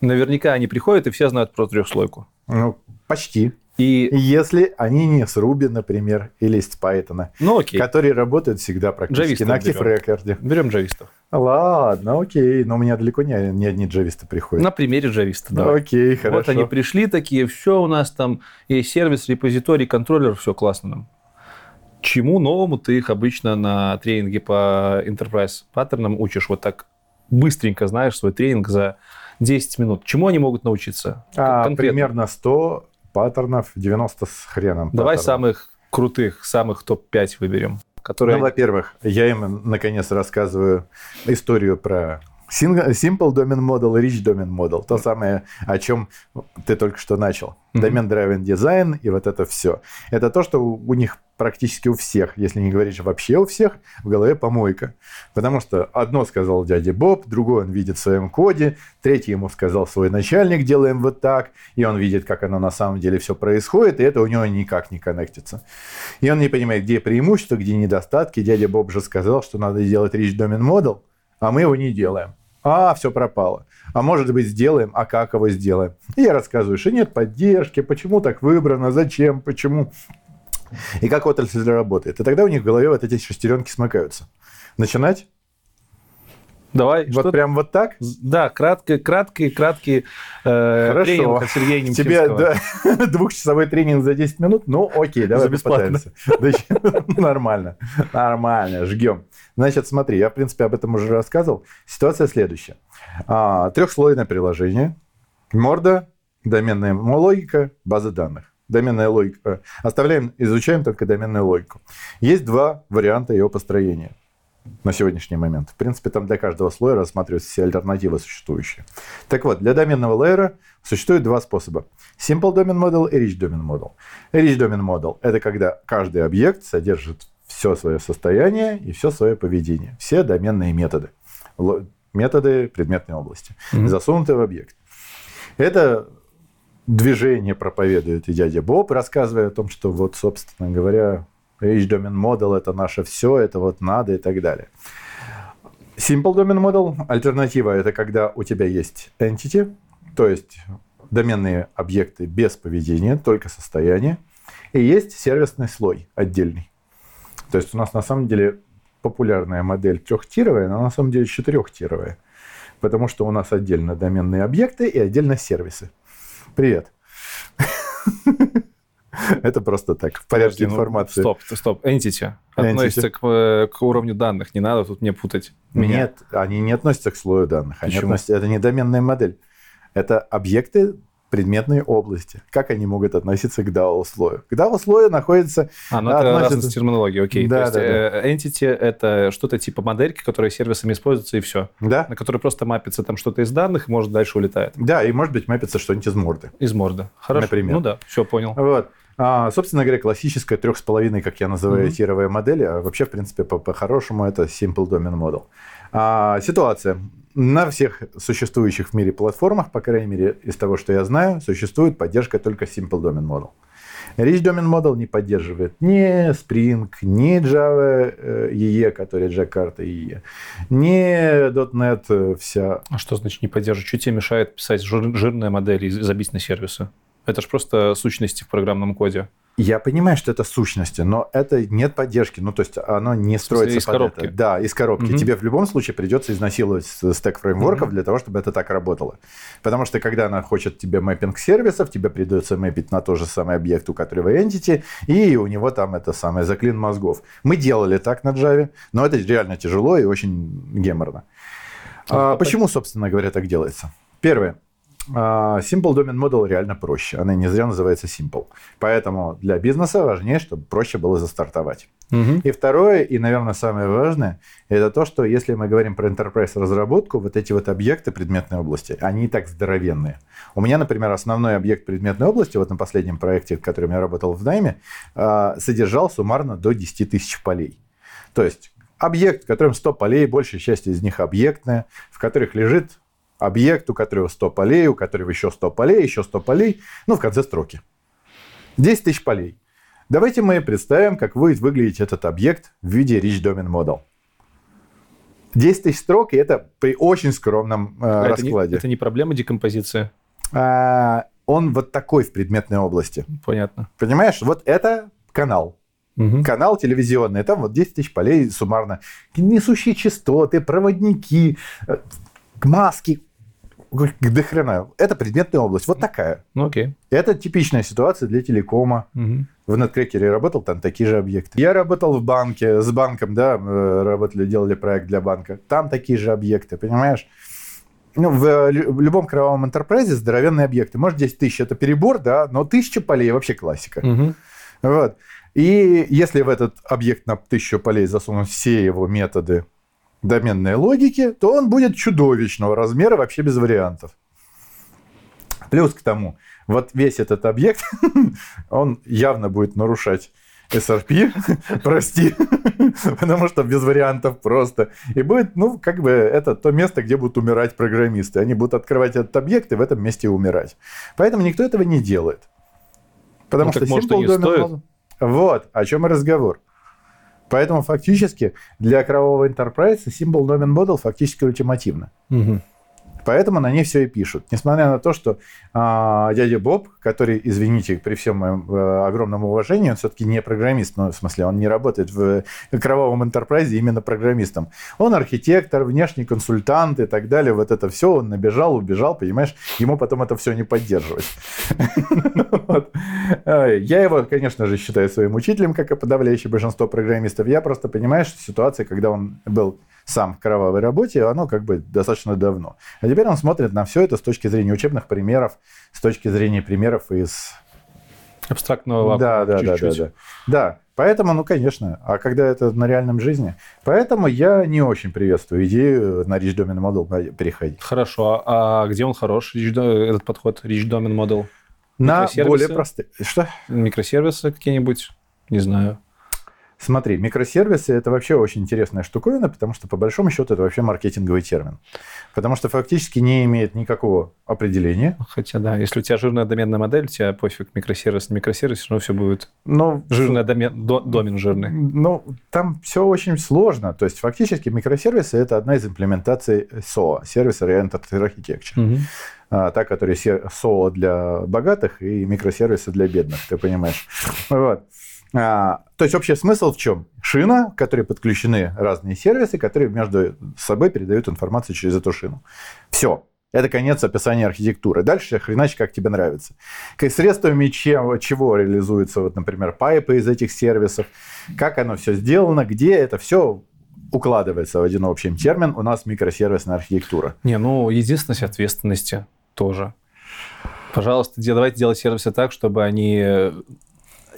наверняка они приходят и все знают про трехслойку. Ну, почти. И, Если они не с Ruby, например, или с Python, ну окей, которые работают всегда практически Джавистов на Active берем. Джавистов. Ладно, окей, но у меня далеко не, не одни джависты приходят. На примере джависта, давай. Окей, хорошо. Вот они пришли такие, все у нас там есть сервис, репозиторий, контроллер, все классно нам. Чему новому ты их обычно на тренинге по enterprise паттернам учишь вот так быстренько, знаешь, свой тренинг за 10 минут? Чему они могут научиться? А, Конкретно. примерно 100 паттернов, 90 с хреном. Давай паттернов. самых крутых, самых топ-5 выберем. Которые... Ну, во-первых, я им наконец рассказываю историю про Simple Domain Model, Rich Domain Model. То самое, о чем ты только что начал. Domain Driven Design и вот это все. Это то, что у них практически у всех, если не говорить вообще у всех, в голове помойка. Потому что одно сказал дядя Боб, другое он видит в своем коде, третий ему сказал свой начальник, делаем вот так, и он видит, как оно на самом деле все происходит, и это у него никак не коннектится. И он не понимает, где преимущества, где недостатки. Дядя Боб же сказал, что надо сделать Rich Domain Model, а мы его не делаем. А, все пропало. А может быть, сделаем, а как его сделаем? И я рассказываю, что нет поддержки, почему так выбрано, зачем, почему. И как отрасль работает. И тогда у них в голове вот эти шестеренки смыкаются. Начинать? Давай. Вот что прям вот так? Да, краткий, краткий, краткий э, Хорошо. тренинг от Сергея Тебе да, двухчасовой тренинг за 10 минут? Ну, окей, давай за бесплатно. Нормально, нормально, жгем. Значит, смотри, я, в принципе, об этом уже рассказывал. Ситуация следующая. А, трехслойное приложение, морда, доменная логика, база данных. Доменная логика. Оставляем, изучаем только доменную логику. Есть два варианта ее построения на сегодняшний момент. В принципе, там для каждого слоя рассматриваются все альтернативы существующие. Так вот, для доменного лейера существует два способа. Simple Domain Model и Rich Domain Model. Rich Domain Model – это когда каждый объект содержит все свое состояние и все свое поведение. Все доменные методы. Методы предметной области. Mm-hmm. Засунутые в объект. Это движение проповедует и дядя Боб, рассказывая о том, что вот, собственно говоря, H-Domain Model – это наше все, это вот надо и так далее. Simple Domain Model – альтернатива – это когда у тебя есть entity, то есть доменные объекты без поведения, только состояние, и есть сервисный слой отдельный. То есть у нас на самом деле популярная модель трехтировая, но на самом деле четырехтировая, потому что у нас отдельно доменные объекты и отдельно сервисы. Привет. Это просто так, в порядке ну, информации. Стоп, стоп, entity относится к, э, к уровню данных, не надо тут мне путать. Меня. Нет, они не относятся к слою данных. Они относятся, это не доменная модель. Это объекты предметной области. Как они могут относиться к DAO слою? К DAO слою находится... А, ну это относится... разность терминологии, окей. Да, То есть да, да. Э, entity — это что-то типа модельки, которые сервисами используются, и все. Да. На которые просто мапится там что-то из данных, и может дальше улетает. Да, и может быть мапится что-нибудь из морды. Из морды. Хорошо. Например. Ну да, все понял. Вот. А, собственно говоря, классическая трех с половиной, как я называю, mm-hmm. тировая модель, а вообще, в принципе, по-хорошему это Simple Domain Model. А, ситуация. На всех существующих в мире платформах, по крайней мере, из того, что я знаю, существует поддержка только Simple Domain Model. Rich Domain Model не поддерживает ни Spring, ни Java EE, который Jakarta EE, ни .NET э, вся. А что значит не поддерживает? Что тебе мешает писать жир, жирные модели и забить на сервисы? Это же просто сущности в программном коде. Я понимаю, что это сущности, но это нет поддержки. Ну, то есть оно не строится из под коробки. это. Да, из коробки. Угу. Тебе в любом случае придется изнасиловать стек фреймворков угу. для того, чтобы это так работало. Потому что когда она хочет тебе мэппинг сервисов, тебе придется мэпить на тот же самый объект, у которого entity, и у него там это самое заклин мозгов. Мы делали так на Java, но это реально тяжело и очень геморно. А, а почему, собственно говоря, так делается? Первое. А, Simple Domain Model реально проще. Она не зря называется Simple. Поэтому для бизнеса важнее, чтобы проще было застартовать. Угу. И второе, и, наверное, самое важное, это то, что если мы говорим про enterprise разработку, вот эти вот объекты предметной области, они и так здоровенные. У меня, например, основной объект предметной области, вот на последнем проекте, в котором я работал в найме, а, содержал суммарно до 10 тысяч полей. То есть объект, в котором 100 полей, большая часть из них объектная, в которых лежит объект, у которого 100 полей, у которого еще 100 полей, еще 100 полей, ну, в конце строки. 10 тысяч полей. Давайте мы представим, как будет выглядеть этот объект в виде Rich Domain Model. 10 тысяч строк, и это при очень скромном э, а раскладе. Это не, это не проблема декомпозиции? А, он вот такой в предметной области. Понятно. Понимаешь, вот это канал. Угу. Канал телевизионный, там вот 10 тысяч полей суммарно. Несущие частоты, проводники, э, маски, до хрена. Это предметная область. Вот такая. Ну, окей. Это типичная ситуация для телекома. Угу. В Неткрекере работал, там такие же объекты. Я работал в банке, с банком, да, работали, делали проект для банка. Там такие же объекты, понимаешь? Ну, в, в любом кровавом интерпрайзе здоровенные объекты. Может, 10 тысяч это перебор, да, но тысяча полей вообще классика. Угу. Вот. И если в этот объект на тысячу полей засунуть все его методы доменной логики, то он будет чудовищного размера вообще без вариантов. Плюс к тому, вот весь этот объект, он явно будет нарушать SRP, прости, потому что без вариантов просто. И будет, ну, как бы это то место, где будут умирать программисты. Они будут открывать этот объект и в этом месте умирать. Поэтому никто этого не делает. Потому ну, что может, Simple Domain... Вот, о чем и разговор. Поэтому фактически для кровавого enterprise Simple Domain Model фактически ультимативно. Мгм. Поэтому на ней все и пишут. Несмотря на то, что а, дядя Боб, который, извините, при всем моем э, огромном уважении, он все-таки не программист, ну, в смысле, он не работает в кровавом enterprise именно программистом. Он архитектор, внешний консультант и так далее. Вот это все, он набежал, убежал, понимаешь, ему потом это все не поддерживать. Ай, Я его, конечно же, считаю своим учителем, как и подавляющее большинство программистов. Я просто понимаю, что ситуация, когда он был сам в кровавой работе, оно как бы достаточно давно. А теперь он смотрит на все это с точки зрения учебных примеров, с точки зрения примеров из... Абстрактного Да, да, да, да, чуть-чуть. да. Да, поэтому, ну, конечно, а когда это на реальном жизни? Поэтому я не очень приветствую идею на Rich Domain Model переходить. Хорошо. А где он хорош, этот подход, Rich Domain Model? На более простые... Что? Микросервисы какие-нибудь? Не знаю. Смотри, микросервисы это вообще очень интересная штуковина, потому что по большому счету это вообще маркетинговый термин. Потому что фактически не имеет никакого определения. Хотя да, если у тебя жирная доменная модель, у тебя пофиг, микросервис, не микросервис, равно все будет Но жирная домен, до- домен жирный. Ну, там все очень сложно. То есть, фактически, микросервисы – это одна из имплементаций SOA, Service Oriented Architecture. А, та, которая SOA для богатых и микросервисы для бедных, ты понимаешь. Вот. А, то есть, общий смысл в чем? Шина, к которой подключены разные сервисы, которые между собой передают информацию через эту шину. Все. Это конец описания архитектуры. Дальше хреначе, как тебе нравится. Как средствами чем, чего реализуются, вот, например, пайпы из этих сервисов, как оно все сделано, где это все укладывается в один общий термин. У нас микросервисная архитектура. Не, ну, единственность ответственности тоже. Пожалуйста, давайте делать сервисы так, чтобы они...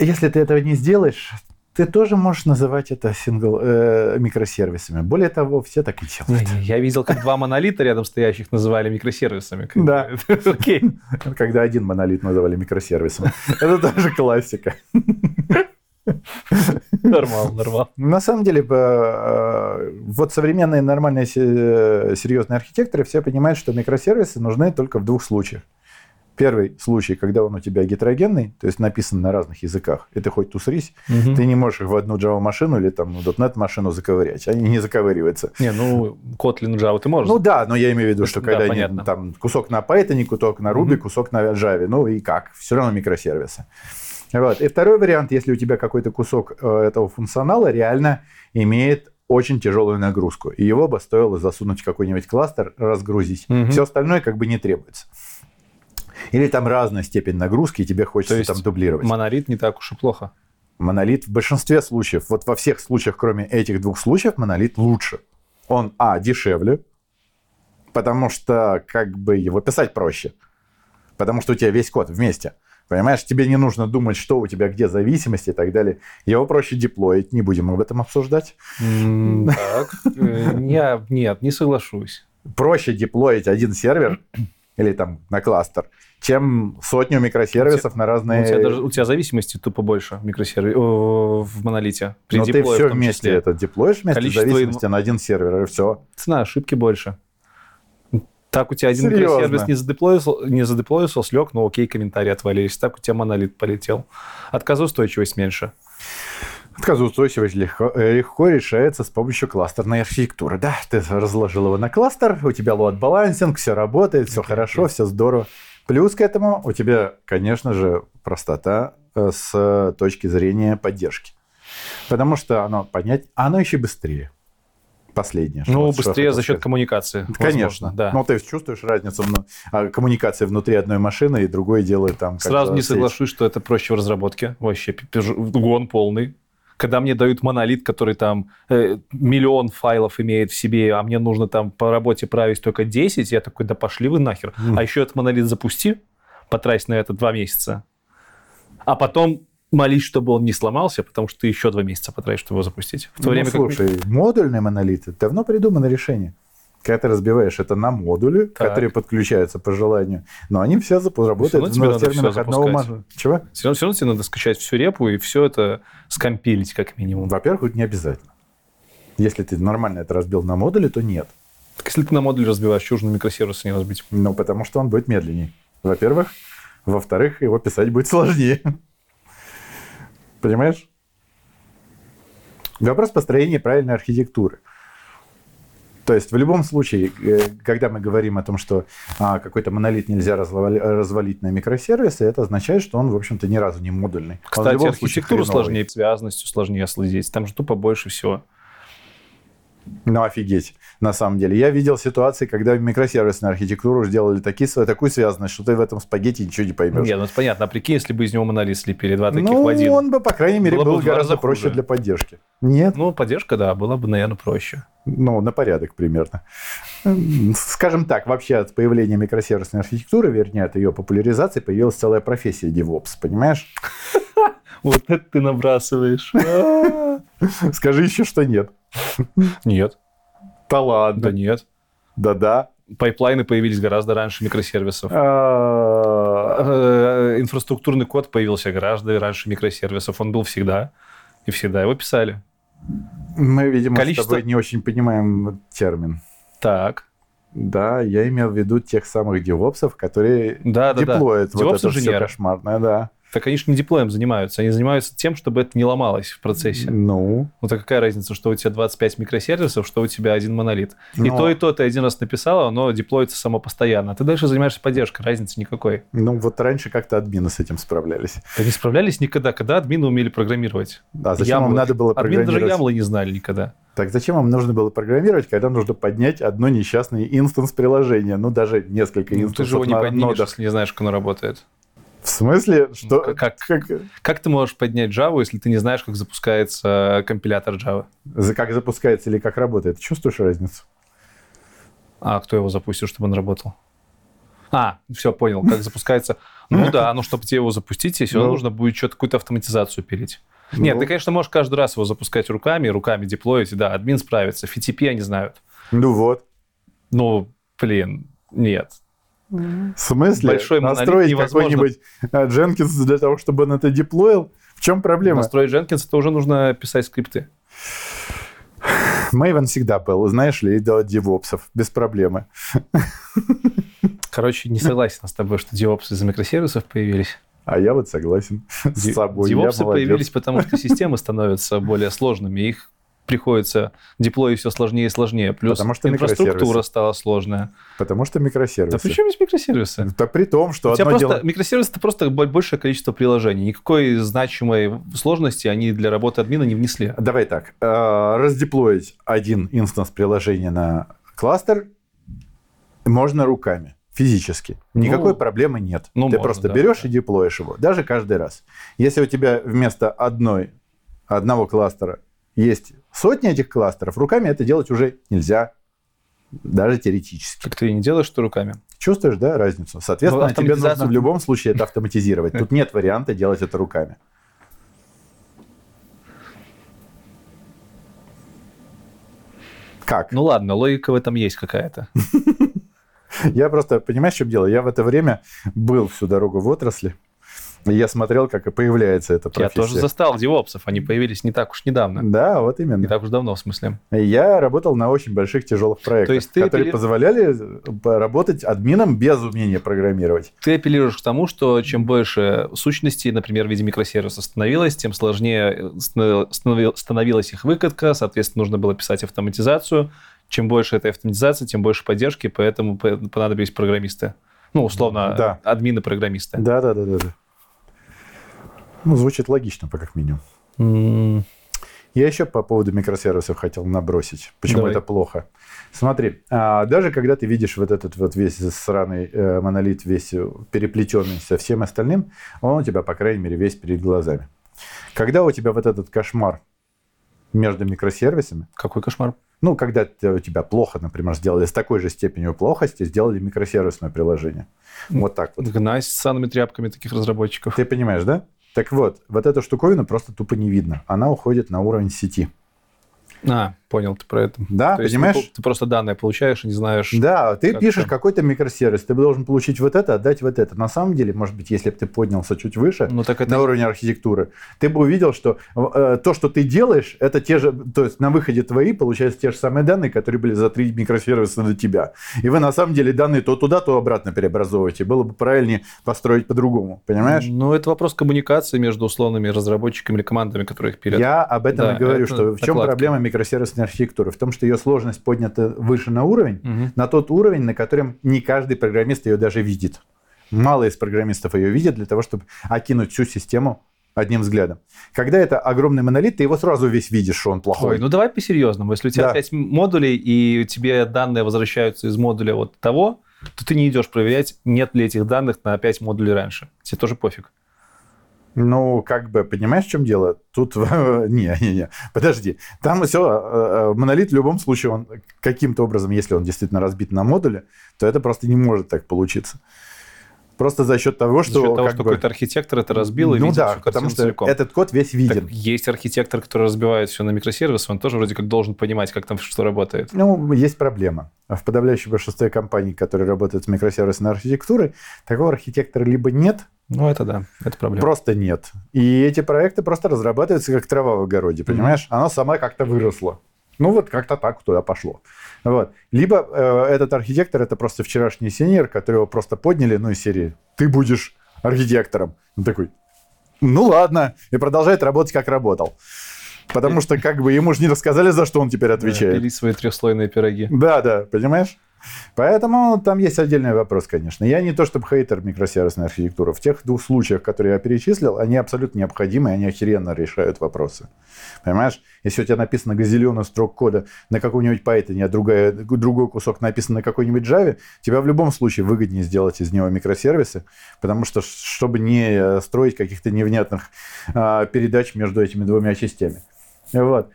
э, Если ты этого не сделаешь, ты тоже можешь называть это сингл, э, микросервисами. Более того, все так и делают. Не, не, Я видел, как два монолита рядом стоящих называли микросервисами. Да. Окей. Когда один монолит называли микросервисом. Это тоже классика. Нормал, нормал. На самом деле, э, вот современные нормальные се- серьезные архитекторы все понимают, что микросервисы нужны только в двух случаях. Первый случай, когда он у тебя гетерогенный, то есть написан на разных языках, и ты хоть тусрись, Мгм. ты не можешь их в одну Java-машину или там .NET машину заковырять. Они не заковыриваются. Не, ну, Kotlin Java ты можешь. Ну да, но я имею в виду, что Да, когда они, понятно. там кусок на Python, кусок на Ruby, Мгм. кусок на Java, ну и как? Все равно микросервисы. Вот. И второй вариант, если у тебя какой-то кусок э, этого функционала реально имеет очень тяжелую нагрузку, и его бы стоило засунуть в какой-нибудь кластер, разгрузить. Мгм. Все остальное как бы не требуется. Или там разная степень нагрузки, и тебе хочется То есть там дублировать. Монолит не так уж и плохо. Монолит в большинстве случаев, вот во всех случаях, кроме этих двух случаев, монолит лучше. Он, а, дешевле, потому что как бы его писать проще. Потому что у тебя весь код вместе. Понимаешь, тебе не нужно думать, что у тебя где зависимости и так далее. Его проще деплоить, не будем об этом обсуждать. Так, э, я- нет, не соглашусь. Проще деплоить один сервер или там на кластер, чем сотню микросервисов на Ну, разные... У тебя, даже, у тебя зависимости тупо больше микросервис в монолите. При Но Ну, ты все вместе числе. это деплоишь вместе Количество зависимости на один сервер, и все. Цена ошибки больше. Так у тебя один Серьезно? микросервис не задеплоился, не задеплоился, слег, ну окей, комментарии отвалились. Так у тебя монолит полетел. Отказоустойчивость меньше. Отказоустойчивость легко, легко решается с помощью кластерной архитектуры. Да, ты разложил его на кластер, у тебя load балансинг, все работает, все хорошо, все здорово. Плюс к этому у тебя, конечно же, простота э, с точки зрения поддержки. Потому что оно понять, оно еще быстрее. Последнее. Ну, вот быстрее за счет коммуникации. Конечно, возможно, да. Ну, ты чувствуешь разницу вну- а, коммуникации внутри одной машины, и другой делает там... Сразу не сеть. соглашусь, что это проще в разработке. Вообще, гон полный. Когда мне дают монолит, который там э, миллион файлов имеет в себе, а мне нужно там по работе править только 10, я такой, да пошли вы нахер. Мгм. А еще этот монолит запусти, потрать на это два месяца, а потом молись, чтобы он не сломался, потому что ты еще два месяца потратишь, чтобы его запустить. В то Ну, время как слушай, модульные монолиты давно придумано решение. Когда ты разбиваешь это на модули, Так. которые подключаются по желанию, но они все зап- работают тебе в терминах одного мажа. Чего? все равно, все равно тебе надо скачать всю репу и все это скомпилить как минимум. Во-первых, это не обязательно. Если ты нормально это разбил на модули, то нет. Так если ты на модуль разбиваешь, чего же на микросервисы не разбить? Ну, потому что он будет медленнее. Во-первых. Во-вторых, его писать будет сложнее. Понимаешь? Вопрос построения правильной архитектуры. То есть в любом случае, э, когда мы говорим о том, что а, какой-то монолит нельзя развалить, на микросервисы, это означает, что он, в общем-то, ни разу не модульный. Кстати, архитектуру сложнее, связанностью сложнее следить. Там же тупо больше всего. Ну, офигеть, на самом деле. Я видел ситуации, когда микросервисную архитектуру сделали такие, такую связанность, что ты в этом спагетти ничего не поймешь. Нет, ну это понятно. А прикинь, если бы из него монолит слепили два таких ну, в один. он бы, по крайней мере, было был гораздо проще для поддержки. Нет? Ну, поддержка, да, была бы, наверное, проще. Ну, на порядок примерно. Скажем так, вообще от появления микросервисной архитектуры, вернее, от ее популяризации, появилась целая профессия DevOps, понимаешь? Вот это ты набрасываешь. Скажи еще, что нет. Нет. Да ладно. Да нет. Да-да. Пайплайны появились гораздо раньше микросервисов. А. Э, инфраструктурный код появился гораздо раньше микросервисов. Он был всегда. И всегда его писали. Мы, видимо, Количество... с тобой не очень понимаем термин. Так. Да, я имел в виду тех самых девопсов, которые да, да, деплоят да. вот это все кошмарное, да. Так они же не диплоем занимаются, они занимаются тем, чтобы это не ломалось в процессе. Ну. Ну так какая разница, что у тебя 25 микросервисов, что у тебя один монолит. Но... И то, и то ты один раз написал, оно деплоится само постоянно. А ты дальше занимаешься поддержкой, разницы никакой. Ну вот раньше как-то админы с этим справлялись. Да не справлялись никогда, когда админы умели программировать. А зачем ямлы. им надо было программировать? Админы даже ямлы не знали никогда. Так зачем вам нужно было программировать, когда нужно поднять одно несчастное инстанс приложения? Ну, даже несколько инстансов ну, Ты же его не поднимешь, если не знаешь, как оно работает. В смысле? Ну, что? Ну, как, как... как ты можешь поднять Java, если ты не знаешь, как запускается компилятор Java? Как запускается или как работает? Чувствуешь разницу? А кто его запустил, чтобы он работал? А, все, понял, как запускается. Ну да, ну чтобы тебе его запустить, если ну. нужно будет что-то, какую-то автоматизацию пилить. Ну. Нет, ты, конечно, можешь каждый раз его запускать руками, руками деплоить, да, админ справится. FTP они знают. Ну вот. Ну, блин, нет. В смысле? Большой Настроить какой-нибудь э, Jenkins для того, чтобы он это деплоил? В чем проблема? Настроить Jenkins, это уже нужно писать скрипты. Maven всегда был, знаешь ли, делать девопсов, без проблемы. Короче, не согласен с тобой, что девопсы из микросервисов появились. А я вот согласен с собой. Девопсы появились, потому что системы становятся более сложными. Их приходится деплоить все сложнее и сложнее. Плюс Потому что инфраструктура стала сложная. Потому что микросервисы. Да при чем есть микросервисы? Да при том, что У тебя просто, дело... Микросервисы — это просто большее количество приложений. Никакой значимой сложности они для работы админа не внесли. Давай так. Э, раздеплоить один инстанс приложения на кластер можно руками физически. Никакой ну, проблемы нет. Ну, Ты можно, просто да, берешь да. и деплоишь его, даже каждый раз. Если у тебя вместо одной, одного кластера есть сотни этих кластеров, руками это делать уже нельзя, даже теоретически. Так ты и не делаешь что руками? Чувствуешь, да, разницу? Соответственно, ну, тебе нужно в любом случае это автоматизировать. Тут нет варианта делать это руками. Как? Ну ладно, логика в этом есть какая-то. Я просто, понимаешь, в чем дело? Я в это время был всю дорогу в отрасли. Я смотрел, как и появляется эта профессия. Я тоже застал девопсов, они появились не так уж недавно. Да, вот именно. Не так уж давно, в смысле. Я работал на очень больших тяжелых проектах, То есть ты которые апелли... позволяли э, работать админом без умения программировать. Ты апеллируешь к тому, что чем больше сущностей, например, в виде микросервиса становилось, тем сложнее э, становилась их выкатка, соответственно, нужно было писать автоматизацию. Чем больше этой автоматизации, тем больше поддержки, поэтому понадобились программисты. Ну, условно, да. админы-программисты. Да, да, да, да. Ну, звучит логично, по как минимум. Mm. Я еще по поводу микросервисов хотел набросить. Почему Давай. это плохо? Смотри, а, даже когда ты видишь вот этот вот весь сраный э, монолит, весь переплетенный со всем остальным, он у тебя, по крайней мере, весь перед глазами. Когда у тебя вот этот кошмар между микросервисами... Какой кошмар? Ну, когда у тебя плохо, например, сделали с такой же степенью плохости, сделали микросервисное приложение. Вот так вот. Гнать с санными тряпками таких разработчиков. Ты понимаешь, да? Так вот, вот эта штуковина просто тупо не видно. Она уходит на уровень сети. А, понял ты про это. Да, То есть понимаешь? Ты, ты просто данные получаешь и не знаешь. Да, ты как пишешь какой-то микросервис, ты должен получить вот это, отдать вот это. На самом деле, может быть, если бы ты поднялся чуть выше, Ну так это на уровне архитектуры, ты бы увидел, что э, то, что ты делаешь, это те же, то есть на выходе твои получаются те же самые данные, которые были за три микросервиса до тебя. И вы на самом деле данные то туда, то обратно преобразовываете. Было бы правильнее построить по-другому, понимаешь? Ну, это вопрос коммуникации между условными разработчиками или командами, которые их пилят. Я об этом Да, и говорю, это что в чем проблема микросервисной архитектуры? В том, что ее сложность поднята выше на уровень, Мгм. на тот уровень, на котором не каждый программист ее даже видит. Мало из программистов ее видят для того, чтобы окинуть всю систему одним взглядом. Когда это огромный монолит, ты его сразу весь видишь, что он плохой. Ой, ну давай по-серьезному. Если у тебя Да. 5 модулей, и тебе данные возвращаются из модуля вот того, то ты не идешь проверять, нет ли этих данных на 5 модулей раньше. Тебе тоже пофиг. Ну, как бы, понимаешь, в чем дело? Тут, не, не, не, подожди. Там все, монолит в любом случае, он каким-то образом, если он действительно разбит на модули, то это просто не может так получиться. Просто за счет того, что... За счет того, что бы- какой-то архитектор это разбил и Ну видел да, всю потому что целиком. этот код весь виден. Так есть архитектор, который разбивает все на микросервисы, он тоже вроде как должен понимать, как там что работает. Ну, есть проблема. В подавляющем большинстве компаний, которые работают с микросервисной архитектурой, такого архитектора либо нет, Ну, это да, это проблема. просто нет. И эти проекты просто разрабатываются как трава в огороде, понимаешь? Она сама как-то выросла. Ну, вот как-то так туда пошло. Вот. Либо э, этот архитектор это просто вчерашний сеньор, которого просто подняли, ну, из серии «Ты будешь архитектором». Он такой «Ну, ладно». И продолжает работать, как работал. Потому что как бы ему же не рассказали, за что он теперь отвечает. Пилить свои трехслойные пироги. Да, да, понимаешь? Поэтому там есть отдельный вопрос, конечно. Я не то чтобы хейтер микросервисной архитектуры. В тех двух случаях, которые я перечислил, они абсолютно необходимы, они охеренно решают вопросы. Понимаешь? Если у тебя написано газиллионы строк кода на каком-нибудь Python, а другая, другой кусок написан на какой-нибудь Java, тебе в любом случае выгоднее сделать из него микросервисы, потому что чтобы не строить каких-то невнятных а, передач между этими двумя частями. Вот.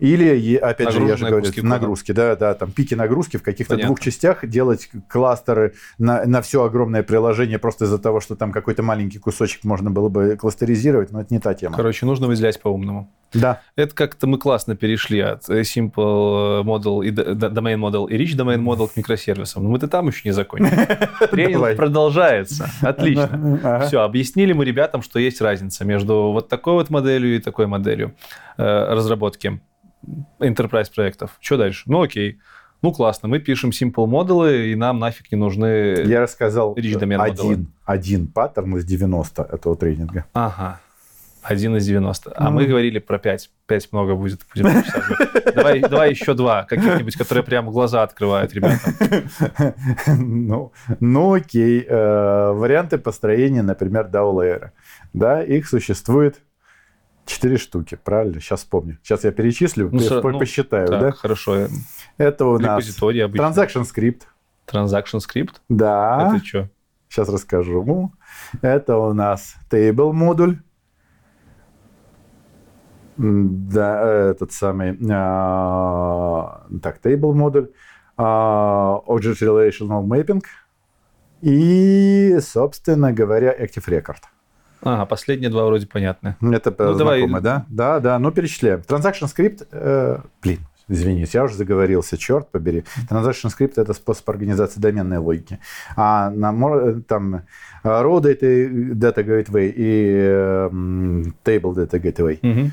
Или, опять же, я же Нагруженные говорю, куски нагрузки, да, да, там пики нагрузки в каких-то двух частях, делать кластеры на, на все огромное приложение просто из-за того, что там какой-то маленький кусочек можно было бы кластеризировать, но это не та тема. Короче, нужно выделять по-умному. Да, Это как-то мы классно перешли от э, Simple Model и Domain Model и Rich Domain Model к микросервисам. Но мы-то там еще не закончили. Тренинг продолжается. Отлично. Все, объяснили мы ребятам, что есть разница между вот такой вот моделью и такой моделью э, разработки enterprise проектов. Что дальше? Ну окей. Ну классно, мы пишем simple модулы, и нам нафиг не нужны... Я рассказал Rich domain model. один, один паттерн из 90 этого тренинга. Ага. Один из 90. А Ну. мы говорили про 5. 5 много будет. Будем давай, давай еще два, каких-нибудь, которые прямо глаза открывают ребятам. Ну, ну окей. Э, Варианты построения, например, DAO-лейера. Да, их существует четыре штуки, правильно? Сейчас вспомню. Сейчас я перечислю, Ну, сра- ну, посчитаю, Так, да? хорошо. Это у нас. Transaction Script. Transaction script? Да, Это что? сейчас расскажу. Это у нас Table модуль. Да, этот самый... а, Так, Table модуль. а, Object Relational Mapping. И, собственно говоря, Active Record. Ага, последние два вроде понятны. Это Ну, давай. знакомо, да? Да, да, ну перечисляем. Transaction Script, э, блин, извините, я уже заговорился, черт побери. Transaction Script – это способ организации доменной логики. А на мо- там э, Raw Data, Data Gateway и э, м, Table Data Gateway, Мгм.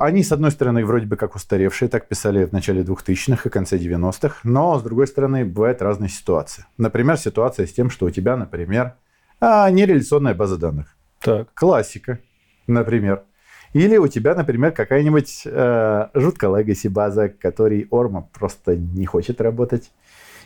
они, с одной стороны, вроде бы как устаревшие, так писали в начале 2000-х и конце 90-х, но, с другой стороны, бывают разные ситуации. Например, ситуация с тем, что у тебя, например, а, нереляционная база данных. Так. классика, например. Или у тебя, например, какая-нибудь э, жуткая legacy база, которой Орма просто не хочет работать.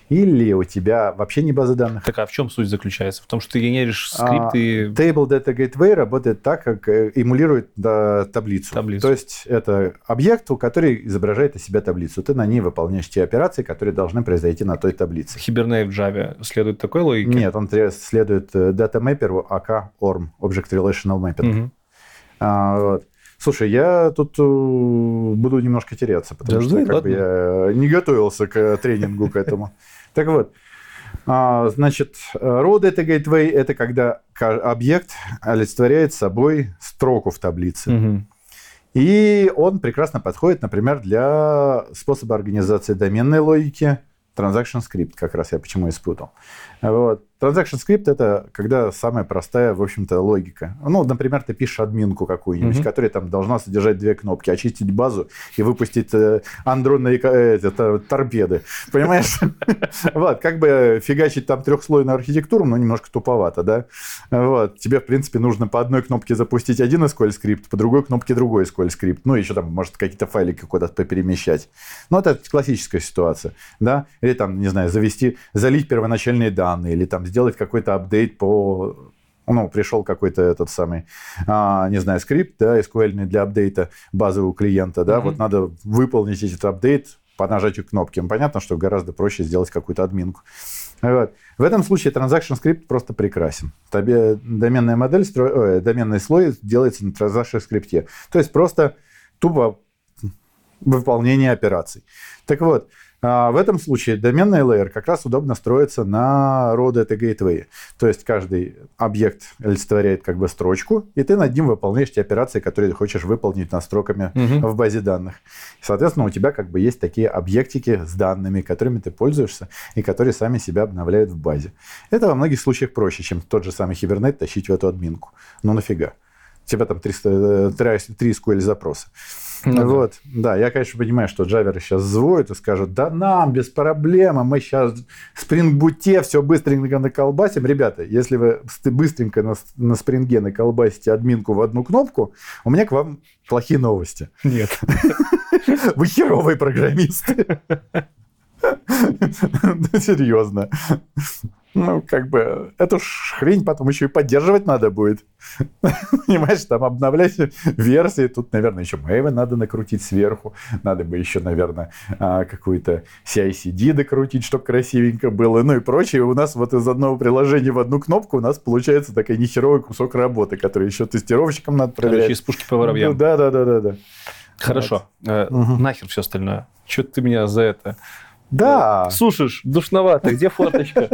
Или у тебя вообще не база данных. Так а в чем суть заключается? В том, что ты генеришь А, скрипт и... Table Data Gateway работает так, как э, эмулирует да, таблицу. Таблицу. То есть это объект, у который изображает из себя таблицу. Ты на ней выполняешь те операции, которые должны произойти на той таблице. Hibernate в Java следует такой логике? Нет, он следует э, Data Mapper АК ORM, Object Relational Mapping. Мгм. А, вот. Слушай, я тут э, буду немножко теряться, потому Да что как бы, я не готовился к тренингу к этому. Так вот, а, значит, э, raw data gateway – это когда объект олицетворяет собой строку в таблице. И он прекрасно подходит, например, для способа организации доменной логики, Transaction Script, как раз я почему и спутал. Вот. Transaction Script это когда самая простая, в общем-то, логика. Ну, например, ты пишешь админку какую-нибудь, mm-hmm. которая там должна содержать две кнопки, очистить базу и выпустить э, андронные э, это, торпеды. Понимаешь? Вот, как бы фигачить там трехслойную архитектуру, но немножко туповато, да? Вот, тебе, в принципе, нужно по одной кнопке запустить один SQL скрипт, по другой кнопке другой SQL скрипт. Ну, еще там, может, какие-то файлики куда-то перемещать. Ну, это классическая ситуация, да? Или там, не знаю, завести, залить первоначальные данные, или там сделать какой-то апдейт по ну, пришел какой-то этот самый, а, не знаю, скрипт, да, SQL для апдейта базового клиента, да, mm-hmm. вот надо выполнить этот апдейт по нажатию кнопки. Понятно, что гораздо проще сделать какую-то админку. Вот. В этом случае Transaction Script просто прекрасен. Тебе доменная модель, стро... Ой, доменный слой делается на Transaction Script. То есть просто тупо выполнение операций. Так вот, в этом случае доменный layer как раз удобно строится на raw data gateway. То есть каждый объект олицетворяет как бы строчку, и ты над ним выполняешь те операции, которые ты хочешь выполнить над строками угу. в базе данных. Соответственно, у тебя как бы есть такие объектики с данными, которыми ты пользуешься, и которые сами себя обновляют в базе. Это во многих случаях проще, чем тот же самый Hibernate тащить в эту админку. Ну нафига? У тебя там 300, 3 SQL запроса. Ну, вот, да. я, конечно, понимаю, что джаверы сейчас взвоют и скажут, да нам, без проблем, мы сейчас в спрингбуте все быстренько наколбасим. Ребята, если вы быстренько на, на спринге наколбасите админку в одну кнопку, у меня к вам плохие новости. Нет. Вы херовые программисты. Серьезно. Ну, как бы, эту хрень потом еще и поддерживать надо будет. Понимаешь, там обновлять версии. Тут, наверное, еще Maven надо накрутить сверху. Надо бы еще, наверное, а, какую-то CICD докрутить, чтобы красивенько было. Ну и прочее. У нас вот из одного приложения в одну кнопку у нас получается такой нехеровый кусок работы, который еще тестировщикам надо проверять. Короче, из пушки по воробьям. Да, да, да, да, да. Хорошо. Вот. Э, угу. Нахер все остальное. Что ты меня за это да. Сушишь, душновато, где форточка?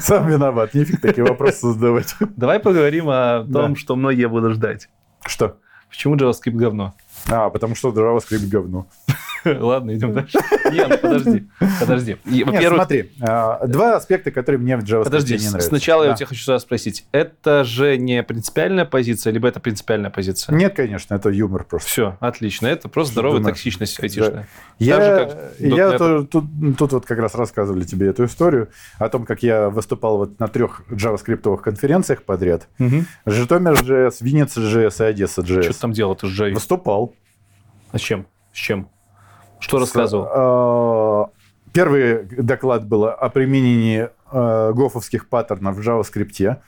Сам виноват, нефиг такие вопросы задавать. Давай поговорим о том, что многие будут ждать. Что? Почему JavaScript говно? А, потому что JavaScript говно. Ладно, идем дальше. Нет, ну подожди, подожди. Нет, смотри, а, два аспекта, которые мне в JavaScript подожди, не нравятся. Сначала я у тебя хочу сразу спросить, это же не принципиальная позиция, либо это принципиальная позиция? Нет, конечно, это юмор просто. Все, отлично, это просто здоровая токсичность айтишная. Я, я тут, тут, тут вот как раз рассказывали тебе эту историю о том, как я выступал вот на трех JavaScript конференциях подряд. Угу. Житомир.js, Винница.js и Одесса.js. Что ты там делал? Ты же Выступал. А с чем? С чем? Что рассказывал? Э, первый доклад был о применении э, гофовских паттернов в JavaScript.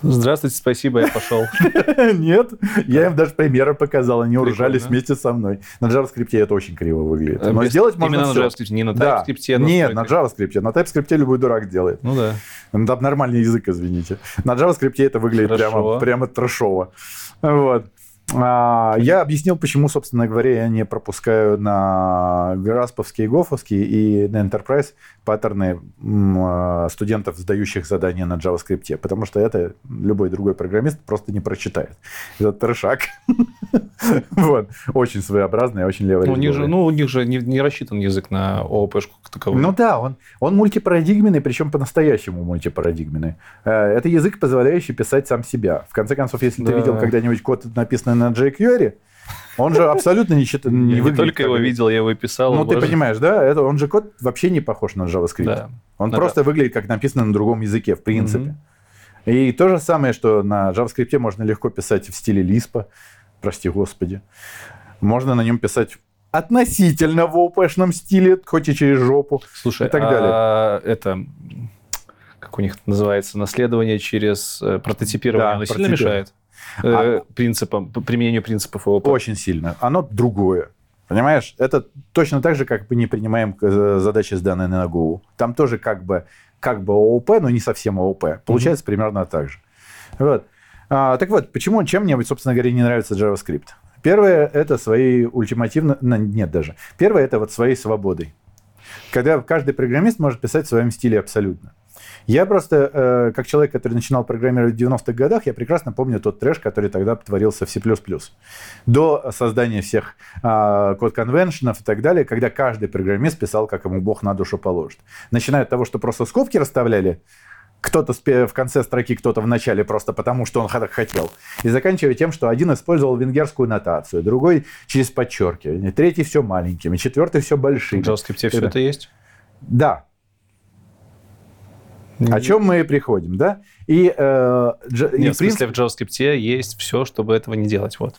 Здравствуйте, спасибо, я пошел. Нет, я им даже примеры показал, они уржались вместе со мной. На JavaScript это очень криво выглядит. Но Без... сделать можно Именно на JavaScript, не на TypeScript. Да. Нет, на JavaScript. На TypeScript любой дурак делает. Ну да. Там нормальный язык, извините. На JavaScript это выглядит прямо, трешово. Вот. А, я объяснил, почему, собственно говоря, я не пропускаю на Грасповские, Гофовские и на Enterprise паттерны а, студентов, сдающих задания на JavaScript, потому что это любой другой программист просто не прочитает. Это трешак. вот. Очень своеобразный, очень левый. Ну, у них же, ну, у них же не, рассчитан язык на ООП-шку таковую. Ну да, он, он мультипарадигменный, причем по-настоящему мультипарадигменный. Э, это язык, позволяющий писать сам себя. В конце концов, если ты видел когда-нибудь код, написанный на jQuery, он же абсолютно не, считает, не, не только его видел, я его писал. Ну, ты понимаешь, да? Это, он же код вообще не похож на JavaScript. Да. Он ну, просто да. выглядит как написано на другом языке, в принципе. Угу. И то же самое, что на JavaScript можно легко писать в стиле Lisp, прости господи. Можно на нем писать относительно в ОПшном стиле, хоть и через жопу. Слушай, и так далее. А это как у них называется, наследование через э, прототипирование, да, оно сильно мешает? Э, а... принципам, применению принципов ООП? Очень сильно. Оно другое. Понимаешь? Это точно так же, как мы не принимаем э, задачи, сданные на Go. Там тоже как бы, как бы ООП, но не совсем ООП. Получается mm-hmm. примерно так же. Вот. А, так вот, почему, чем мне, собственно говоря, не нравится JavaScript? Первое – это своей ультимативно... Нет даже. Первое – это вот своей свободой. Когда каждый программист может писать в своем стиле абсолютно. Я просто, э, как человек, который начинал программировать в 90-х годах, я прекрасно помню тот трэш, который тогда творился в C++. До создания всех э, код-конвеншенов и так далее, когда каждый программист писал, как ему Бог на душу положит. Начиная от того, что просто скобки расставляли, кто-то в конце строки, кто-то в начале, просто потому что он так хотел. И заканчивая тем, что один использовал венгерскую нотацию, другой через подчеркивание, третий все маленькими, четвертый все большими. В JavaScript все это есть? Да, о чем мы и приходим, да? И, э, дж... Нет, и в смысле, в JavaScript есть все, чтобы этого не делать, вот.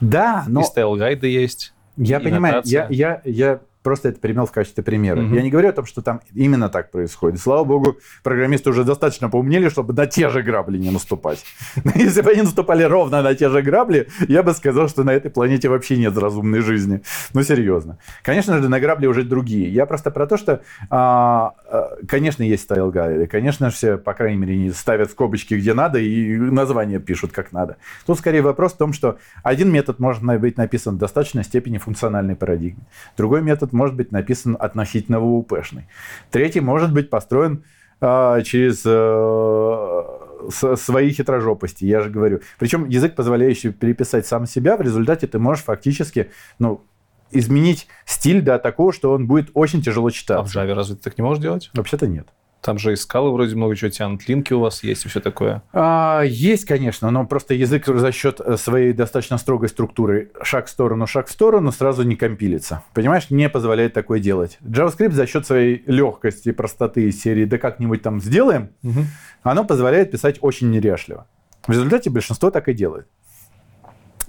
Да, но... И style guide ы есть. Я понимаю, я, я, я просто это примел в качестве примера. Угу. Я не говорю о том, что там именно так происходит. Слава богу, программисты уже достаточно поумнели, чтобы на те же грабли не наступать. Если бы они наступали ровно на те же грабли, я бы сказал, что на этой планете вообще нет разумной жизни. Ну, серьезно. Конечно же, на грабли уже другие. Я просто про то, что, а, а, конечно, есть style guide ы. Конечно, все, по крайней мере, ставят скобочки где надо и название пишут как надо. Тут скорее вопрос в том, что один метод может быть написан в достаточной степени функциональной парадигме. Другой метод может быть написан относительно ООПшный. Третий может быть построен э, через э, свои хитрожопости, я же говорю. Причем язык, позволяющий переписать сам себя, в результате ты можешь фактически ну, изменить стиль до такого, что он будет очень тяжело читаться. А в Java разве ты так не можешь делать? Вообще-то нет. Там же и скалы вроде много чего тянут, линки у вас есть и все такое. А, есть, конечно, но просто язык за счет э, своей достаточно строгой структуры шаг в сторону, шаг в сторону сразу не компилится. Понимаешь, не позволяет такое делать. JavaScript за счет своей легкости и простоты серии «да как-нибудь там сделаем», угу. оно позволяет писать очень неряшливо. В результате большинство так и делает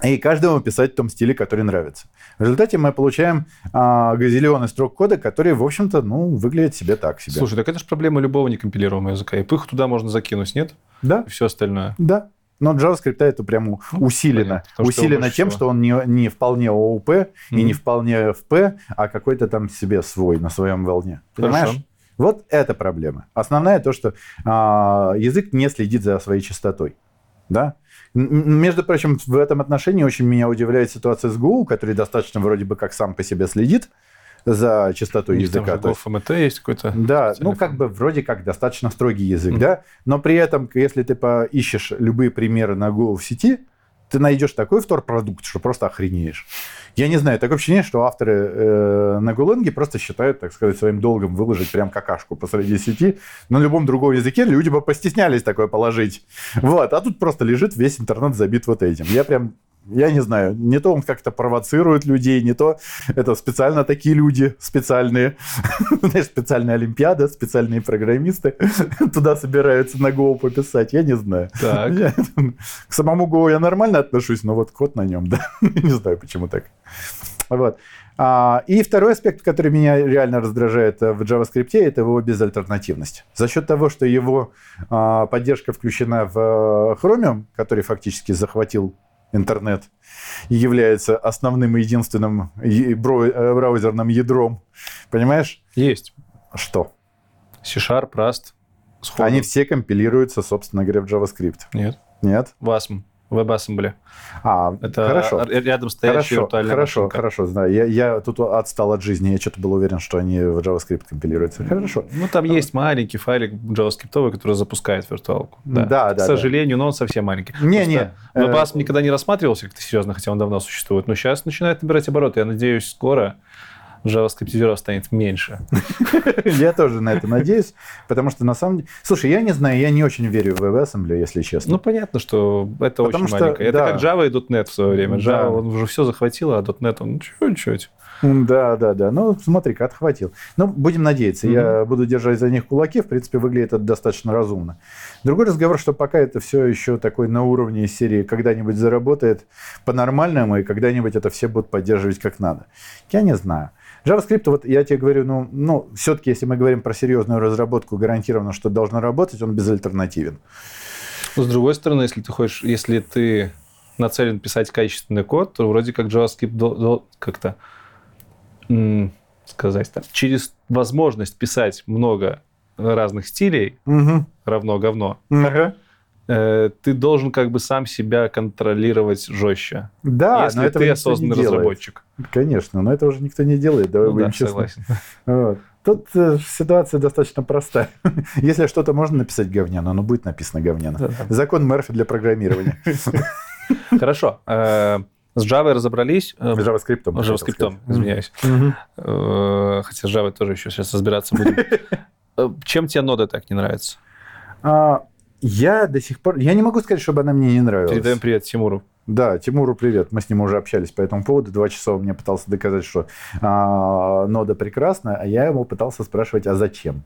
и каждому писать в том стиле, который нравится. В результате мы получаем а, газиллионы строк кода, которые, в общем-то, ну, выглядят себе так себе. Слушай, так это же проблема любого некомпилируемого языка. И пых туда можно закинуть, нет? Да. И все остальное. Да. Но JavaScript это прямо ну, усилено. Понятно, усилено тем, всего. что он не, не вполне ООП mm-hmm. и не вполне FP, а какой-то там себе свой, на своем волне. Понимаешь? Хорошо. Вот это проблема. Основная то, что а, язык не следит за своей частотой. Да? Между прочим, в этом отношении очень меня удивляет ситуация с ГУ, который достаточно вроде бы как сам по себе следит за частотой языка. Там же ФМТ есть какой-то. Да, ну как бы вроде как достаточно строгий язык, mm-hmm. да, но при этом, если ты поищешь любые примеры на Go в сети, ты найдешь такой вторпродукт, что просто охренеешь. Я не знаю, такое ощущение, что авторы э, на Голенге просто считают, так сказать, своим долгом выложить прям какашку посреди сети. На любом другом языке люди бы постеснялись такое положить. Вот, а тут просто лежит весь интернет забит вот этим. Я прям я не знаю, не то он как-то провоцирует людей, не то это специально такие люди, специальные, знаешь, специальная олимпиада, специальные программисты туда собираются на Go пописать, я не знаю. Так. Я, к самому Go я нормально отношусь, но вот код на нем, да, не знаю, почему так. Вот. А, и второй аспект, который меня реально раздражает в JavaScript, это его безальтернативность. За счет того, что его а, поддержка включена в э, Chromium, который фактически захватил интернет является основным и единственным э, браузерным ядром. Понимаешь? Есть. Что? C-Sharp, Rust. Сходу. Они все компилируются, собственно говоря, в JavaScript. Нет. Нет? WASM. WebAssembly. А, это хорошо. рядом стоящая хорошо, Хорошо, машинка. хорошо, знаю. Я, я тут отстал от жизни, я что-то был уверен, что они в JavaScript компилируются. Хорошо. Ну, там есть маленький файлик JavaScript, который запускает виртуалку. Да, да. да К сожалению, да. но он совсем маленький. Не, не. WebAssembly э... никогда не рассматривался как-то серьезно, хотя он давно существует. Но сейчас начинает набирать обороты. Я надеюсь, скоро JavaScript станет меньше. Я тоже на это надеюсь, потому что на самом деле... Слушай, я не знаю, я не очень верю в WebAssembly, если честно. Ну, понятно, что это очень маленькое. Это как Java и .NET в свое время. Java, он уже все захватил, а .NET он чуть-чуть. Да, да, да. Ну, смотри-ка, отхватил. Ну, будем надеяться. Я буду держать за них кулаки. В принципе, выглядит это достаточно разумно. Другой разговор, что пока это все еще такой на уровне серии когда-нибудь заработает по-нормальному, и когда-нибудь это все будут поддерживать как надо. Я не знаю. JavaScript, вот я тебе говорю, ну, ну все-таки, если мы говорим про серьезную разработку, гарантированно, что должно работать, он безальтернативен. Но с другой стороны, если ты хочешь, если ты нацелен писать качественный код, то вроде как JavaScript как-то сказать так, через возможность писать много разных стилей угу. равно говно. Угу. Э, ты должен как бы сам себя контролировать жестче. Да, если но ты осознанный разработчик. Конечно, но это уже никто не делает. Давай ну, будем да, честны. Согласен. Вот. Тут э, ситуация достаточно простая. Если что-то можно написать говняно, оно будет написано говняно. Да-да. Закон Мерфи для программирования. Хорошо. Э, С Java разобрались. Э, JavaScript. С JavaScript, извиняюсь. Мгм. Э, Хотя с Java тоже еще сейчас разбираться будем. Чем тебе нода так не нравится? Я до сих пор... Я не могу сказать, чтобы она мне не нравилась. Передаем привет Тимуру. Да, Тимуру привет. Мы с ним уже общались по этому поводу. Два часа он мне пытался доказать, что а, нода прекрасна, а я ему пытался спрашивать, а зачем?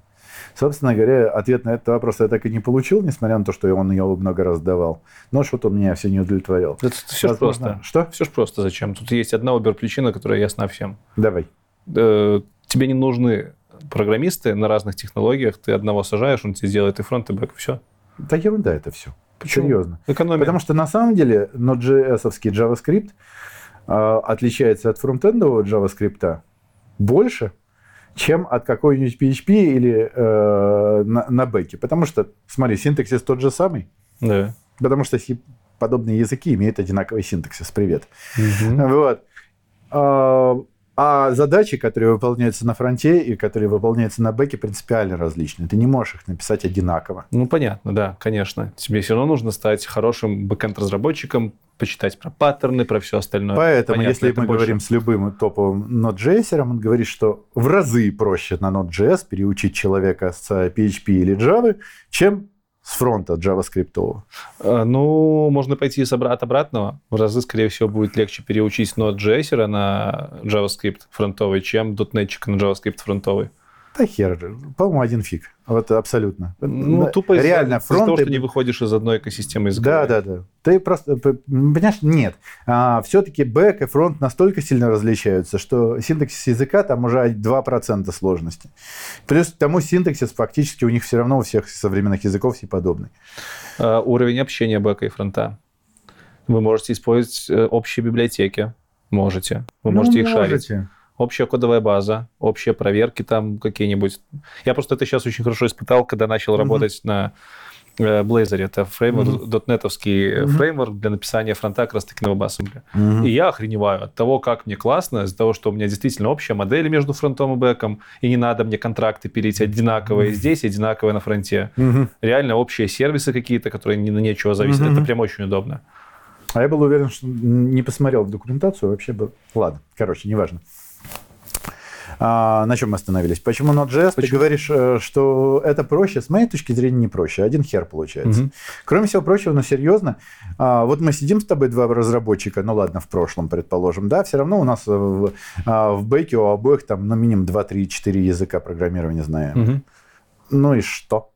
Собственно говоря, ответ на этот вопрос я так и не получил, несмотря на то, что он ее много раз давал. Но что-то он меня все не удовлетворял. Это все ж Возможно. просто. Что? Все ж просто зачем? Тут есть одна убер-причина, которая ясна всем. Давай. Э, Тебе не нужны программисты на разных технологиях. Ты одного сажаешь, он тебе сделает и фронт, и бэк, все. Да ерунда это все. Серьезно. Экономия. Потому что на самом деле Node.js-овский JavaScript а, отличается от фронтендового JavaScript больше, чем от какой-нибудь PHP или э, на, на бэке. Потому что, смотри, синтаксис тот же самый. Да. Потому что подобные языки имеют одинаковый синтаксис. Привет. Мгм. Вот. А, задачи, которые выполняются на фронте и которые выполняются на бэке, принципиально различны. Ты не можешь их написать одинаково. Ну, понятно, да, конечно. Тебе все равно нужно стать хорошим бэкэнд-разработчиком, почитать про паттерны, про все остальное. Поэтому, Понятно, если мы больше- говорим с любым топовым Node.js, он говорит, что в разы проще на Node.js переучить человека с PHP или Java, чем с фронта JavaScript. Э, Ну, можно пойти от обратного. В разы, скорее всего, будет легче переучить Node.js на JavaScript фронтовый, чем дотнетчика на JavaScript фронтовый. Да хер, по-моему, один фиг. Вот абсолютно. Ну, Да, тупо реально того, фронт. что не выходишь из одной экосистемы Да, языковой. да, да. Ты просто, понимаешь, нет. все-таки бэк и фронт настолько сильно различаются, что синтаксис языка там уже 2% сложности. Плюс к тому синтаксис фактически у них все равно у всех современных языков все подобный. Э, Уровень общения бэка и фронта. Вы можете использовать э, общие библиотеки. Можете. Вы Ну, можете их шарить. Общая кодовая база, общие проверки там какие-нибудь. Я просто это сейчас очень хорошо испытал, когда начал Мгм. работать на э, Blazor. Это фреймворк, Мгм. дотнетовский Мгм. фреймворк для написания фронта как раз-таки на WebAssembly. Мгм. И я охреневаю от того, как мне классно, из-за того, что у меня действительно общая модель между фронтом и бэком, и не надо мне контракты пилить одинаковые здесь, и одинаковые на фронте. Мгм. Реально общие сервисы какие-то, которые ни на нечего зависят. Мгм. Это прям очень удобно. А я был уверен, что не посмотрел документацию, вообще бы... Ладно, короче, неважно. А, на чем мы остановились? Почему Node.js? Ты Почему? говоришь, э, что это проще. С моей точки зрения, не проще. Один хер получается. Мгм. Кроме всего прочего, ну серьезно, а, вот мы сидим с тобой, два разработчика, ну ладно, в прошлом, предположим, да, все равно у нас в, а, в бэке у обоих там, ну, минимум 2, 3, 4 языка программирования знаем. Мгм. Ну и что?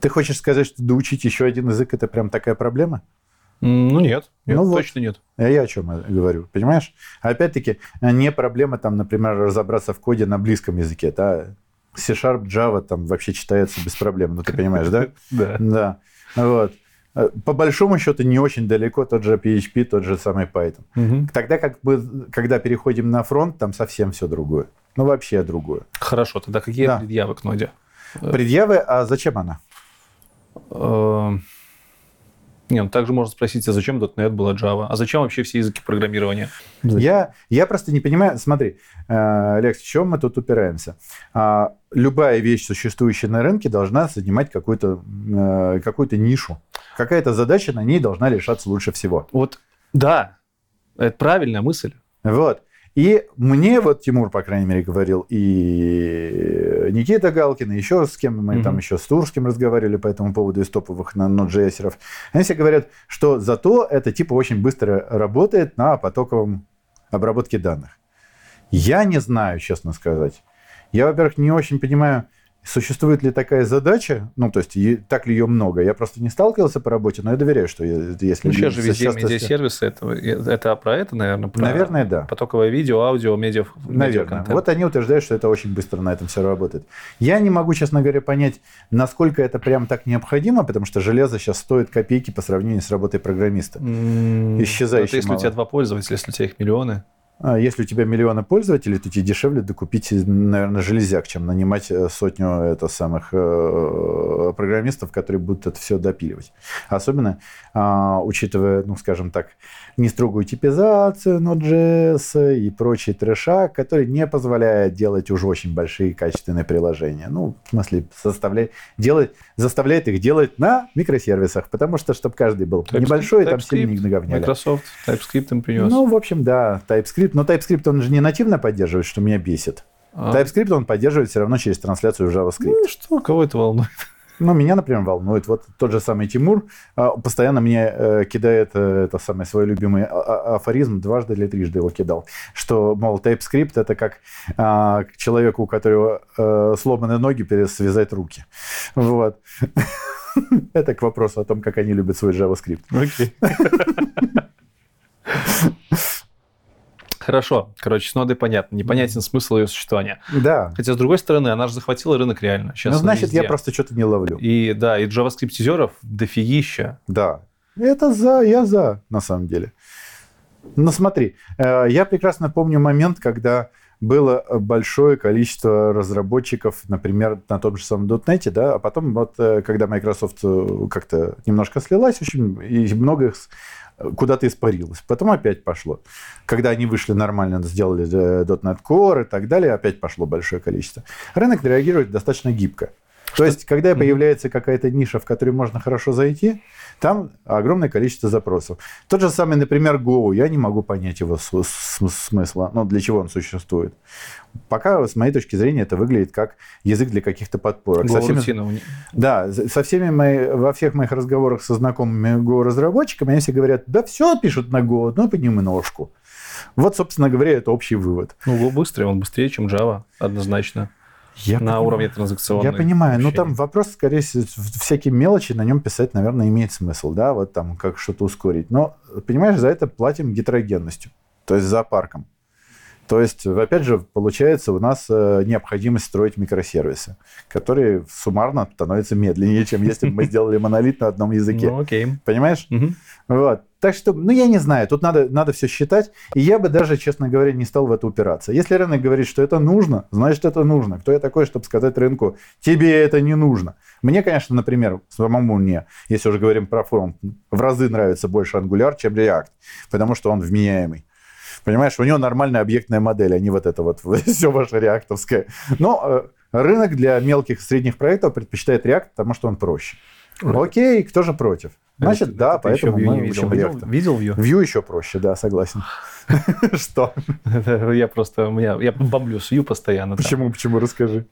Ты хочешь сказать, что доучить еще один язык это прям такая проблема? Ну нет, нет, Ну вот. точно нет. А я о чем говорю, понимаешь? Опять-таки, не проблема там, например, разобраться в коде на близком языке, да? C-Sharp, Java там вообще читается без проблем, ну ты понимаешь, да? Да. Да. Вот. Э, По большому счету не очень далеко тот же PHP, тот же самый Python. Мгм. Тогда как бы, когда переходим на фронт, там совсем все другое. Ну вообще другое. Хорошо, тогда какие Да. предъявы к ноде? Предъявы, а зачем она? Не, ну также можно спросить, а зачем .NET была Java? А зачем вообще все языки программирования? Я, я просто не понимаю. Смотри, э, Лекс, в чем мы тут упираемся? А, любая вещь, существующая на рынке, должна занимать какую-то э, какую-то нишу. Какая-то задача на ней должна решаться лучше всего. Вот, да, это правильная мысль. Вот. И мне вот Тимур, по крайней мере, говорил, и Никита Галкин, и еще с кем мы Мгм. там еще с Турским разговаривали по этому поводу из топовых на Node.js. Они все говорят, что зато это типа очень быстро работает на потоковом обработке данных. Я не знаю, честно сказать. Я, во-первых, не очень понимаю, существует ли такая задача, ну, то есть, так ли ее много. Я просто не сталкивался по работе, но я доверяю, что если... Ну, сейчас же везде сейчас- медиасервисы, это, это про это, наверное? Про Наверное, да. Потоковое видео, аудио, медиа, Наверное. Вот они утверждают, что это очень быстро на этом все работает. Я не могу, честно говоря, понять, насколько это прям так необходимо, потому что железо сейчас стоит копейки по сравнению с работой программиста. Исчезающе если у тебя два пользователя, если у тебя их миллионы. А если у тебя миллионы пользователей, то тебе дешевле докупить, наверное, железяк, чем нанимать э, сотню это самых э, программистов, которые будут это все допиливать. Особенно э, учитывая, ну, скажем так, нестрогую типизацию Node.js и прочий трешак, который не позволяет делать уже очень большие качественные приложения. Ну, в смысле, заставляет, делать, заставляет их делать на микросервисах, потому что, чтобы каждый был TypeScript, небольшой, TypeScript, там сильно не наговняли. Microsoft TypeScript им принес. Ну, в общем, да, TypeScript. Но TypeScript, он же не нативно поддерживает, что меня бесит. А. TypeScript он поддерживает все равно через трансляцию в JavaScript. Ну, что, кого это волнует? Ну, меня, например, волнует. Вот тот же самый Тимур а, постоянно мне э, кидает э, это самый свой любимый а, а, афоризм, дважды или трижды его кидал, что, мол, TypeScript это как к человеку, у которого э, сломаны ноги, пересвязать руки. Вот. Это к вопросу о том, как они любят свой JavaScript. Окей. Хорошо. Короче, с нодой понятно. Непонятен смысл ее существования. Да. Хотя, с другой стороны, она же захватила рынок реально. Сейчас ну, значит, везде. я просто что-то не ловлю. И да, и JavaScript-тизеров дофигища. Да. Это за, я за, на самом деле. Ну, смотри, э, я прекрасно помню момент, когда было большое количество разработчиков, например, на том же самом .NET, да, а потом вот, э, когда Microsoft э, как-то немножко слилась, очень, и много их куда-то испарилось. Потом опять пошло. Когда они вышли нормально, сделали э, .NET Core и так далее, опять пошло большое количество. Рынок реагирует достаточно гибко. То есть, когда появляется какая-то ниша, в которой можно хорошо зайти, там огромное количество запросов. Тот же самый, например, Go. Я не могу понять его смысла, ну, для чего он существует. Пока, с моей точки зрения, это выглядит как язык для каких-то подпорок. Go со всеми, да, со всеми мои, во всех моих разговорах со знакомыми Go-разработчиками, они все говорят, да все пишут на Go, ну, подними ножку. Вот, собственно говоря, это общий вывод. Ну, Go быстрее, он быстрее, чем Java, однозначно. Я на понимаю. уровне транзакционной. Я понимаю, но там вопрос, скорее всего, всякие мелочи на нем писать, наверное, имеет смысл, да, вот там как что-то ускорить. Но, понимаешь, за это платим гетерогенностью, то есть зоопарком. То есть, опять же, получается у нас э, необходимость строить микросервисы, которые суммарно становятся медленнее, чем если бы мы сделали монолит на одном языке. Ну, окей. Понимаешь? Вот. Так что, ну, я не знаю, тут надо, надо все считать. И я бы даже, честно говоря, не стал в это упираться. Если рынок говорит, что это нужно, значит, это нужно. Кто я такой, чтобы сказать рынку, тебе это не нужно? Мне, конечно, например, самому мне, если уже говорим про фронт, в разы нравится больше Angular, чем React, потому что он вменяемый. Понимаешь, у него нормальная объектная модель, а не вот это вот все ваше реактовское. Но э, рынок для мелких и средних проектов предпочитает React, потому что он проще. Окей, кто же против? Значит, да, это поэтому мы не видел. Видел, видел Vue? Vue еще проще, да, согласен. Что? Я просто, у меня, я бомблю с Vue постоянно. Почему, почему, расскажи.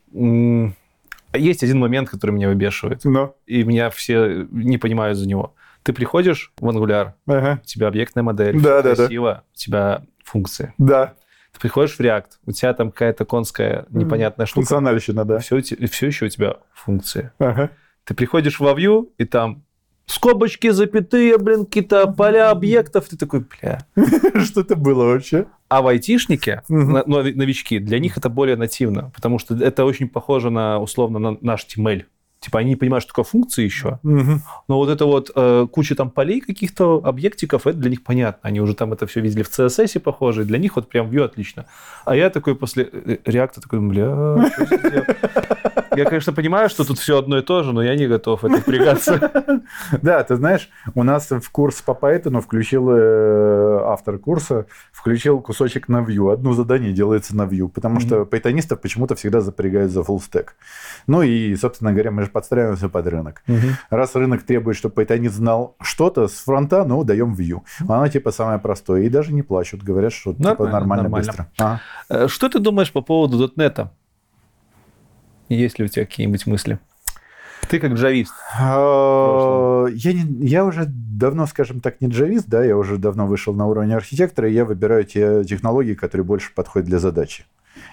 Есть один момент, который меня выбешивает. Но. И меня все не понимают за него. Ты приходишь в Angular, ага. у тебя объектная модель, да, да, красиво, да. у тебя функции. Да. Ты приходишь в React, у тебя там какая-то конская непонятная штука. Функциональщина, да. Все, все еще у тебя функции. Ага. Ты приходишь во Vue, и там скобочки, запятые, блин, какие-то поля объектов. Ты такой, бля. Что это было вообще? А в айтишнике, новички, для них это более нативно, потому что это очень похоже на, условно, на наш TML. Типа они не понимают, что такое функция еще, угу. но вот это вот э, куча там полей каких-то, объектиков, это для них понятно. Они уже там это все видели в CSS похоже, для них вот прям Vue отлично. А я такой после э, реакта такой, бля, я, конечно, понимаю, что тут все одно и то же, но я не готов это впрягаться. Да, ты знаешь, у нас в курс по Python включил э, автор курса, включил кусочек на Vue. Одно задание делается на Vue, потому что пайтонистов почему-то всегда запрягают за full stack. Ну и, собственно говоря, мы же подстраиваемся под рынок. Раз рынок требует, чтобы пайтонист знал что-то с фронта, ну, даем Vue. Оно типа самое простое. И даже не плачут, говорят, что типа нормально, нормально. быстро. Э, что ты думаешь по поводу .NET? Есть ли у тебя какие-нибудь мысли? Ты как джавист. А, я, не, я уже давно, скажем так, не джавист, да, я уже давно вышел на уровень архитектора, и я выбираю те технологии, которые больше подходят для задачи.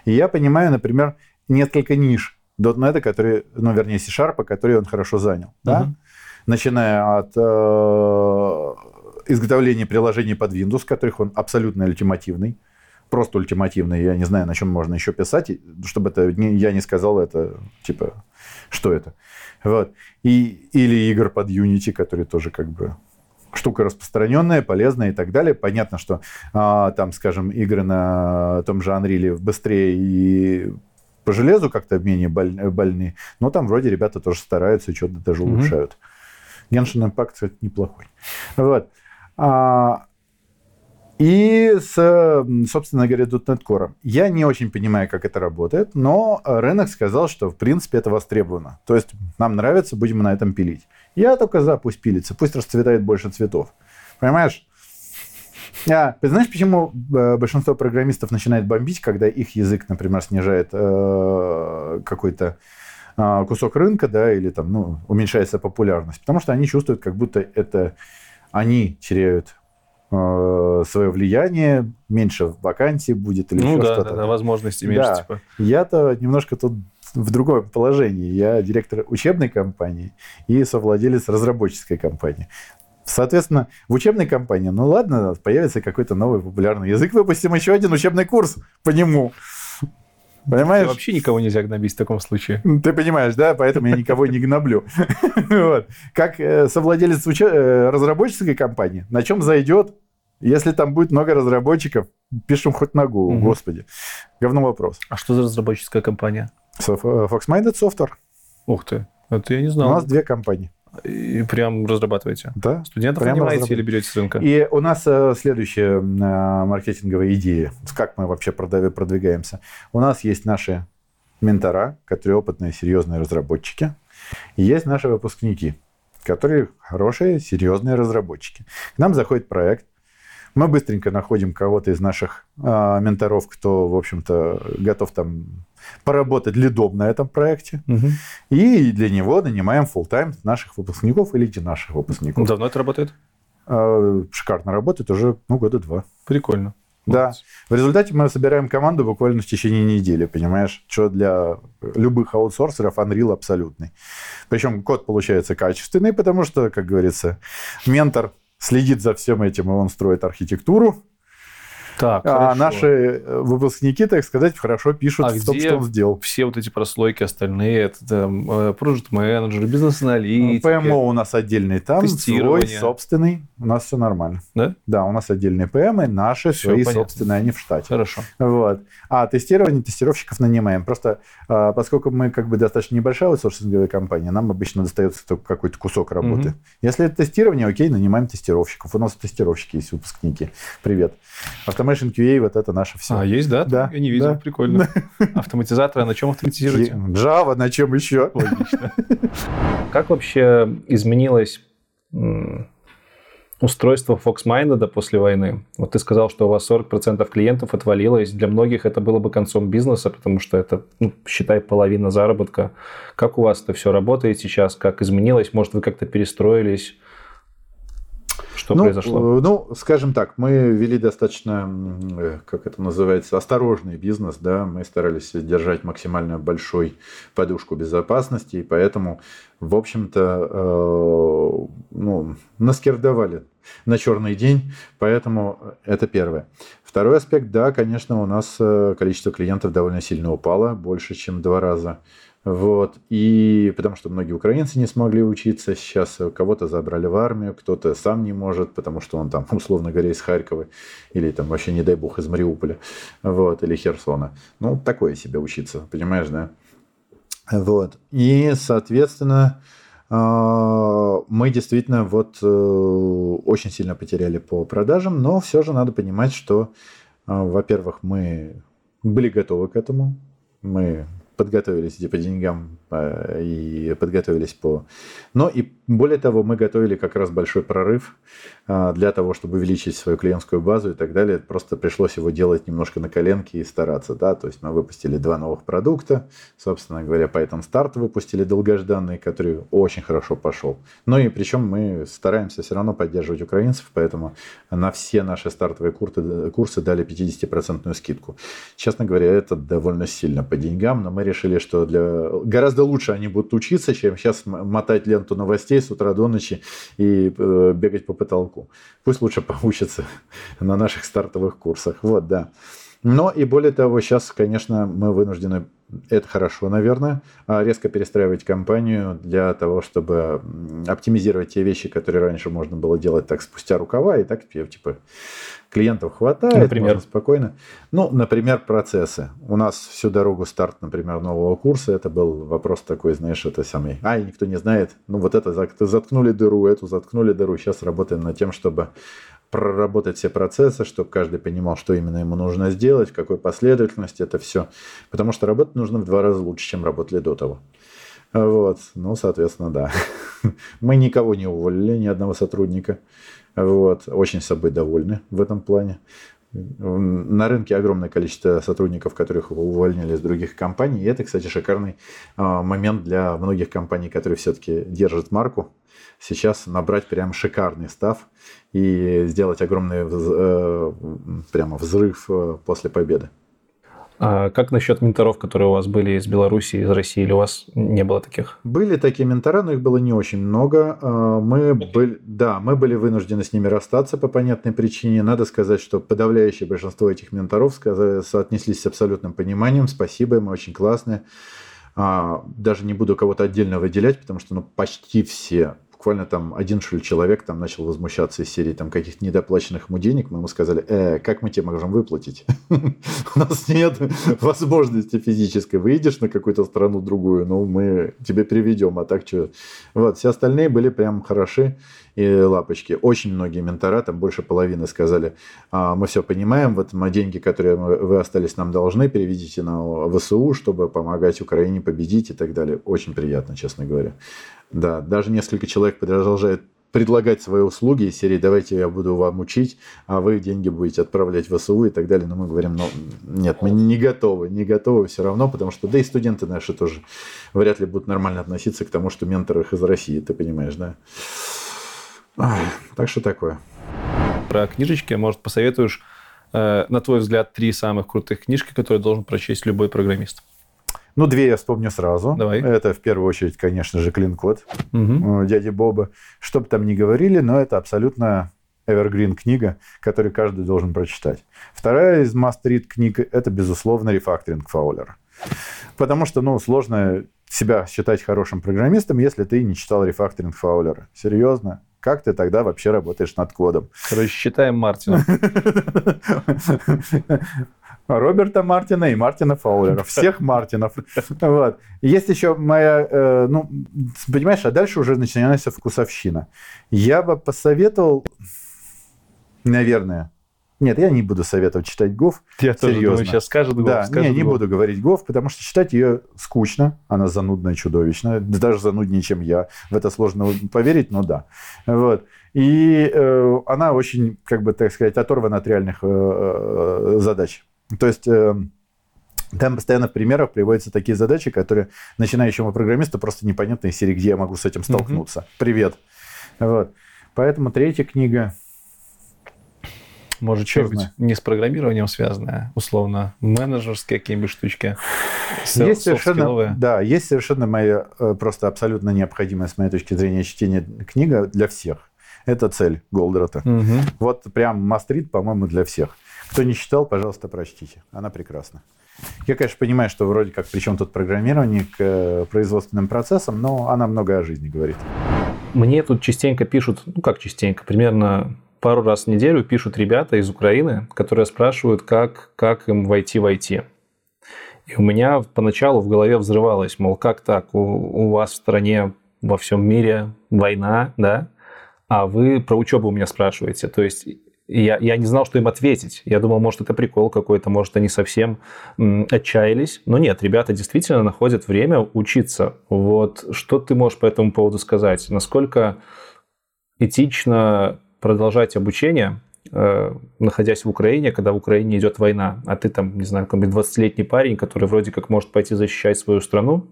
И я понимаю, например, несколько ниш .NET, которые, ну, вернее, C-Sharp, которые он хорошо занял, uh-huh. да? Начиная от э, изготовления приложений под Windows, которых он абсолютно ультимативный, просто ультимативный, я не знаю, на чем можно еще писать, чтобы это не, я не сказал это, типа, что это. Вот. И, или игр под Unity, которые тоже как бы штука распространенная, полезная и так далее. Понятно, что а, там, скажем, игры на том же Unreal быстрее и по железу как-то менее больные, но там вроде ребята тоже стараются и что-то даже улучшают. Mm-hmm. Genshin Impact, кстати, неплохой. Вот. А, и с, собственно говоря, .NET Core. Я не очень понимаю, как это работает, но рынок сказал, что, в принципе, это востребовано. То есть нам нравится, будем на этом пилить. Я только за, пусть пилится, пусть расцветает больше цветов. Понимаешь? А, ты знаешь, почему э, большинство программистов начинает бомбить, когда их язык, например, снижает э, какой-то э, кусок рынка, да, или там, ну, уменьшается популярность? Потому что они чувствуют, как будто это они теряют э, свое влияние, меньше вакансий будет или ну, еще да, что-то. Да, да, возможности меньше. Да. Типа. Я-то немножко тут в другом положении. Я директор учебной компании и совладелец разработческой компании. Соответственно, в учебной компании, ну ладно, появится какой-то новый популярный язык, выпустим еще один учебный курс по нему. Понимаешь? Вообще никого нельзя гнобить в таком случае. Ты понимаешь, да? Поэтому я никого не гноблю. Как э, совладелец э, разработческой компании, на чем зайдет, если там будет много разработчиков, пишем хоть на Go, господи. Говно вопрос. А что за разработческая компания? Foxminded Software. Ух ты, это я не знал. У нас две компании. И прям разрабатываете? Да. Студентов прям нанимаете или берете с рынка? И у нас э, следующая э, маркетинговая идея. Как мы вообще продвигаемся. У нас есть наши ментора, которые опытные, серьезные разработчики. И есть наши выпускники, которые хорошие, серьезные разработчики. К нам заходит проект, мы быстренько находим кого-то из наших э, менторов, кто, в общем-то, готов там поработать лидом на этом проекте. Угу. И для него нанимаем full тайм наших выпускников или не наших выпускников. Давно это работает? Э, шикарно работает уже, ну, года два. Прикольно. Да. В результате мы собираем команду буквально в течение недели, понимаешь? Что для любых аутсорсеров Unreal абсолютный. Причем код получается качественный, потому что, как говорится, ментор следит за всем этим, и он строит архитектуру. Так, а хорошо. наши э, выпускники, так сказать, хорошо пишут А в том, что он сделал. Все вот эти прослойки остальные, это там э, project менеджеры, бизнес-аналитики. ПМО у нас отдельный, там свой собственный, у нас все нормально. Да? Да, у нас отдельные ПМы, наши, Всё свои понятно. собственные, они в штате. Хорошо. Вот. А тестирование тестировщиков нанимаем. Просто а, поскольку мы как бы достаточно небольшая аутсорсинговая компания, нам обычно достается только какой-то кусок работы. Мгм. Если это тестирование, окей, нанимаем тестировщиков. У нас тестировщики есть, выпускники. Привет. Automation QA, вот это наше все. А, есть, да? Да, Я не видел, да. прикольно. Автоматизаторы, а на чем автоматизируете? Java, на чем еще? Логично. Как вообще изменилось устройство Foxminded после войны? Вот ты сказал, что у вас 40% клиентов отвалилось. Для многих это было бы концом бизнеса, потому что это, ну, считай, половина заработка. Как у вас это все работает сейчас? Как изменилось? Может, вы как-то перестроились? Что ну, произошло? э, Ну, скажем так, мы вели достаточно, э, как это называется, осторожный бизнес, да, мы старались держать максимально большой подушку безопасности, и поэтому, в общем-то, э, ну, наскердовали на черный день, поэтому это первое. Второй аспект, да, конечно, у нас э, количество клиентов довольно сильно упало, больше, чем в два раза. Вот. И потому что многие украинцы не смогли учиться, сейчас кого-то забрали в армию, кто-то сам не может, потому что он там, условно говоря, из Харькова, или там вообще, не дай бог, из Мариуполя, вот, или Херсона. Ну, такое себе учиться, понимаешь, да? Вот. И, соответственно, а, мы действительно вот э, очень сильно потеряли по продажам, но все же надо понимать, что, а, во-первых, мы были готовы к этому, мы подготовились и по деньгам и подготовились по... Но и более того, мы готовили как раз большой прорыв а, для того, чтобы увеличить свою клиентскую базу и так далее. Просто пришлось его делать немножко на коленке и стараться, да, то есть мы выпустили два новых продукта, собственно говоря, Python Start выпустили долгожданный, который очень хорошо пошел. Ну и причем мы стараемся все равно поддерживать украинцев, поэтому на все наши стартовые курсы, курсы дали 50% скидку. Честно говоря, это довольно сильно по деньгам, но мы решили, что для... гораздо лучше они будут учиться, чем сейчас мотать ленту новостей с утра до ночи и э, бегать по потолку. Пусть лучше поучатся на наших стартовых курсах. Вот, да. Но и более того, сейчас, конечно, мы вынуждены это хорошо, наверное. А резко перестраивать компанию для того, чтобы оптимизировать те вещи, которые раньше можно было делать так спустя рукава, и так типа клиентов хватает, например? можно спокойно. Ну, например, процессы. У нас всю дорогу старт, например, нового курса, это был вопрос такой, знаешь, это самый, ай, никто не знает, ну вот это заткнули дыру, эту заткнули дыру, сейчас работаем над тем, чтобы проработать все процессы, чтобы каждый понимал, что именно ему нужно сделать, в какой последовательности это все. Потому что работать нужно в два раза лучше, чем работали до того. Вот, ну, соответственно, да. Мы никого не уволили, ни одного сотрудника. Вот, очень собой довольны в этом плане. На рынке огромное количество сотрудников, которых увольнили из других компаний. И это, кстати, шикарный а, момент для многих компаний, которые все-таки держат марку. Сейчас набрать прям шикарный став и сделать огромный э, прямо взрыв э, после победы. А как насчет менторов, которые у вас были из Беларуси, из России, или у вас не было таких? Были такие ментора, но их было не очень много. А, мы были, да, мы были вынуждены с ними расстаться по понятной причине. Надо сказать, что подавляющее большинство этих менторов соотнеслись с абсолютным пониманием. Спасибо, мы очень классные. А, даже не буду кого-то отдельно выделять, потому что ну, почти все буквально там один, что ли, человек там начал возмущаться из серии там каких-то недоплаченных ему денег. Мы ему сказали, э, как мы тебе можем выплатить? У нас нет возможности физической. Выйдешь на какую-то страну другую, ну, мы тебе приведем, а так что? Вот, все остальные были прям хороши и лапочки. Очень многие ментора, там больше половины сказали, а, мы все понимаем, вот деньги, которые вы остались нам должны, переведите на ВСУ, чтобы помогать Украине победить и так далее. Очень приятно, честно говоря. Да, даже несколько человек продолжают предлагать свои услуги из серии «давайте я буду вам учить, а вы деньги будете отправлять в СУ» и так далее. Но мы говорим, ну, нет, мы не готовы, не готовы все равно, потому что, да и студенты наши тоже вряд ли будут нормально относиться к тому, что ментор их из России, ты понимаешь, да? Так что такое. Про книжечки, может, посоветуешь, э, на твой взгляд, три самых крутых книжки, которые должен прочесть любой программист? Ну, две я вспомню сразу. Давай. Это в первую очередь, конечно же, Клин-код угу. дяди Боба. Что бы там ни говорили, но это абсолютно evergreen книга, которую каждый должен прочитать. Вторая из must-read книг – это, безусловно, рефакторинг Фаулера. Потому что, ну, сложно себя считать хорошим программистом, если ты не читал рефакторинг Фаулера. Серьезно? Как ты тогда вообще работаешь над кодом? Короче, считаем Мартина. Роберта Мартина и Мартина Фаулера. Всех Мартинов. Вот. Есть еще моя... Э, ну, понимаешь, а дальше уже начинается вкусовщина. Я бы посоветовал, наверное, нет, я не буду советовать читать Гов. Я серьезно. тоже думаю, сейчас скажет Гов. Да, скажет не, не буду говорить Гов, потому что читать ее скучно, она занудная, чудовищная, даже зануднее, чем я. В это сложно поверить, но да. Вот. И э, она очень, как бы, так сказать, оторвана от реальных э, э задач. То есть э, там постоянно в примерах приводятся такие задачи, которые начинающему программисту просто непонятно из серии, где я могу с этим столкнуться. Mm-hmm. Привет. Вот. Поэтому третья книга. Может, что-нибудь не с программированием связанное, условно, менеджерские какие-нибудь штучки. Есть совершенно, да, есть совершенно моя э, просто абсолютно необходимая, с моей точки зрения, чтение книга для всех. Это цель Голдрата. Угу. Вот прям мастрит, по-моему, для всех. Кто не читал, пожалуйста, прочтите. Она прекрасна. Я, конечно, понимаю, что вроде как причем тут программирование к э, производственным процессам, но она много о жизни говорит. Мне тут частенько пишут, ну как частенько, примерно пару раз в неделю пишут ребята из Украины, которые спрашивают, как, как им войти в IT. И у меня поначалу в голове взрывалось, мол, как так, у, у вас в стране, во всем мире война, да, а вы про учебу у меня спрашиваете. То есть я, я не знал, что им ответить. Я думал, может, это прикол какой-то, может, они совсем м, отчаялись. Но нет, ребята действительно находят время учиться. Вот что ты можешь по этому поводу сказать? Насколько этично продолжать обучение, э, находясь в Украине, когда в Украине идет война, а ты там, не знаю, какой-нибудь 20-летний парень, который вроде как может пойти защищать свою страну,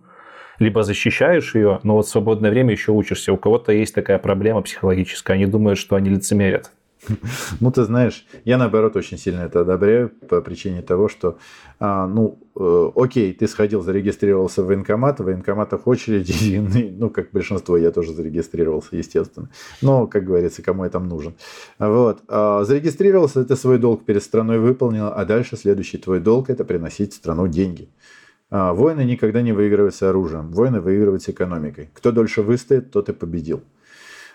либо защищаешь ее, но вот в свободное время еще учишься. У кого-то есть такая проблема психологическая, они думают, что они лицемерят. Ну, ты знаешь, я наоборот очень сильно это одобряю по причине того, что, а, ну, э, окей, ты сходил, зарегистрировался в военкомат, в военкоматах очереди, ну, как большинство, я тоже зарегистрировался, естественно. Но, как говорится, кому я там нужен. Вот. А, зарегистрировался, ты свой долг перед страной выполнил, а дальше следующий твой долг – это приносить страну деньги. А, войны никогда не выигрываются оружием, войны выигрываются экономикой. Кто дольше выстоит, тот и победил.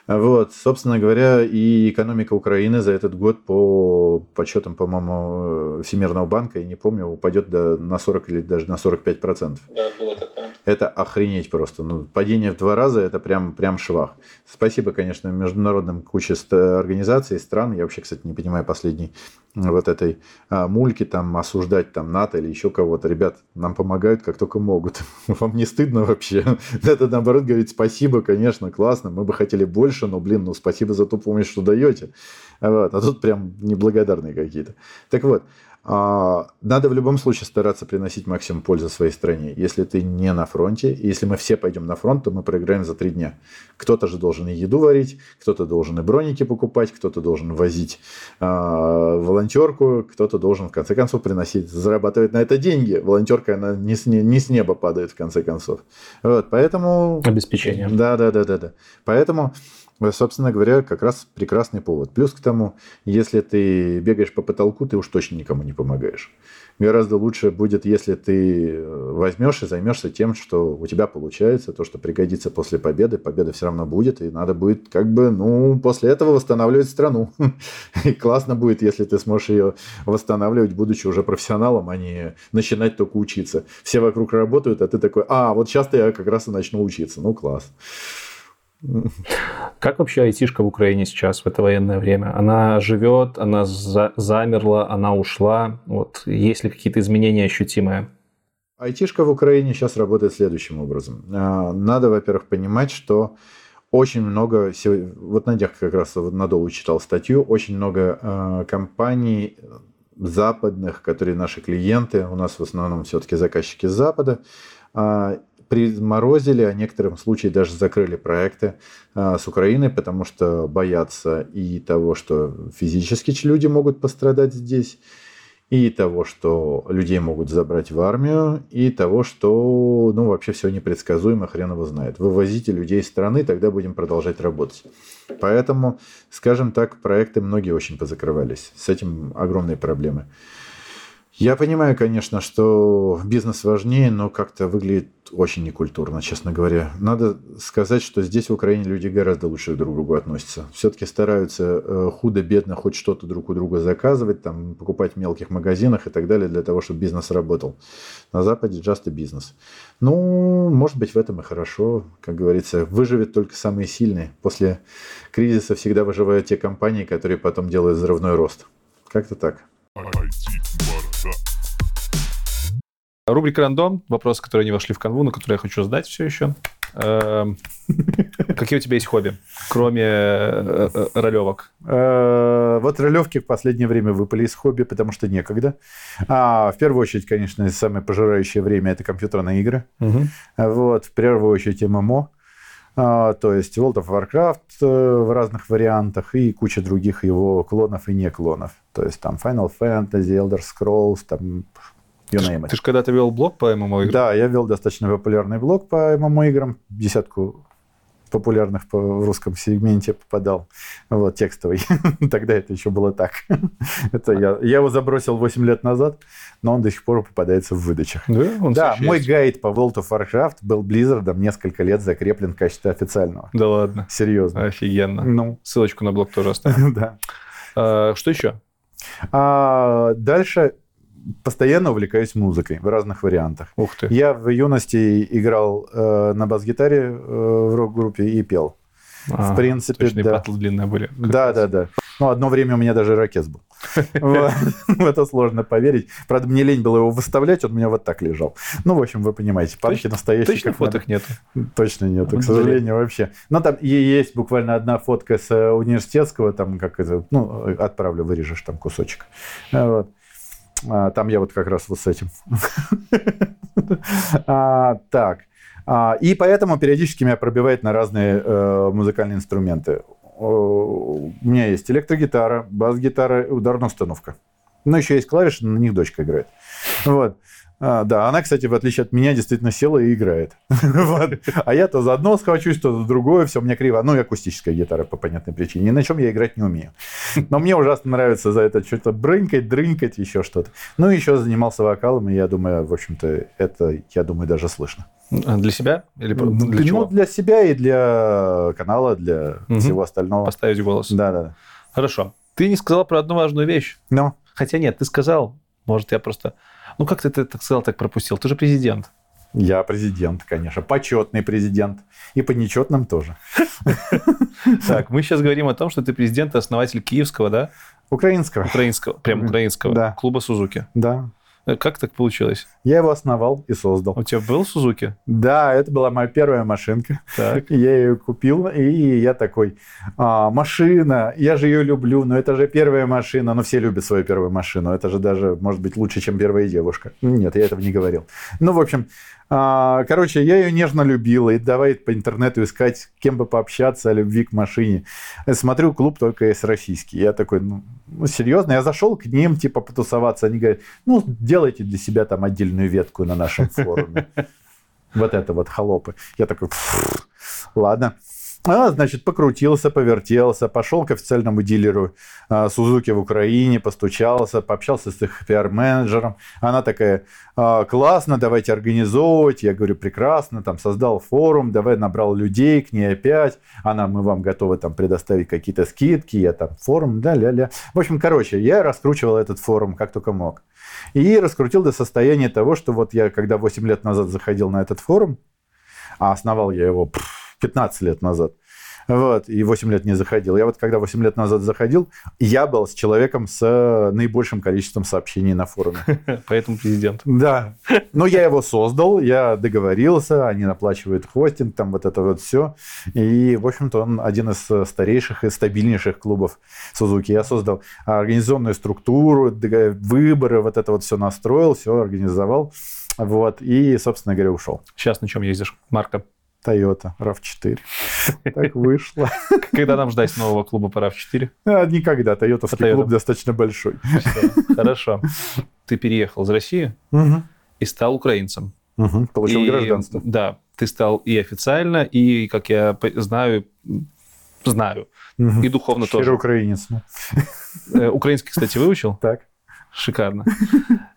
Вот, собственно говоря, и экономика Украины за этот год по подсчетам, по-моему, Всемирного банка, я не помню, упадет до, на 40 или даже на 45 процентов. Да, было такое. Это охренеть просто. Ну, падение в два раза – это прям, прям швах. Спасибо, конечно, международным куче организаций, стран. Я вообще, кстати, не понимаю последний вот этой а, мульки, там, осуждать там НАТО или еще кого-то. Ребят, нам помогают как только могут. Вам не стыдно вообще? Это, наоборот, говорит спасибо, конечно, классно, мы бы хотели больше, но, блин, ну, спасибо за ту помощь, что даете. Вот. А тут прям неблагодарные какие-то. Так вот, а, надо в любом случае стараться приносить максимум пользы своей стране. Если ты не на фронте, если мы все пойдем на фронт, то мы проиграем за три дня. Кто-то же должен и еду варить, кто-то должен и броники покупать, кто-то должен возить э, волонтерку, кто-то должен в конце концов приносить, зарабатывать на это деньги. Волонтерка она не с, не, не с неба падает в конце концов. Вот, поэтому... Обеспечение. Да, да, да, да, да. Поэтому собственно говоря, как раз прекрасный повод. Плюс к тому, если ты бегаешь по потолку, ты уж точно никому не помогаешь. Гораздо лучше будет, если ты э, возьмешь и займешься тем, что у тебя получается, то, что пригодится после победы. Победа все равно будет, и надо будет как бы, ну, после этого восстанавливать страну. И классно будет, если ты сможешь ее восстанавливать, будучи уже профессионалом, а не начинать только учиться. Все вокруг работают, а ты такой, а, вот сейчас я как раз и начну учиться. Ну, класс. Как вообще айтишка в Украине сейчас в это военное время? Она живет, она за замерла, она ушла? Вот есть ли какие-то изменения ощутимые? Айтишка в Украине сейчас работает следующим образом. А, надо, во-первых, понимать, что очень много, вот на днях как раз надолго читал статью, очень много а, компаний западных, которые наши клиенты, у нас в основном все-таки заказчики с Запада, а, приморозили, а в некотором случае даже закрыли проекты а, с Украиной, потому что боятся и того, что физически люди могут пострадать здесь, и того, что людей могут забрать в армию, и того, что, ну, вообще все непредсказуемо, хрен его знает. Вывозите людей из страны, тогда будем продолжать работать. Поэтому, скажем так, проекты многие очень позакрывались. С этим огромные проблемы. Я понимаю, конечно, что бизнес важнее, но как-то выглядит очень некультурно, честно говоря. Надо сказать, что здесь в Украине люди гораздо лучше друг к другу относятся. Все-таки стараются э, худо-бедно хоть что-то друг у друга заказывать, там, покупать в мелких магазинах и так далее, для того, чтобы бизнес работал. На Западе a бизнес. Ну, может быть, в этом и хорошо. Как говорится, выживет только самые сильные. После кризиса всегда выживают те компании, которые потом делают взрывной рост. Как-то так. Рубрика «Рандом». Вопросы, которые не вошли в канву, на которые я хочу задать все еще. Эм, какие у тебя есть хобби, кроме э, э, ролевок? Э, вот ролевки в последнее время выпали из хобби, потому что некогда. А, в первую очередь, конечно, самое пожирающее время – это компьютерные игры. Вот, в первую очередь ММО. А, то есть World of Warcraft в разных вариантах и куча других его клонов и не клонов. То есть там Final Fantasy, Elder Scrolls, там. Ты же когда-то вел блог по ММО играм? Да, я вел достаточно популярный блог по ММО играм. Десятку популярных в русском сегменте попадал. Вот, текстовый. Тогда это еще было так. это я, я его забросил 8 лет назад, но он до сих пор попадается в выдачах. Да, он да мой гайд по World of Warcraft был Blizzard несколько лет закреплен в качестве официального. Да ладно? Серьезно. Офигенно. Ну. Ссылочку на блог тоже оставим. да. А, что еще? А, дальше постоянно увлекаюсь музыкой в разных вариантах. Ух ты. Я в юности играл э, на бас-гитаре э, в рок-группе и пел. А, в принципе, точно, да. батл длинные были. Да, да, да. Ну, одно время у меня даже ракет был. В это сложно поверить. Правда, мне лень было его выставлять, он у меня вот так лежал. Ну, в общем, вы понимаете, панки настоящие. Точно фоток нет? Точно нет, к сожалению, вообще. Но там есть буквально одна фотка с э, университетского, там как это, ну, отправлю, вырежешь там кусочек. Вот. А, там я вот как раз вот с этим. а, так. А, и поэтому периодически меня пробивает на разные э, музыкальные инструменты. У меня есть электрогитара, бас-гитара ударная установка. Ну, еще есть клавиши, на них дочка играет. Вот. А, да, она, кстати, в отличие от меня, действительно села и играет. вот. А я то за одно схвачусь, то за другое, все, меня криво. Ну, и акустическая гитара по понятной причине. Ни на чем я играть не умею. Но мне ужасно нравится за это что-то брынкать, дрынкать, еще что-то. Ну, еще занимался вокалом, и я думаю, в общем-то, это, я думаю, даже слышно. А для себя? Или для ну, чего? для себя и для канала, для всего остального. Поставить голос. Да, да, да. Хорошо. Ты не сказал про одну важную вещь. Ну, Хотя нет, ты сказал. Может, я просто... Ну, как ты это так сказал, так пропустил? Ты же президент. я президент, конечно. Почетный президент. И по нечетным тоже. Так, мы сейчас говорим о том, что ты президент и основатель киевского, да? Украинского. Украинского, прям украинского Да. клуба Сузуки. Да. Как так получилось? Я его основал и создал. У тебя был Сузуки? Да, это была моя первая машинка. Так. Я ее купил, и я такой, «А, машина, я же ее люблю, но это же первая машина. Ну, все любят свою первую машину. Это же даже, может быть, лучше, чем первая девушка. Нет, я этого не говорил. Ну, в общем, короче, я ее нежно любил, и давай по интернету искать, с кем бы пообщаться о любви к машине. Смотрю, клуб только есть российский. Я такой, ну, ну, серьезно? Я зашел к ним, типа, потусоваться. Они говорят, ну, делайте для себя там отдельную ветку на нашем форуме. Вот это вот холопы. Я такой, «Пф, ладно. А, значит, покрутился, повертелся, пошел к официальному дилеру а, Сузуки в Украине, постучался, пообщался с их пиар-менеджером. Она такая, «А, классно, давайте организовывать. Я говорю, прекрасно, там создал форум, давай набрал людей к ней опять. Она, мы вам готовы там предоставить какие-то скидки, я там форум, да, ля-ля. В общем, короче, я раскручивал этот форум как только мог. И раскрутил до состояния того, что вот я, когда 8 лет назад заходил на этот форум, а основал я его пф, 15 лет назад, вот, и 8 лет не заходил. Я вот когда 8 лет назад заходил, я был с человеком с э, наибольшим количеством сообщений на форуме. Поэтому президент. Да. Но я его создал, я договорился, они наплачивают хостинг, там вот это вот все. И, в общем-то, он один из э, старейших и стабильнейших клубов Сузуки. Я создал организационную структуру, выборы, вот это вот все настроил, все организовал. Вот, и, собственно говоря, ушел. Сейчас на чем ездишь? Марка. Toyota RAV4. Так вышло. Когда нам ждать нового клуба по RAV4? А, Никогда. Тойотовский клуб достаточно большой. Хорошо. Ты переехал из России и стал украинцем. Получил гражданство. Да, ты стал и официально, и, как я знаю, знаю, и духовно тоже. украинец. ну. Э, Украинский, кстати, выучил? Так. Шикарно.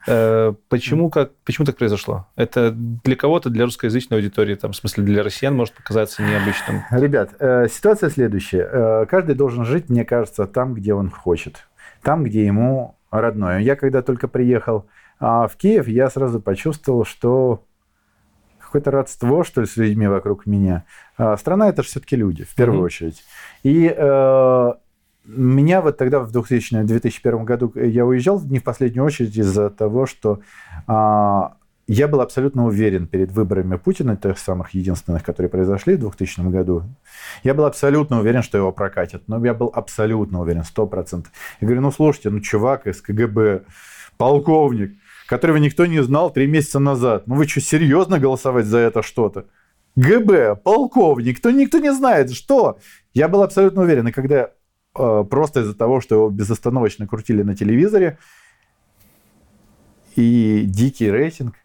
Э, Почему, как, почему так произошло? Это для кого-то, для русскоязычной аудитории, там, в смысле для россиян, может показаться необычным. Ребят, э, ситуация следующая. Э, Каждый должен жить, мне кажется, там, где он хочет. Там, где ему родное. Я когда только приехал а, в Киев, я сразу почувствовал, что какое-то родство, что ли, с людьми вокруг меня. А, Страна – это же все-таки люди, в первую Мгм. очередь. И э, меня вот тогда, в 2000-2001 году, я уезжал не в последнюю очередь из-за того, что а, я был абсолютно уверен перед выборами Путина, тех самых единственных, которые произошли в 2000 году, я был абсолютно уверен, что его прокатят. Но я был абсолютно уверен, 100%. Я говорю, ну слушайте, ну чувак из КГБ, полковник, которого никто не знал три месяца назад. Ну вы что, серьезно голосовать за это что-то? ГБ, полковник, кто никто не знает, что? Я был абсолютно уверен. И когда э, просто из-за того, что его безостановочно крутили на телевизоре, и дикий рейтинг,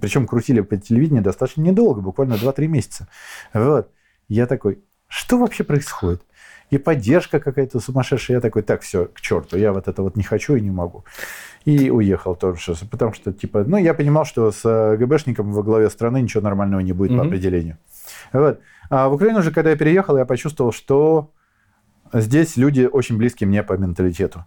причем крутили по телевидению достаточно недолго, буквально 2-3 месяца. Вот. Я такой, что вообще происходит? И поддержка какая-то сумасшедшая. Я такой, так, все, к черту, я вот это вот не хочу и не могу. И уехал тоже, потому что, типа, ну, я понимал, что с э, ГБшником во главе страны ничего нормального не будет по Мгм. определению. Вот. А в Украину же, когда я переехал, я почувствовал, что здесь люди очень близкие мне по менталитету.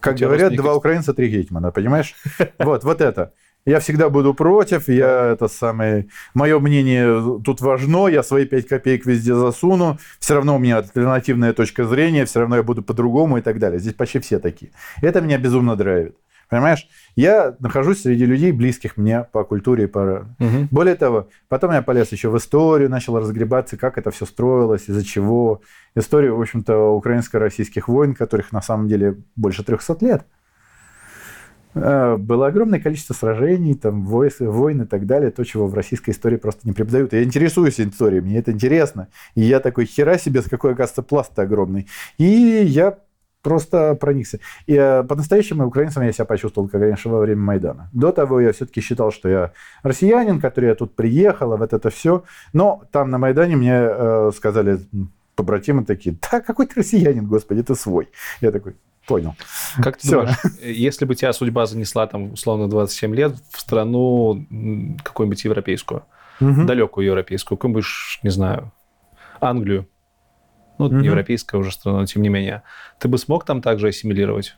Как тебя говорят, два украинца, три гетьмана, понимаешь? Вот, вот это. Я всегда буду против, я это самое... Мое мнение тут важно, я свои пять копеек везде засуну, все равно у меня альтернативная точка зрения, все равно я буду по-другому и так далее. Здесь почти все такие. Это меня безумно драйвит. Понимаешь? Я нахожусь среди людей, близких мне по культуре и по... Мгм. Более того, потом я полез еще в историю, начал разгребаться, как это все строилось, из-за чего. Историю, в общем-то, украинско-российских войн, которых на самом деле больше 300 лет. Э, Было огромное количество сражений, там, войн и так далее, то, чего в российской истории просто не преподают. Я интересуюсь историей, мне это интересно. И я такой, хера себе, с какой, оказывается, пласт огромный. И я просто проникся. И э, по-настоящему украинцем я себя почувствовал, как раньше, во время Майдана. До того я все-таки считал, что я россиянин, который я тут приехал, а вот это все. Но там на Майдане мне э, сказали побратимы такие, да, какой ты россиянин, господи, ты свой. Я такой, понял. Как ты Все. думаешь, если бы тебя судьба занесла там условно 27 лет в страну какую-нибудь европейскую, угу. далекую европейскую, какую-нибудь, не знаю, Англию, ну, угу. европейская уже страна, но тем не менее, ты бы смог там также ассимилировать?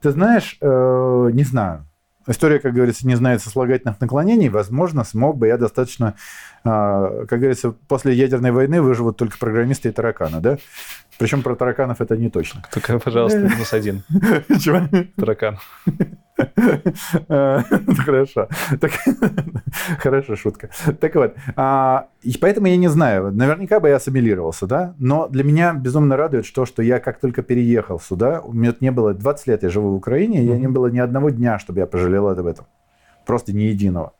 Ты знаешь, э, не знаю. История, как говорится, не знает сослагательных наклонений. Возможно, смог бы я достаточно, э, как говорится, после ядерной войны выживут только программисты и тараканы, да? Причем про тараканов это не точно. Только, пожалуйста, минус один. Чего? Таракан. Хорошо. Хорошо, шутка. Так вот, а, поэтому я не знаю. Наверняка бы я ассимилировался, да? Но для меня безумно радует то, что я как только переехал сюда, у меня не было 20 лет, я живу в Украине, и не было ни одного дня, чтобы я пожалел об этом. Просто ни единого.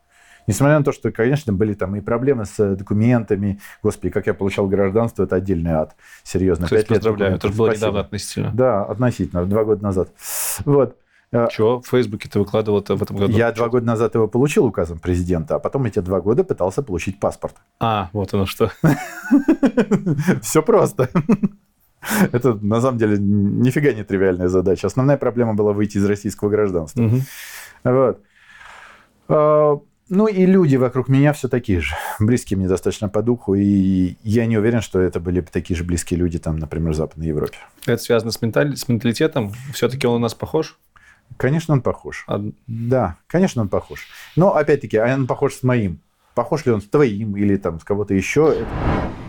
Несмотря на то, что, конечно, были там и проблемы с документами. Господи, как я получал гражданство, это отдельный ад. Серьезно. Кстати, поздравляю, это же было недавно относительно. Да, относительно, два года назад. Вот. А, Чего в Фейсбуке ты выкладывал это в этом году? Я два года назад его получил указом президента, а потом эти два года пытался получить паспорт. А, вот оно что. Все просто. Это на самом деле нифига не тривиальная задача. Основная проблема была выйти из российского гражданства. Вот. А, ну и люди вокруг меня все такие же, близкие мне достаточно по духу, и я не уверен, что это были такие же близкие люди, там, например, в Западной Европе. Это связано с, менталь... с менталитетом? Все-таки он у нас похож? Конечно, он похож. А... Да, конечно, он похож. Но, опять-таки, а он похож с моим. Похож ли он с твоим или там с кого-то еще?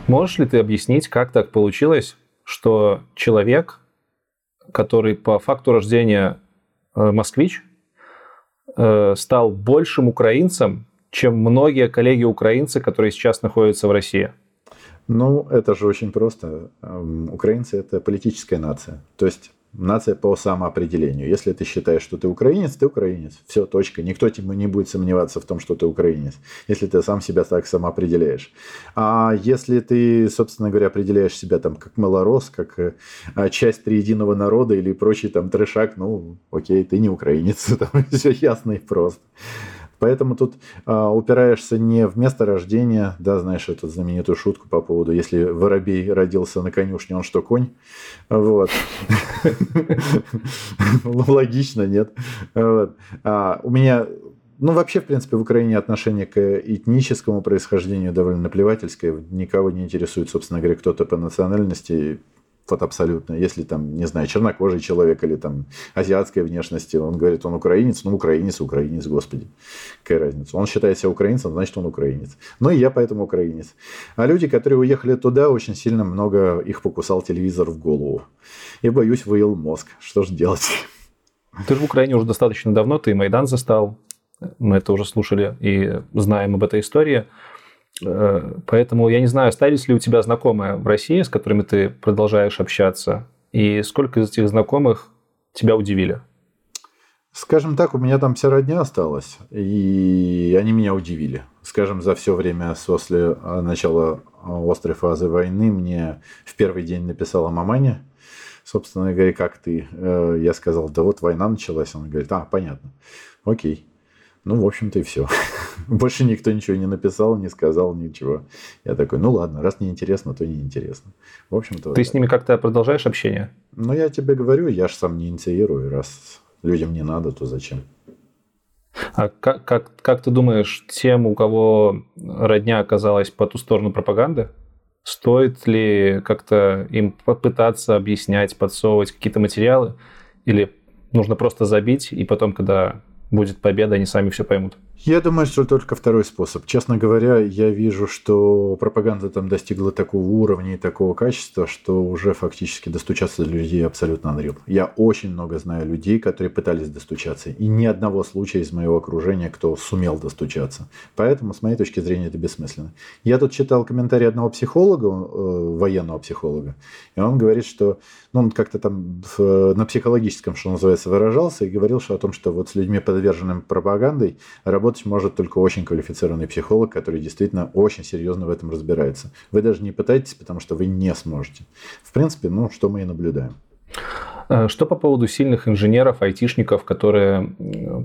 Можешь ли ты объяснить, как так получилось, что человек, который по факту рождения э, москвич, Э, стал большим украинцем, чем многие коллеги-украинцы, которые сейчас находятся в России? Ну, это же очень просто. Эм, украинцы – это политическая нация. То есть нация по самоопределению. Если ты считаешь, что ты украинец, ты украинец. Все, точка. Никто тебе не будет сомневаться в том, что ты украинец, если ты сам себя так самоопределяешь. А если ты, собственно говоря, определяешь себя там как малорос, как э, часть триединого народа или прочий там трешак, ну, окей, ты не украинец. Там все ясно и просто. Поэтому тут а, упираешься не в место рождения, да, знаешь эту знаменитую шутку по поводу, если воробей родился на конюшне, он что, конь? Вот. Логично, нет? А, у меня ну, вообще, в принципе, в Украине отношение к этническому происхождению довольно наплевательское. Никого не интересует, собственно говоря, кто-то по национальности вот абсолютно. Если там, не знаю, чернокожий человек или там азиатской внешности, он говорит, он украинец, ну украинец, украинец, господи. Какая разница? Он считает себя украинцем, значит он украинец. Ну и я поэтому украинец. А люди, которые уехали туда, очень сильно много их покусал телевизор в голову. И боюсь, выел мозг. Что же делать? Ты же в Украине уже достаточно давно, ты Майдан застал. Мы это уже слушали и знаем об этой истории. Э, поэтому я не знаю, остались ли у тебя знакомые в России, с которыми ты продолжаешь общаться, и сколько из этих знакомых тебя удивили? Скажем так, у меня там вся родня осталась, и они меня удивили. Скажем, за все время после начала острой фазы войны мне в первый день написала маманя, собственно говоря, как ты? Э, я сказал, да вот война началась. Она говорит, а, понятно, окей. Ну, в общем-то, и все. Больше никто ничего не написал, не сказал ничего. Я такой, ну ладно, раз не интересно, то не интересно. В общем-то. Ты вот с ними как-то продолжаешь общение? Ну, я тебе говорю, я же сам не инициирую. Раз людям не надо, то зачем? А как, как, как ты думаешь, тем, у кого родня оказалась по ту сторону пропаганды, стоит ли как-то им попытаться объяснять, подсовывать какие-то материалы? Или нужно просто забить, и потом, когда будет победа, они сами все поймут. Я думаю, что только второй способ. Честно говоря, я вижу, что пропаганда там достигла такого уровня и такого качества, что уже фактически достучаться до людей абсолютно unreal. Я очень много знаю людей, которые пытались достучаться, и ни одного случая из моего окружения, кто сумел достучаться. Поэтому, с моей точки зрения, это бессмысленно. Я тут читал комментарий одного психолога, э, военного психолога, и он говорит, что ну, он как-то там в, на психологическом, что называется, выражался и говорил что о том, что вот с людьми, подверженными пропагандой, работать может только очень квалифицированный психолог, который действительно очень серьезно в этом разбирается. Вы даже не пытаетесь, потому что вы не сможете. В принципе, ну, что мы и наблюдаем. Э, что по поводу сильных инженеров, айтишников, которые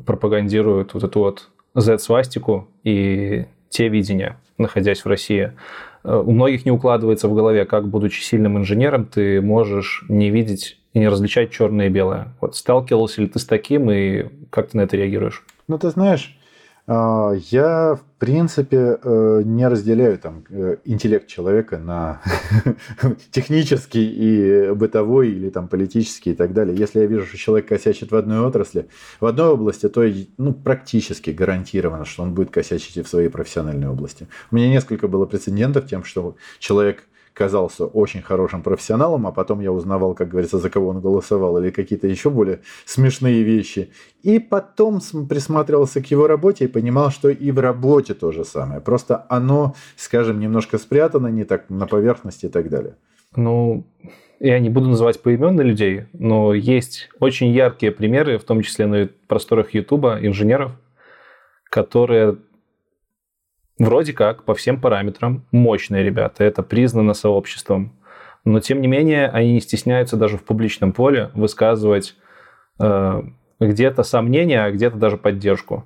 пропагандируют вот эту вот Z-свастику и те видения, находясь в России? Э, у многих не укладывается в голове, как, будучи сильным инженером, ты можешь не видеть и не различать черное и белое. Вот сталкивался ли ты с таким, и как ты на это реагируешь? Ну, ты знаешь, я, в принципе, э, не разделяю там э, интеллект человека на технический и бытовой или там политический и так далее. Если я вижу, что человек косячит в одной отрасли, в одной области, то ну, практически гарантированно, что он будет косячить и в своей профессиональной области. У меня несколько было прецедентов тем, что человек казался очень хорошим профессионалом, а потом я узнавал, как говорится, за кого он голосовал или какие-то еще более смешные вещи. И потом присматривался к его работе и понимал, что и в работе то же самое. Просто оно, скажем, немножко спрятано, не так на поверхности и так далее. Ну, я не буду называть поименно людей, но есть очень яркие примеры, в том числе на просторах Ютуба, инженеров, которые вроде как по всем параметрам мощные ребята, это признано сообществом. Но тем не менее они не стесняются даже в публичном поле высказывать э, где-то сомнения, а где-то даже поддержку.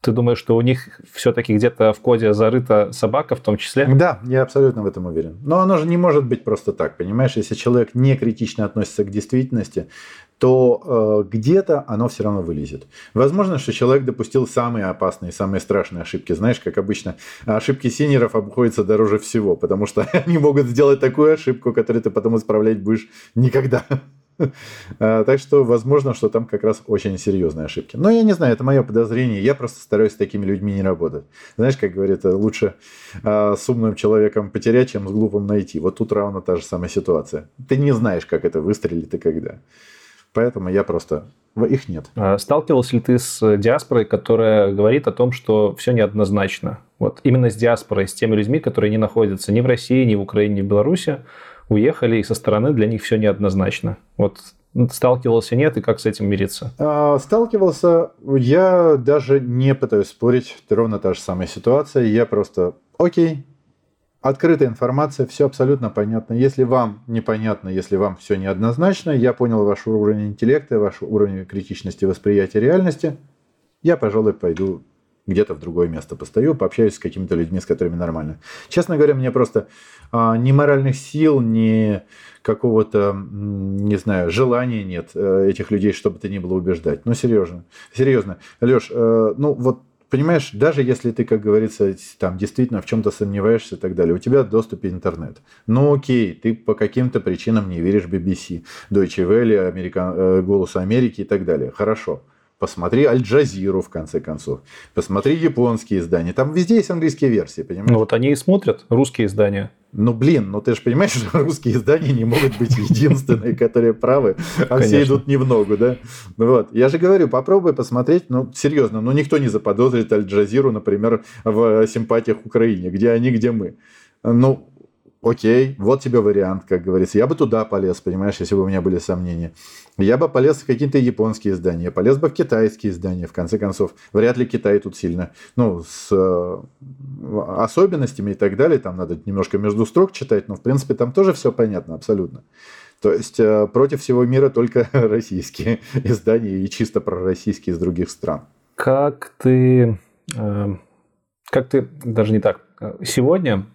Ты думаешь, что у них все-таки где-то в коде зарыта собака в том числе? Да, я абсолютно в этом уверен. Но оно же не может быть просто так, понимаешь? Если человек не критично относится к действительности, то э, где-то оно все равно вылезет. Возможно, что человек допустил самые опасные, самые страшные ошибки. Знаешь, как обычно, ошибки синеров обходятся дороже всего, потому что они могут сделать такую ошибку, которую ты потом исправлять будешь никогда. А, так что, возможно, что там как раз очень серьезные ошибки. Но я не знаю, это мое подозрение. Я просто стараюсь с такими людьми не работать. Знаешь, как говорят, лучше а, с умным человеком потерять, чем с глупым найти. Вот тут равно та же самая ситуация. Ты не знаешь, как это выстрелит и когда. Поэтому я просто... Их нет. А сталкивался ли ты с диаспорой, которая говорит о том, что все неоднозначно? Вот именно с диаспорой, с теми людьми, которые не находятся ни в России, ни в Украине, ни в Беларуси, уехали, и со стороны для них все неоднозначно. Вот сталкивался, нет, и как с этим мириться? А, сталкивался, я даже не пытаюсь спорить, ровно та же самая ситуация, я просто, окей, Открытая информация, все абсолютно понятно. Если вам непонятно, если вам все неоднозначно, я понял ваш уровень интеллекта, ваш уровень критичности восприятия реальности, я, пожалуй, пойду где-то в другое место постою, пообщаюсь с какими-то людьми, с которыми нормально. Честно говоря, мне просто а, ни моральных сил, ни какого-то, не знаю, желания нет э, этих людей, чтобы ты не было убеждать. Ну, серьезно. Серьезно. Леш, э, ну вот понимаешь, даже если ты, как говорится, там действительно в чем-то сомневаешься и так далее, у тебя в интернет. Ну окей, ты по каким-то причинам не веришь BBC, Deutsche Welle, Америка, э, Голосу Америки и так далее. Хорошо. Посмотри Аль-Джазиру, в конце концов. Посмотри японские издания. Там везде есть английские версии, понимаешь? Ну вот они и смотрят русские издания. Ну, блин, ну ты же понимаешь, что русские издания не могут быть единственные, которые правы, а все идут не в ногу, да? Вот. Я же говорю, попробуй посмотреть, ну, серьезно, ну, никто не заподозрит Аль-Джазиру, например, в симпатиях Украине, где они, где мы. Ну, окей, вот тебе вариант, как говорится. Я бы туда полез, понимаешь, если бы у меня были сомнения. Я бы полез в какие-то японские издания, полез бы в китайские издания, в конце концов. Вряд ли Китай тут сильно, ну, с э, особенностями и так далее, там надо немножко между строк читать, но, в принципе, там тоже все понятно, абсолютно. То есть э, против всего мира только российские издания и чисто пророссийские из других стран. Как ты, э, как ты, даже не так, сегодня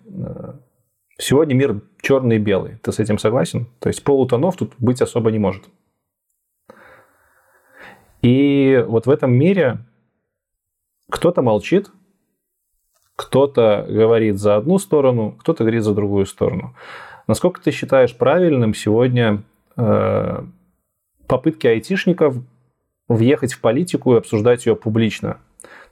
Сегодня мир черный и белый. Ты с этим согласен? То есть полутонов тут быть особо не может. И вот в этом мире кто-то молчит, кто-то говорит за одну сторону, кто-то говорит за другую сторону. Насколько ты считаешь правильным сегодня э, попытки айтишников въехать в политику и обсуждать ее публично?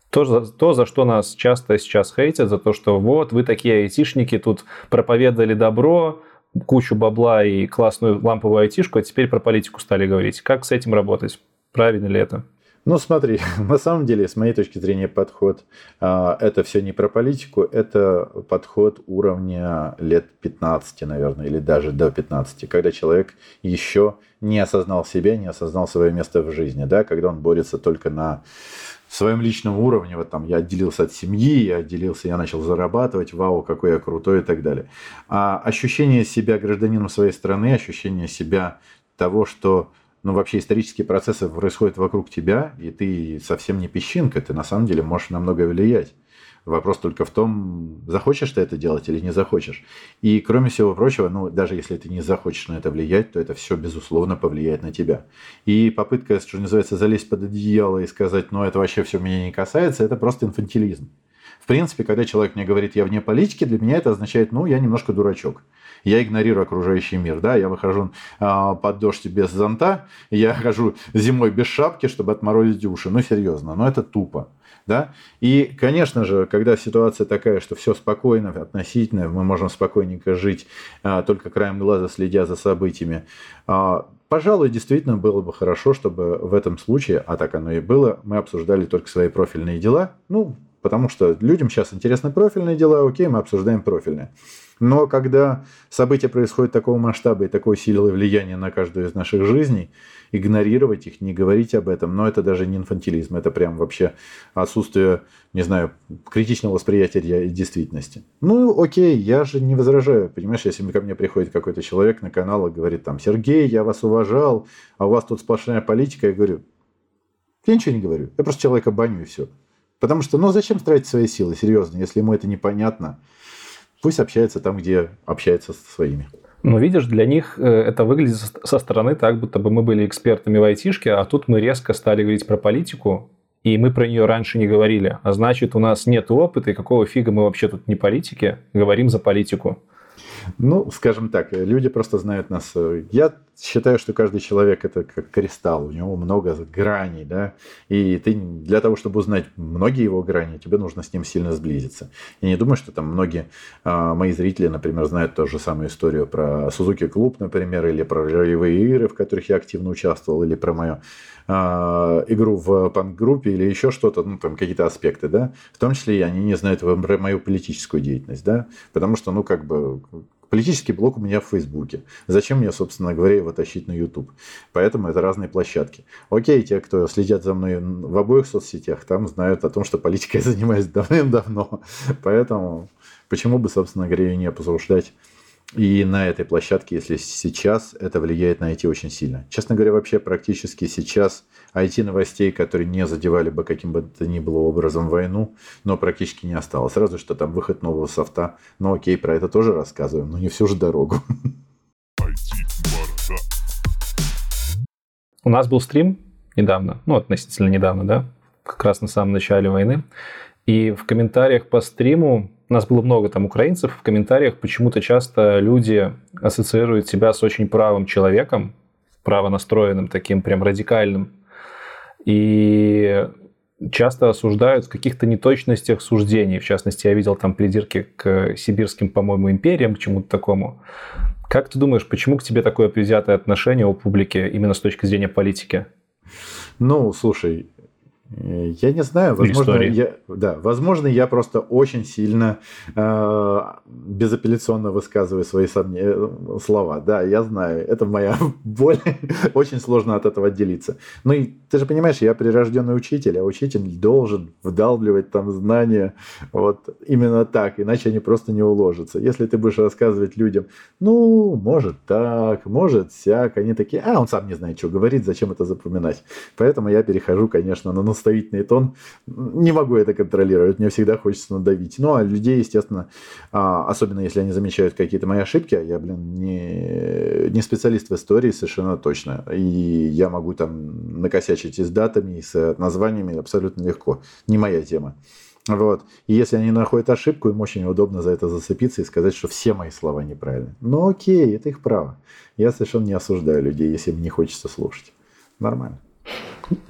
То, то, за что нас часто сейчас хейтят, за то, что вот вы такие айтишники, тут проповедовали добро, кучу бабла и классную ламповую айтишку, а теперь про политику стали говорить. Как с этим работать? Правильно ли это? Ну, смотри, на самом деле, с моей точки зрения, подход а, это все не про политику, это подход уровня лет 15, наверное, или даже до 15, когда человек еще не осознал себя, не осознал свое место в жизни, да, когда он борется только на в своем личном уровне, вот там я отделился от семьи, я отделился, я начал зарабатывать, вау, какой я крутой и так далее. А ощущение себя гражданином своей страны, ощущение себя того, что ну, вообще исторические процессы происходят вокруг тебя, и ты совсем не песчинка, ты на самом деле можешь на многое влиять. Вопрос только в том, захочешь ты это делать или не захочешь. И кроме всего прочего, ну, даже если ты не захочешь на это влиять, то это все, безусловно, повлияет на тебя. И попытка, что называется, залезть под одеяло и сказать, ну, это вообще все меня не касается, это просто инфантилизм. В принципе, когда человек мне говорит, я вне политики, для меня это означает, ну, я немножко дурачок я игнорирую окружающий мир, да, я выхожу э, под дождь без зонта, я хожу зимой без шапки, чтобы отморозить уши, ну серьезно, но это тупо. Да? И, конечно же, когда ситуация такая, что все спокойно, относительно, мы можем спокойненько жить, а, только краем глаза следя за событиями, а, пожалуй, действительно было бы хорошо, чтобы в этом случае, а так оно и было, мы обсуждали только свои профильные дела, ну, потому что людям сейчас интересны профильные дела, окей, мы обсуждаем профильные. Но когда события происходят такого масштаба и такой силы влияния на каждую из наших жизней, игнорировать их, не говорить об этом, но это даже не инфантилизм, это прям вообще отсутствие, не знаю, критичного восприятия действительности. Ну, окей, я же не возражаю, понимаешь, если ко мне приходит какой-то человек на канал и говорит там, Сергей, я вас уважал, а у вас тут сплошная политика, я говорю, я ничего не говорю, я просто человека баню и все. Потому что, ну, зачем тратить свои силы, серьезно, если ему это непонятно, Пусть общается там, где общается со своими. Но видишь, для них э, это выглядит со стороны так, будто бы мы были экспертами в айтишке, а тут мы резко стали говорить про политику, и мы про нее раньше не говорили. А значит, у нас нет опыта, и какого фига мы вообще тут не политики, говорим за политику. Ну, скажем так, люди просто знают нас. Я считаю, что каждый человек это как кристалл, у него много граней, да, и ты для того, чтобы узнать многие его грани, тебе нужно с ним сильно сблизиться. Я не думаю, что там многие а, мои зрители, например, знают ту же самую историю про Сузуки Клуб, например, или про ролевые игры, в которых я активно участвовал, или про мою а, игру в панк-группе или еще что-то, ну, там какие-то аспекты, да, в том числе и они не знают про мою политическую деятельность, да, потому что, ну, как бы Политический блог у меня в Фейсбуке. Зачем мне, собственно говоря, его тащить на YouTube? Поэтому это разные площадки. Окей, те, кто следят за мной в обоих соцсетях, там знают о том, что политикой я занимаюсь давным-давно. Поэтому почему бы, собственно говоря, ее не обсуждать и на этой площадке, если сейчас это влияет на IT очень сильно. Честно говоря, вообще практически сейчас IT-новостей, которые не задевали бы каким бы то ни было образом войну, но практически не осталось. Сразу что там выход нового софта. Ну окей, про это тоже рассказываем, но не всю же дорогу. У нас был стрим недавно, ну относительно недавно, да, как раз на самом начале войны. И в комментариях по стриму у нас было много там украинцев, в комментариях почему-то часто люди ассоциируют себя с очень правым человеком, правонастроенным, таким прям радикальным. И часто осуждают в каких-то неточностях суждений. В частности, я видел там придирки к сибирским, по-моему, империям, к чему-то такому. Как ты думаешь, почему к тебе такое предвзятое отношение у публики именно с точки зрения политики? Ну, слушай, я не знаю, возможно, я, да, возможно, я просто очень сильно э, безапелляционно высказываю свои сомнения, э, слова. Да, я знаю, это моя боль, очень сложно от этого отделиться. Ну и ты же понимаешь, я прирожденный учитель, а учитель должен вдалбливать там знания вот именно так, иначе они просто не уложатся. Если ты будешь рассказывать людям, ну, может так, может сяк, они такие, а, он сам не знает, что говорит, зачем это запоминать. Поэтому я перехожу, конечно, на наставительный тон. Не могу это контролировать, мне всегда хочется надавить. Ну, а людей, естественно, а, особенно если они замечают какие-то мои ошибки, а я, блин, не, не специалист в истории совершенно точно. И я могу там накосячить и с датами, и с названиями абсолютно легко. Не моя тема. Вот. И если они находят ошибку, им очень удобно за это зацепиться и сказать, что все мои слова неправильны. Ну окей, это их право. Я совершенно не осуждаю людей, если им не хочется слушать. Нормально.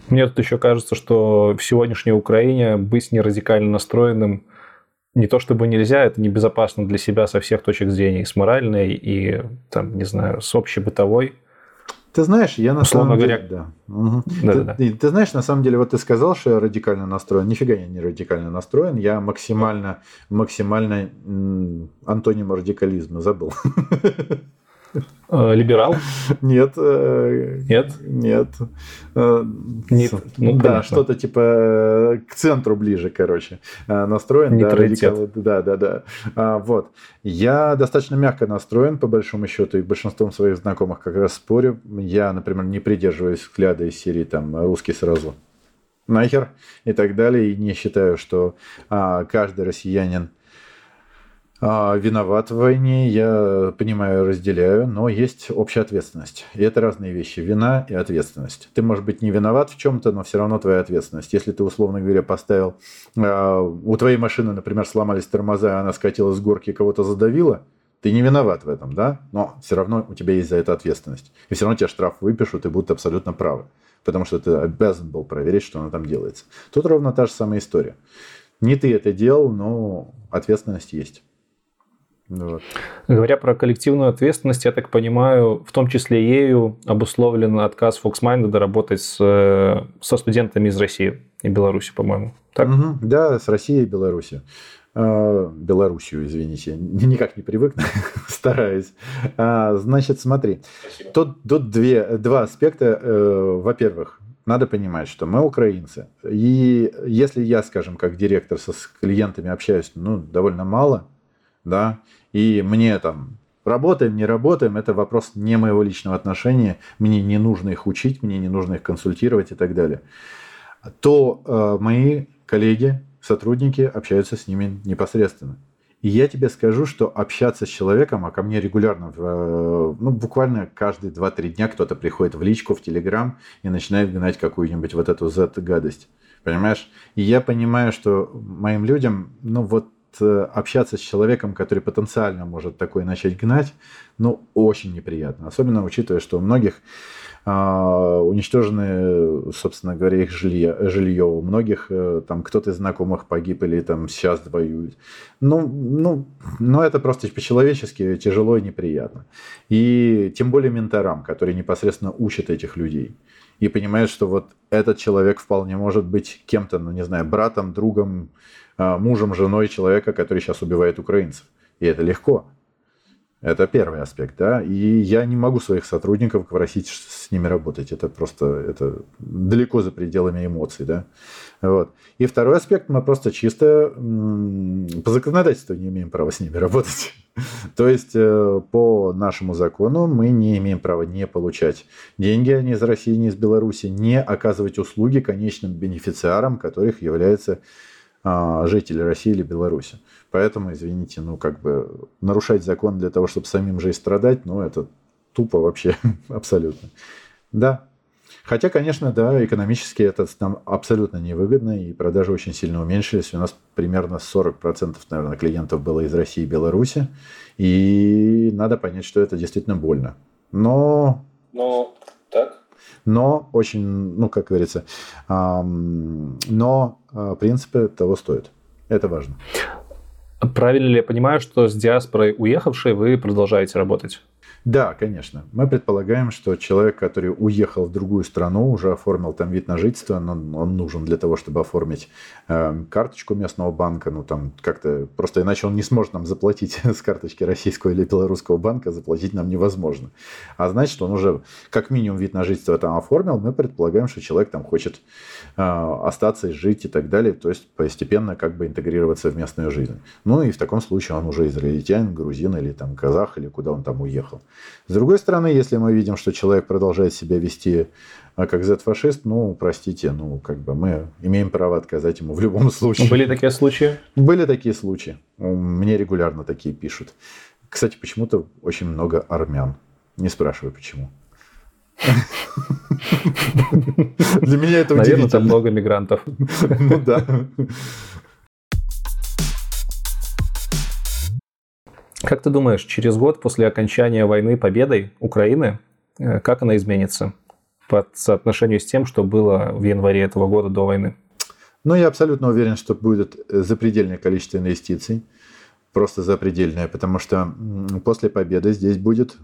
Мне тут еще кажется, что в сегодняшней Украине быть не радикально настроенным не то чтобы нельзя, это небезопасно для себя со всех точек зрения, и с моральной, и, там, не знаю, с общей бытовой. Ты знаешь, я на Условно самом говоря, деле... Да. Угу. Да, ты, да. Ты, ты знаешь, на самом деле, вот ты сказал, что я радикально настроен. Нифига я не радикально настроен. Я максимально, максимально антоним радикализма забыл. Э, либерал? Нет. Э, нет? Нет. Э, нет. Ну, да, что-то типа к центру ближе, короче, настроен. Нейтралитет. Да, да, да, да. Вот. Я достаточно мягко настроен, по большому счету, и большинством своих знакомых как раз спорю. Я, например, не придерживаюсь взгляда из серии там «русский сразу нахер» и так далее, и не считаю, что а, каждый россиянин виноват в войне, я понимаю, разделяю, но есть общая ответственность. И это разные вещи. Вина и ответственность. Ты, может быть, не виноват в чем-то, но все равно твоя ответственность. Если ты, условно говоря, поставил... А, у твоей машины, например, сломались тормоза, она скатилась с горки и кого-то задавила, ты не виноват в этом, да? Но все равно у тебя есть за это ответственность. И все равно тебе штраф выпишут и будут абсолютно правы. Потому что ты обязан был проверить, что оно там делается. Тут ровно та же самая история. Не ты это делал, но ответственность есть. Вот. Говоря про коллективную ответственность, я так понимаю, в том числе ею обусловлен отказ Foxmind работать с, э, со студентами из России и Беларуси, по-моему. Так? Угу, да, с Россией и Беларуси. А, Белоруссию, извините, никак не привык, стараюсь. А, значит, смотри, тут, тут две, два аспекта. Э, во-первых, надо понимать, что мы украинцы. И если я, скажем, как директор со с клиентами общаюсь ну, довольно мало, да, и мне там работаем, не работаем, это вопрос не моего личного отношения, мне не нужно их учить, мне не нужно их консультировать и так далее, то э, мои коллеги, сотрудники общаются с ними непосредственно. И я тебе скажу, что общаться с человеком, а ко мне регулярно, э, ну, буквально каждые 2-3 дня кто-то приходит в личку, в Телеграм и начинает гнать какую-нибудь вот эту Z-гадость. Понимаешь? И я понимаю, что моим людям, ну, вот общаться с человеком, который потенциально может такой начать гнать, ну, очень неприятно. Особенно учитывая, что у многих а, уничтожены, собственно говоря, их жилье, жилье. У многих э, там кто-то из знакомых погиб или там сейчас воюет. Ну, ну, ну, это просто по-человечески тяжело и неприятно. И тем более менторам, которые непосредственно учат этих людей. И понимают, что вот этот человек вполне может быть кем-то, ну, не знаю, братом, другом, а, мужем, женой человека, который сейчас убивает украинцев. И это легко. Это первый аспект, да. И я не могу своих сотрудников просить с ними работать. Это просто это далеко за пределами эмоций, да. Вот. И второй аспект, мы просто чисто по законодательству не имеем права с ними работать. То есть э, по нашему закону мы не имеем права не получать деньги ни из России, ни из Беларуси, не оказывать услуги конечным бенефициарам, которых является а, жители России или Беларуси. Поэтому, извините, ну как бы нарушать закон для того, чтобы самим же и страдать, ну это тупо вообще абсолютно. Да. Хотя, конечно, да, экономически это нам абсолютно невыгодно, и продажи очень сильно уменьшились. У нас примерно 40%, наверное, клиентов было из России и Беларуси. И надо понять, что это действительно больно. Но... Но так? Но очень, ну, как говорится, но а, принципы того стоят. Это важно. Правильно ли я понимаю, что с диаспорой уехавшей вы продолжаете работать? Да, конечно. Мы предполагаем, что человек, который уехал в другую страну, уже оформил там вид на жительство, но он нужен для того, чтобы оформить э, карточку местного банка, ну там как-то, просто иначе он не сможет нам заплатить с карточки российского или белорусского банка, заплатить нам невозможно. А значит, он уже как минимум вид на жительство там оформил, мы предполагаем, что человек там хочет э, остаться и жить и так далее, то есть постепенно как бы интегрироваться в местную жизнь. Ну и в таком случае он уже израильтянин, грузин или там казах, или куда он там уехал. С другой стороны, если мы видим, что человек продолжает себя вести а, как Z-фашист, ну, простите, ну, как бы мы имеем право отказать ему в любом случае. Были такие случаи? Были такие случаи. Мне регулярно такие пишут. Кстати, почему-то очень много армян. Не спрашивай, почему. Для меня это удивительно. Наверное, там много мигрантов. Ну да. Как ты думаешь, через год после окончания войны победой Украины, э, как она изменится по соотношению с тем, что было в январе этого года до войны? Ну, я абсолютно уверен, что будет э, запредельное количество инвестиций. Просто запредельное, потому что после победы здесь будет,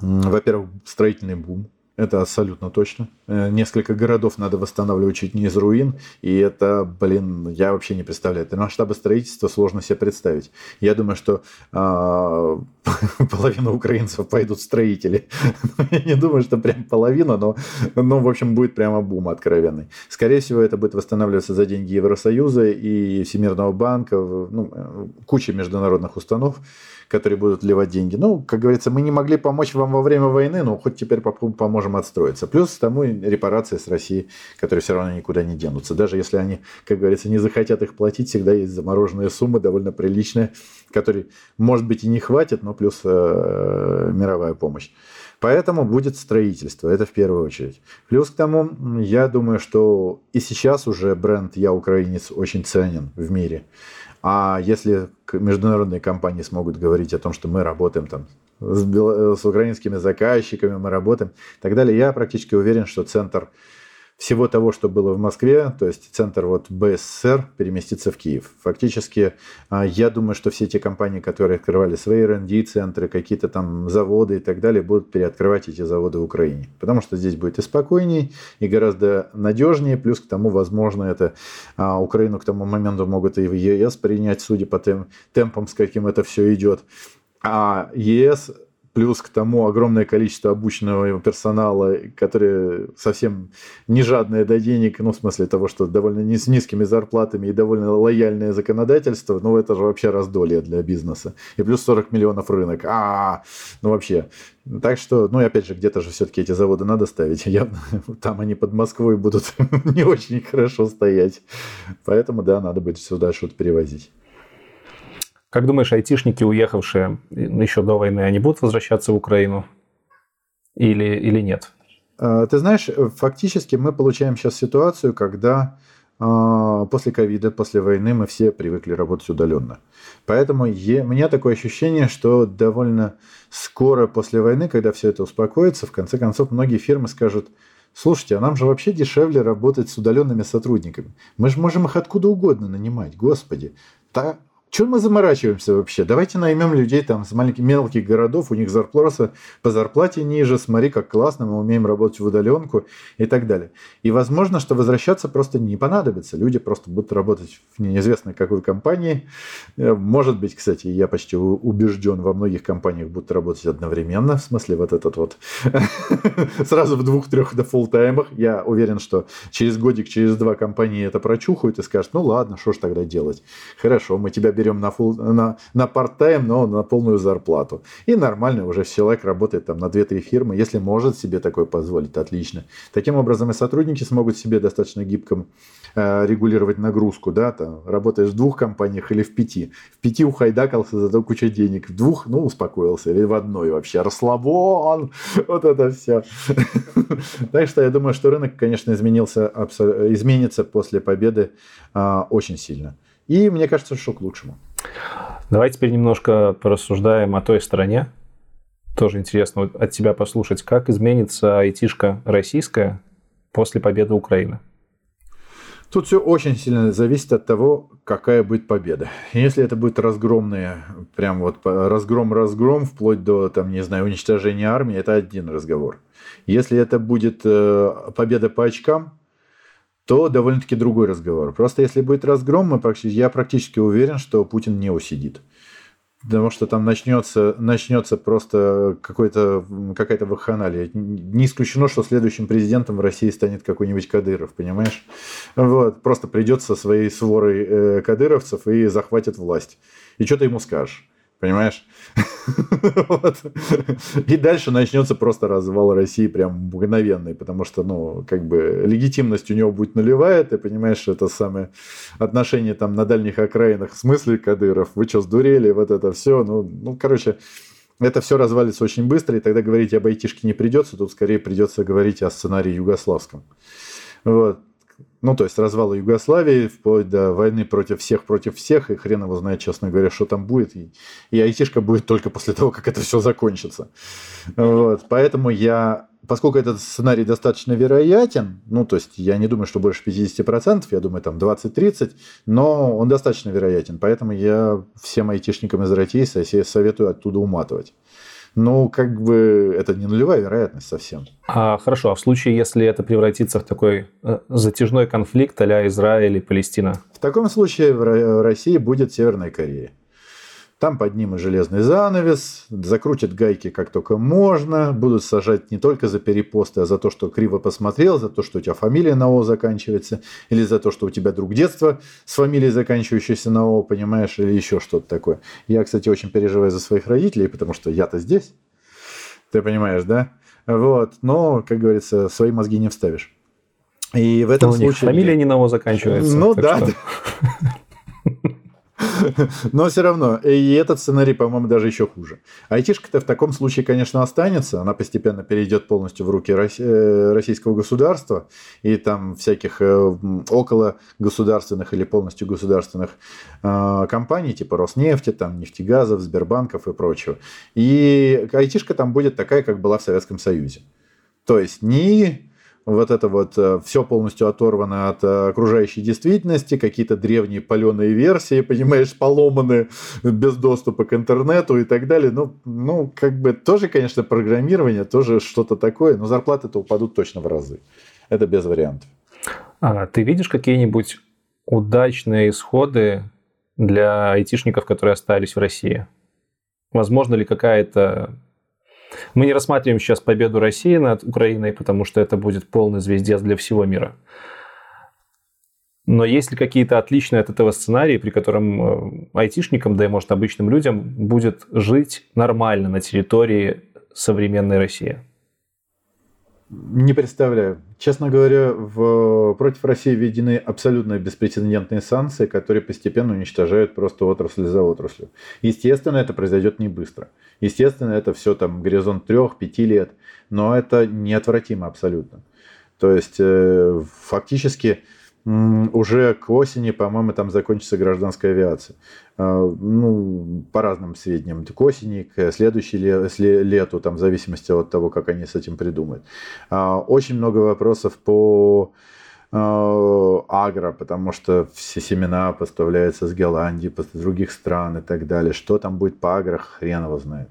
во-первых, строительный бум. Это абсолютно точно. Э, несколько городов надо восстанавливать чуть не из руин. И это, блин, я вообще не представляю. Это масштабы строительства сложно себе представить. Я думаю, что э, половина украинцев пойдут строители. я не думаю, что прям половина, но, но, в общем, будет прямо бум откровенный. Скорее всего, это будет восстанавливаться за деньги Евросоюза и Всемирного банка, ну, э, куча международных установ которые будут ливать деньги. Ну, как говорится, мы не могли помочь вам во время войны, но хоть теперь поможем отстроиться. Плюс тому репарации с Россией, которые все равно никуда не денутся. Даже если они, как говорится, не захотят их платить, всегда есть замороженные суммы довольно приличные, которые, может быть, и не хватит, но плюс э, мировая помощь. Поэтому будет строительство, это в первую очередь. Плюс к тому, я думаю, что и сейчас уже бренд «Я украинец» очень ценен в мире. А если международные компании смогут говорить о том, что мы работаем там с, с украинскими заказчиками, мы работаем и так далее, я практически уверен, что центр всего того, что было в Москве, то есть центр вот БССР переместится в Киев. Фактически, а, я думаю, что все те компании, которые открывали свои R&D-центры, какие-то там заводы и так далее, будут переоткрывать эти заводы в Украине. Потому что здесь будет и спокойней, и гораздо надежнее. Плюс к тому, возможно, это а, Украину к тому моменту могут и в ЕС принять, судя по тем, темпам, с каким это все идет. А ЕС плюс к тому огромное количество обученного персонала, которые совсем не жадные до денег, ну, в смысле того, что довольно с низкими зарплатами и довольно лояльное законодательство, ну, это же вообще раздолье для бизнеса. И плюс 40 миллионов рынок. А, ну, вообще. Так что, ну, и опять же, где-то же все-таки эти заводы надо ставить. Явно там они под Москвой будут не очень хорошо стоять. Поэтому, да, надо будет сюда что-то перевозить. Как думаешь, айтишники, уехавшие еще до войны, они будут возвращаться в Украину или, или нет? А, ты знаешь, фактически мы получаем сейчас ситуацию, когда а, после ковида, после войны мы все привыкли работать удаленно. Поэтому е, у меня такое ощущение, что довольно скоро после войны, когда все это успокоится, в конце концов многие фирмы скажут, слушайте, а нам же вообще дешевле работать с удаленными сотрудниками. Мы же можем их откуда угодно нанимать, господи. Та чем мы заморачиваемся вообще? Давайте наймем людей там с маленьких мелких городов, у них зарплата по зарплате ниже, смотри, как классно, мы умеем работать в удаленку и так далее. И возможно, что возвращаться просто не понадобится. Люди просто будут работать в неизвестной какой компании. Э, может быть, кстати, я почти убежден, во многих компаниях будут работать одновременно, в смысле вот этот вот сразу в двух-трех до фултаймах. Я уверен, что через годик, через два компании это прочухают и скажут, ну ладно, что ж тогда делать? Хорошо, мы тебя берем на, full, на, на part-time, но на полную зарплату. И нормально уже человек работает там на 2-3 фирмы, если может себе такое позволить, отлично. Таким образом и сотрудники смогут себе достаточно гибко э, регулировать нагрузку, да, там, работаешь в двух компаниях или в пяти. В пяти ухайдакался, зато куча денег. В двух, ну, успокоился. Или в одной вообще. Расслабон! Вот это все. Так что я думаю, что рынок, конечно, изменился, изменится после победы а, очень сильно. И мне кажется, что к лучшему. Давай теперь немножко порассуждаем о той стороне. Тоже интересно от тебя послушать, как изменится айтишка российская после победы Украины. Тут все очень сильно зависит от того, какая будет победа. Если это будет разгромная, прям вот разгром-разгром, вплоть до, там, не знаю, уничтожения армии, это один разговор. Если это будет э, победа по очкам, то довольно-таки другой разговор. Просто если будет разгром, мы практически, я практически уверен, что Путин не усидит. Потому что там начнется, начнется просто какой-то, какая-то вакханалия. Не исключено, что следующим президентом в России станет какой-нибудь Кадыров, понимаешь? Вот. Просто придет со своей сворой э, кадыровцев и захватит власть. И что ты ему скажешь? Понимаешь? И дальше начнется просто развал России прям мгновенный, потому что, ну, как бы легитимность у него будет нулевая, ты понимаешь, это самое отношение там на дальних окраинах, в смысле Кадыров, вы что, сдурели, вот это все, ну, ну, короче, это все развалится очень быстро, и тогда говорить об айтишке не придется, тут скорее придется говорить о сценарии югославском. Вот. Ну, то есть развала Югославии, вплоть до войны против всех против всех, и хрен его знает, честно говоря, что там будет. И, и айтишка будет только после того, как это все закончится. Вот. Поэтому я, поскольку этот сценарий достаточно вероятен, ну, то есть я не думаю, что больше 50%, я думаю, там 20-30, но он достаточно вероятен. Поэтому я всем айтишникам из России советую оттуда уматывать. Ну, как бы это не нулевая вероятность совсем. А, хорошо, а в случае, если это превратится в такой э, затяжной конфликт а Израиль и Палестина? В таком случае в России будет Северная Корея. Там поднимут железный занавес, закрутят гайки как только можно, будут сажать не только за перепосты, а за то, что криво посмотрел, за то, что у тебя фамилия на О заканчивается, или за то, что у тебя друг детства с фамилией, заканчивающейся на О, понимаешь, или еще что-то такое. Я, кстати, очень переживаю за своих родителей, потому что я-то здесь. Ты понимаешь, да? Вот. Но, как говорится, свои мозги не вставишь. И в этом Но случае... Фамилия не на О заканчивается. Ну да. Что... Но все равно, и этот сценарий, по-моему, даже еще хуже. Айтишка-то в таком случае, конечно, останется. Она постепенно перейдет полностью в руки э, российского государства и там всяких э, около государственных или полностью государственных э, компаний, типа Роснефти, там, нефтегазов, Сбербанков и прочего. И айтишка там будет такая, как была в Советском Союзе. То есть ни вот это вот э, все полностью оторвано от э, окружающей действительности, какие-то древние паленые версии, понимаешь, поломаны без доступа к интернету и так далее. Ну, ну как бы тоже, конечно, программирование, тоже что-то такое, но зарплаты-то упадут точно в разы. Это без вариантов. А ты видишь какие-нибудь удачные исходы для айтишников, которые остались в России? Возможно ли какая-то мы не рассматриваем сейчас победу России над Украиной, потому что это будет полный звездец для всего мира. Но есть ли какие-то отличные от этого сценарии, при котором э, айтишникам, да и, может, обычным людям будет жить нормально на территории современной России? Не представляю. Честно говоря, в... против России введены абсолютно беспрецедентные санкции, которые постепенно уничтожают просто отрасль за отраслью. Естественно, это произойдет не быстро. Естественно, это все там горизонт трех-пяти лет, но это неотвратимо абсолютно. То есть э, фактически уже к осени, по-моему, там закончится гражданская авиация. А, ну, по разным сведениям. К осени, к следующему лету, там, в зависимости от того, как они с этим придумают. А, очень много вопросов по а, агро, потому что все семена поставляются с Голландии, с других стран и так далее. Что там будет по агро, хрен его знает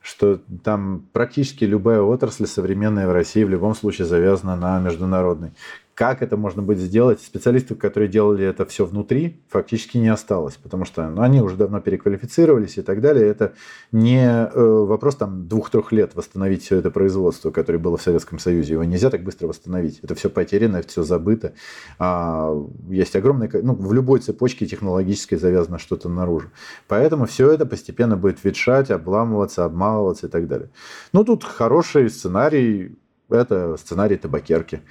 что там практически любая отрасль современная в России в любом случае завязана на международной. Как это можно будет сделать? Специалистов, которые делали это все внутри, фактически не осталось, потому что ну, они уже давно переквалифицировались и так далее. Это не э, вопрос там двух-трех лет восстановить все это производство, которое было в Советском Союзе. Его нельзя так быстро восстановить. Это все потеряно, все забыто. А, есть огромное... Ну, в любой цепочке технологической завязано что-то наружу. Поэтому все это постепенно будет ветшать, обламываться, обмалываться и так далее. Ну, тут хороший сценарий это сценарий табакерки,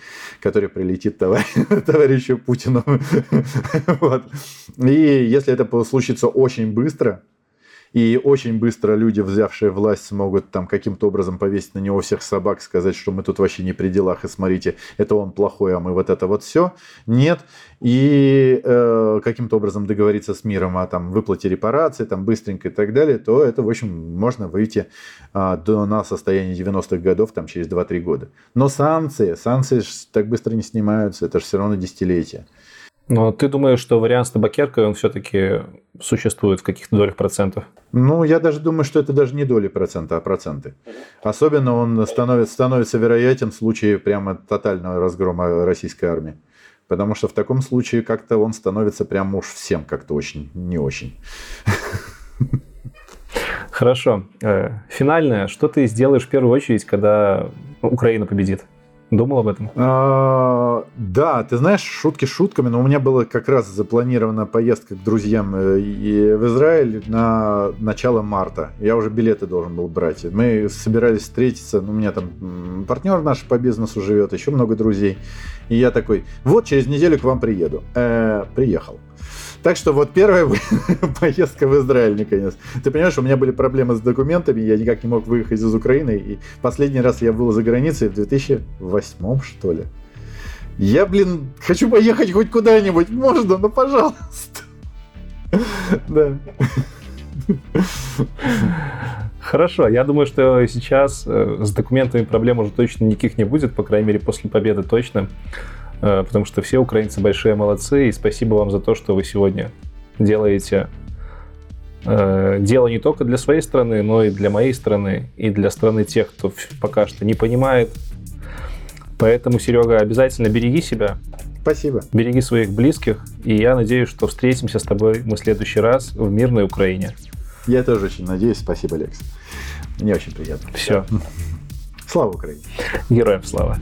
который прилетит товарищу Путину. вот. И если это случится очень быстро, и очень быстро люди, взявшие власть, смогут там каким-то образом повесить на него всех собак, сказать, что мы тут вообще не при делах, и смотрите, это он плохой, а мы вот это вот все. Нет. И э, каким-то образом договориться с миром о там, выплате репараций, там, быстренько и так далее, то это, в общем, можно выйти э, до на состояние 90-х годов там, через 2-3 года. Но санкции, санкции так быстро не снимаются, это же все равно десятилетия. Но ты думаешь, что вариант с табакеркой, он все-таки существует в каких-то долях процентов? Ну, я даже думаю, что это даже не доли процента, а проценты. Особенно он становится, становится вероятен в случае прямо тотального разгрома российской армии. Потому что в таком случае как-то он становится прям уж всем как-то очень не очень. Хорошо. Э, финальное. Что ты сделаешь в первую очередь, когда Украина победит? Думал об этом? А, да, ты знаешь, шутки шутками, но у меня была как раз запланирована поездка к друзьям э, в Израиль на начало марта. Я уже билеты должен был брать. Мы собирались встретиться, ну, у меня там партнер наш по бизнесу живет, еще много друзей. И я такой, вот через неделю к вам приеду. Э, приехал. Так что вот первая поездка в Израиль, наконец. Ты понимаешь, у меня были проблемы с документами, я никак не мог выехать из Украины. И последний раз я был за границей в 2008, что ли. Я, блин, хочу поехать хоть куда-нибудь. Можно, ну, пожалуйста. Да. Хорошо, я думаю, что сейчас э, с документами проблем уже точно никаких не будет, по крайней мере, после победы точно. Э, потому что все украинцы большие молодцы, и спасибо вам за то, что вы сегодня делаете э, дело не только для своей страны, но и для моей страны, и для страны тех, кто пока что не понимает. Поэтому, Серега, обязательно береги себя. Спасибо. Береги своих близких. И я надеюсь, что встретимся с тобой мы в следующий раз в мирной Украине. Я тоже очень надеюсь. Спасибо, Алекс. Мне очень приятно. Все. Слава Украине. Героям слава.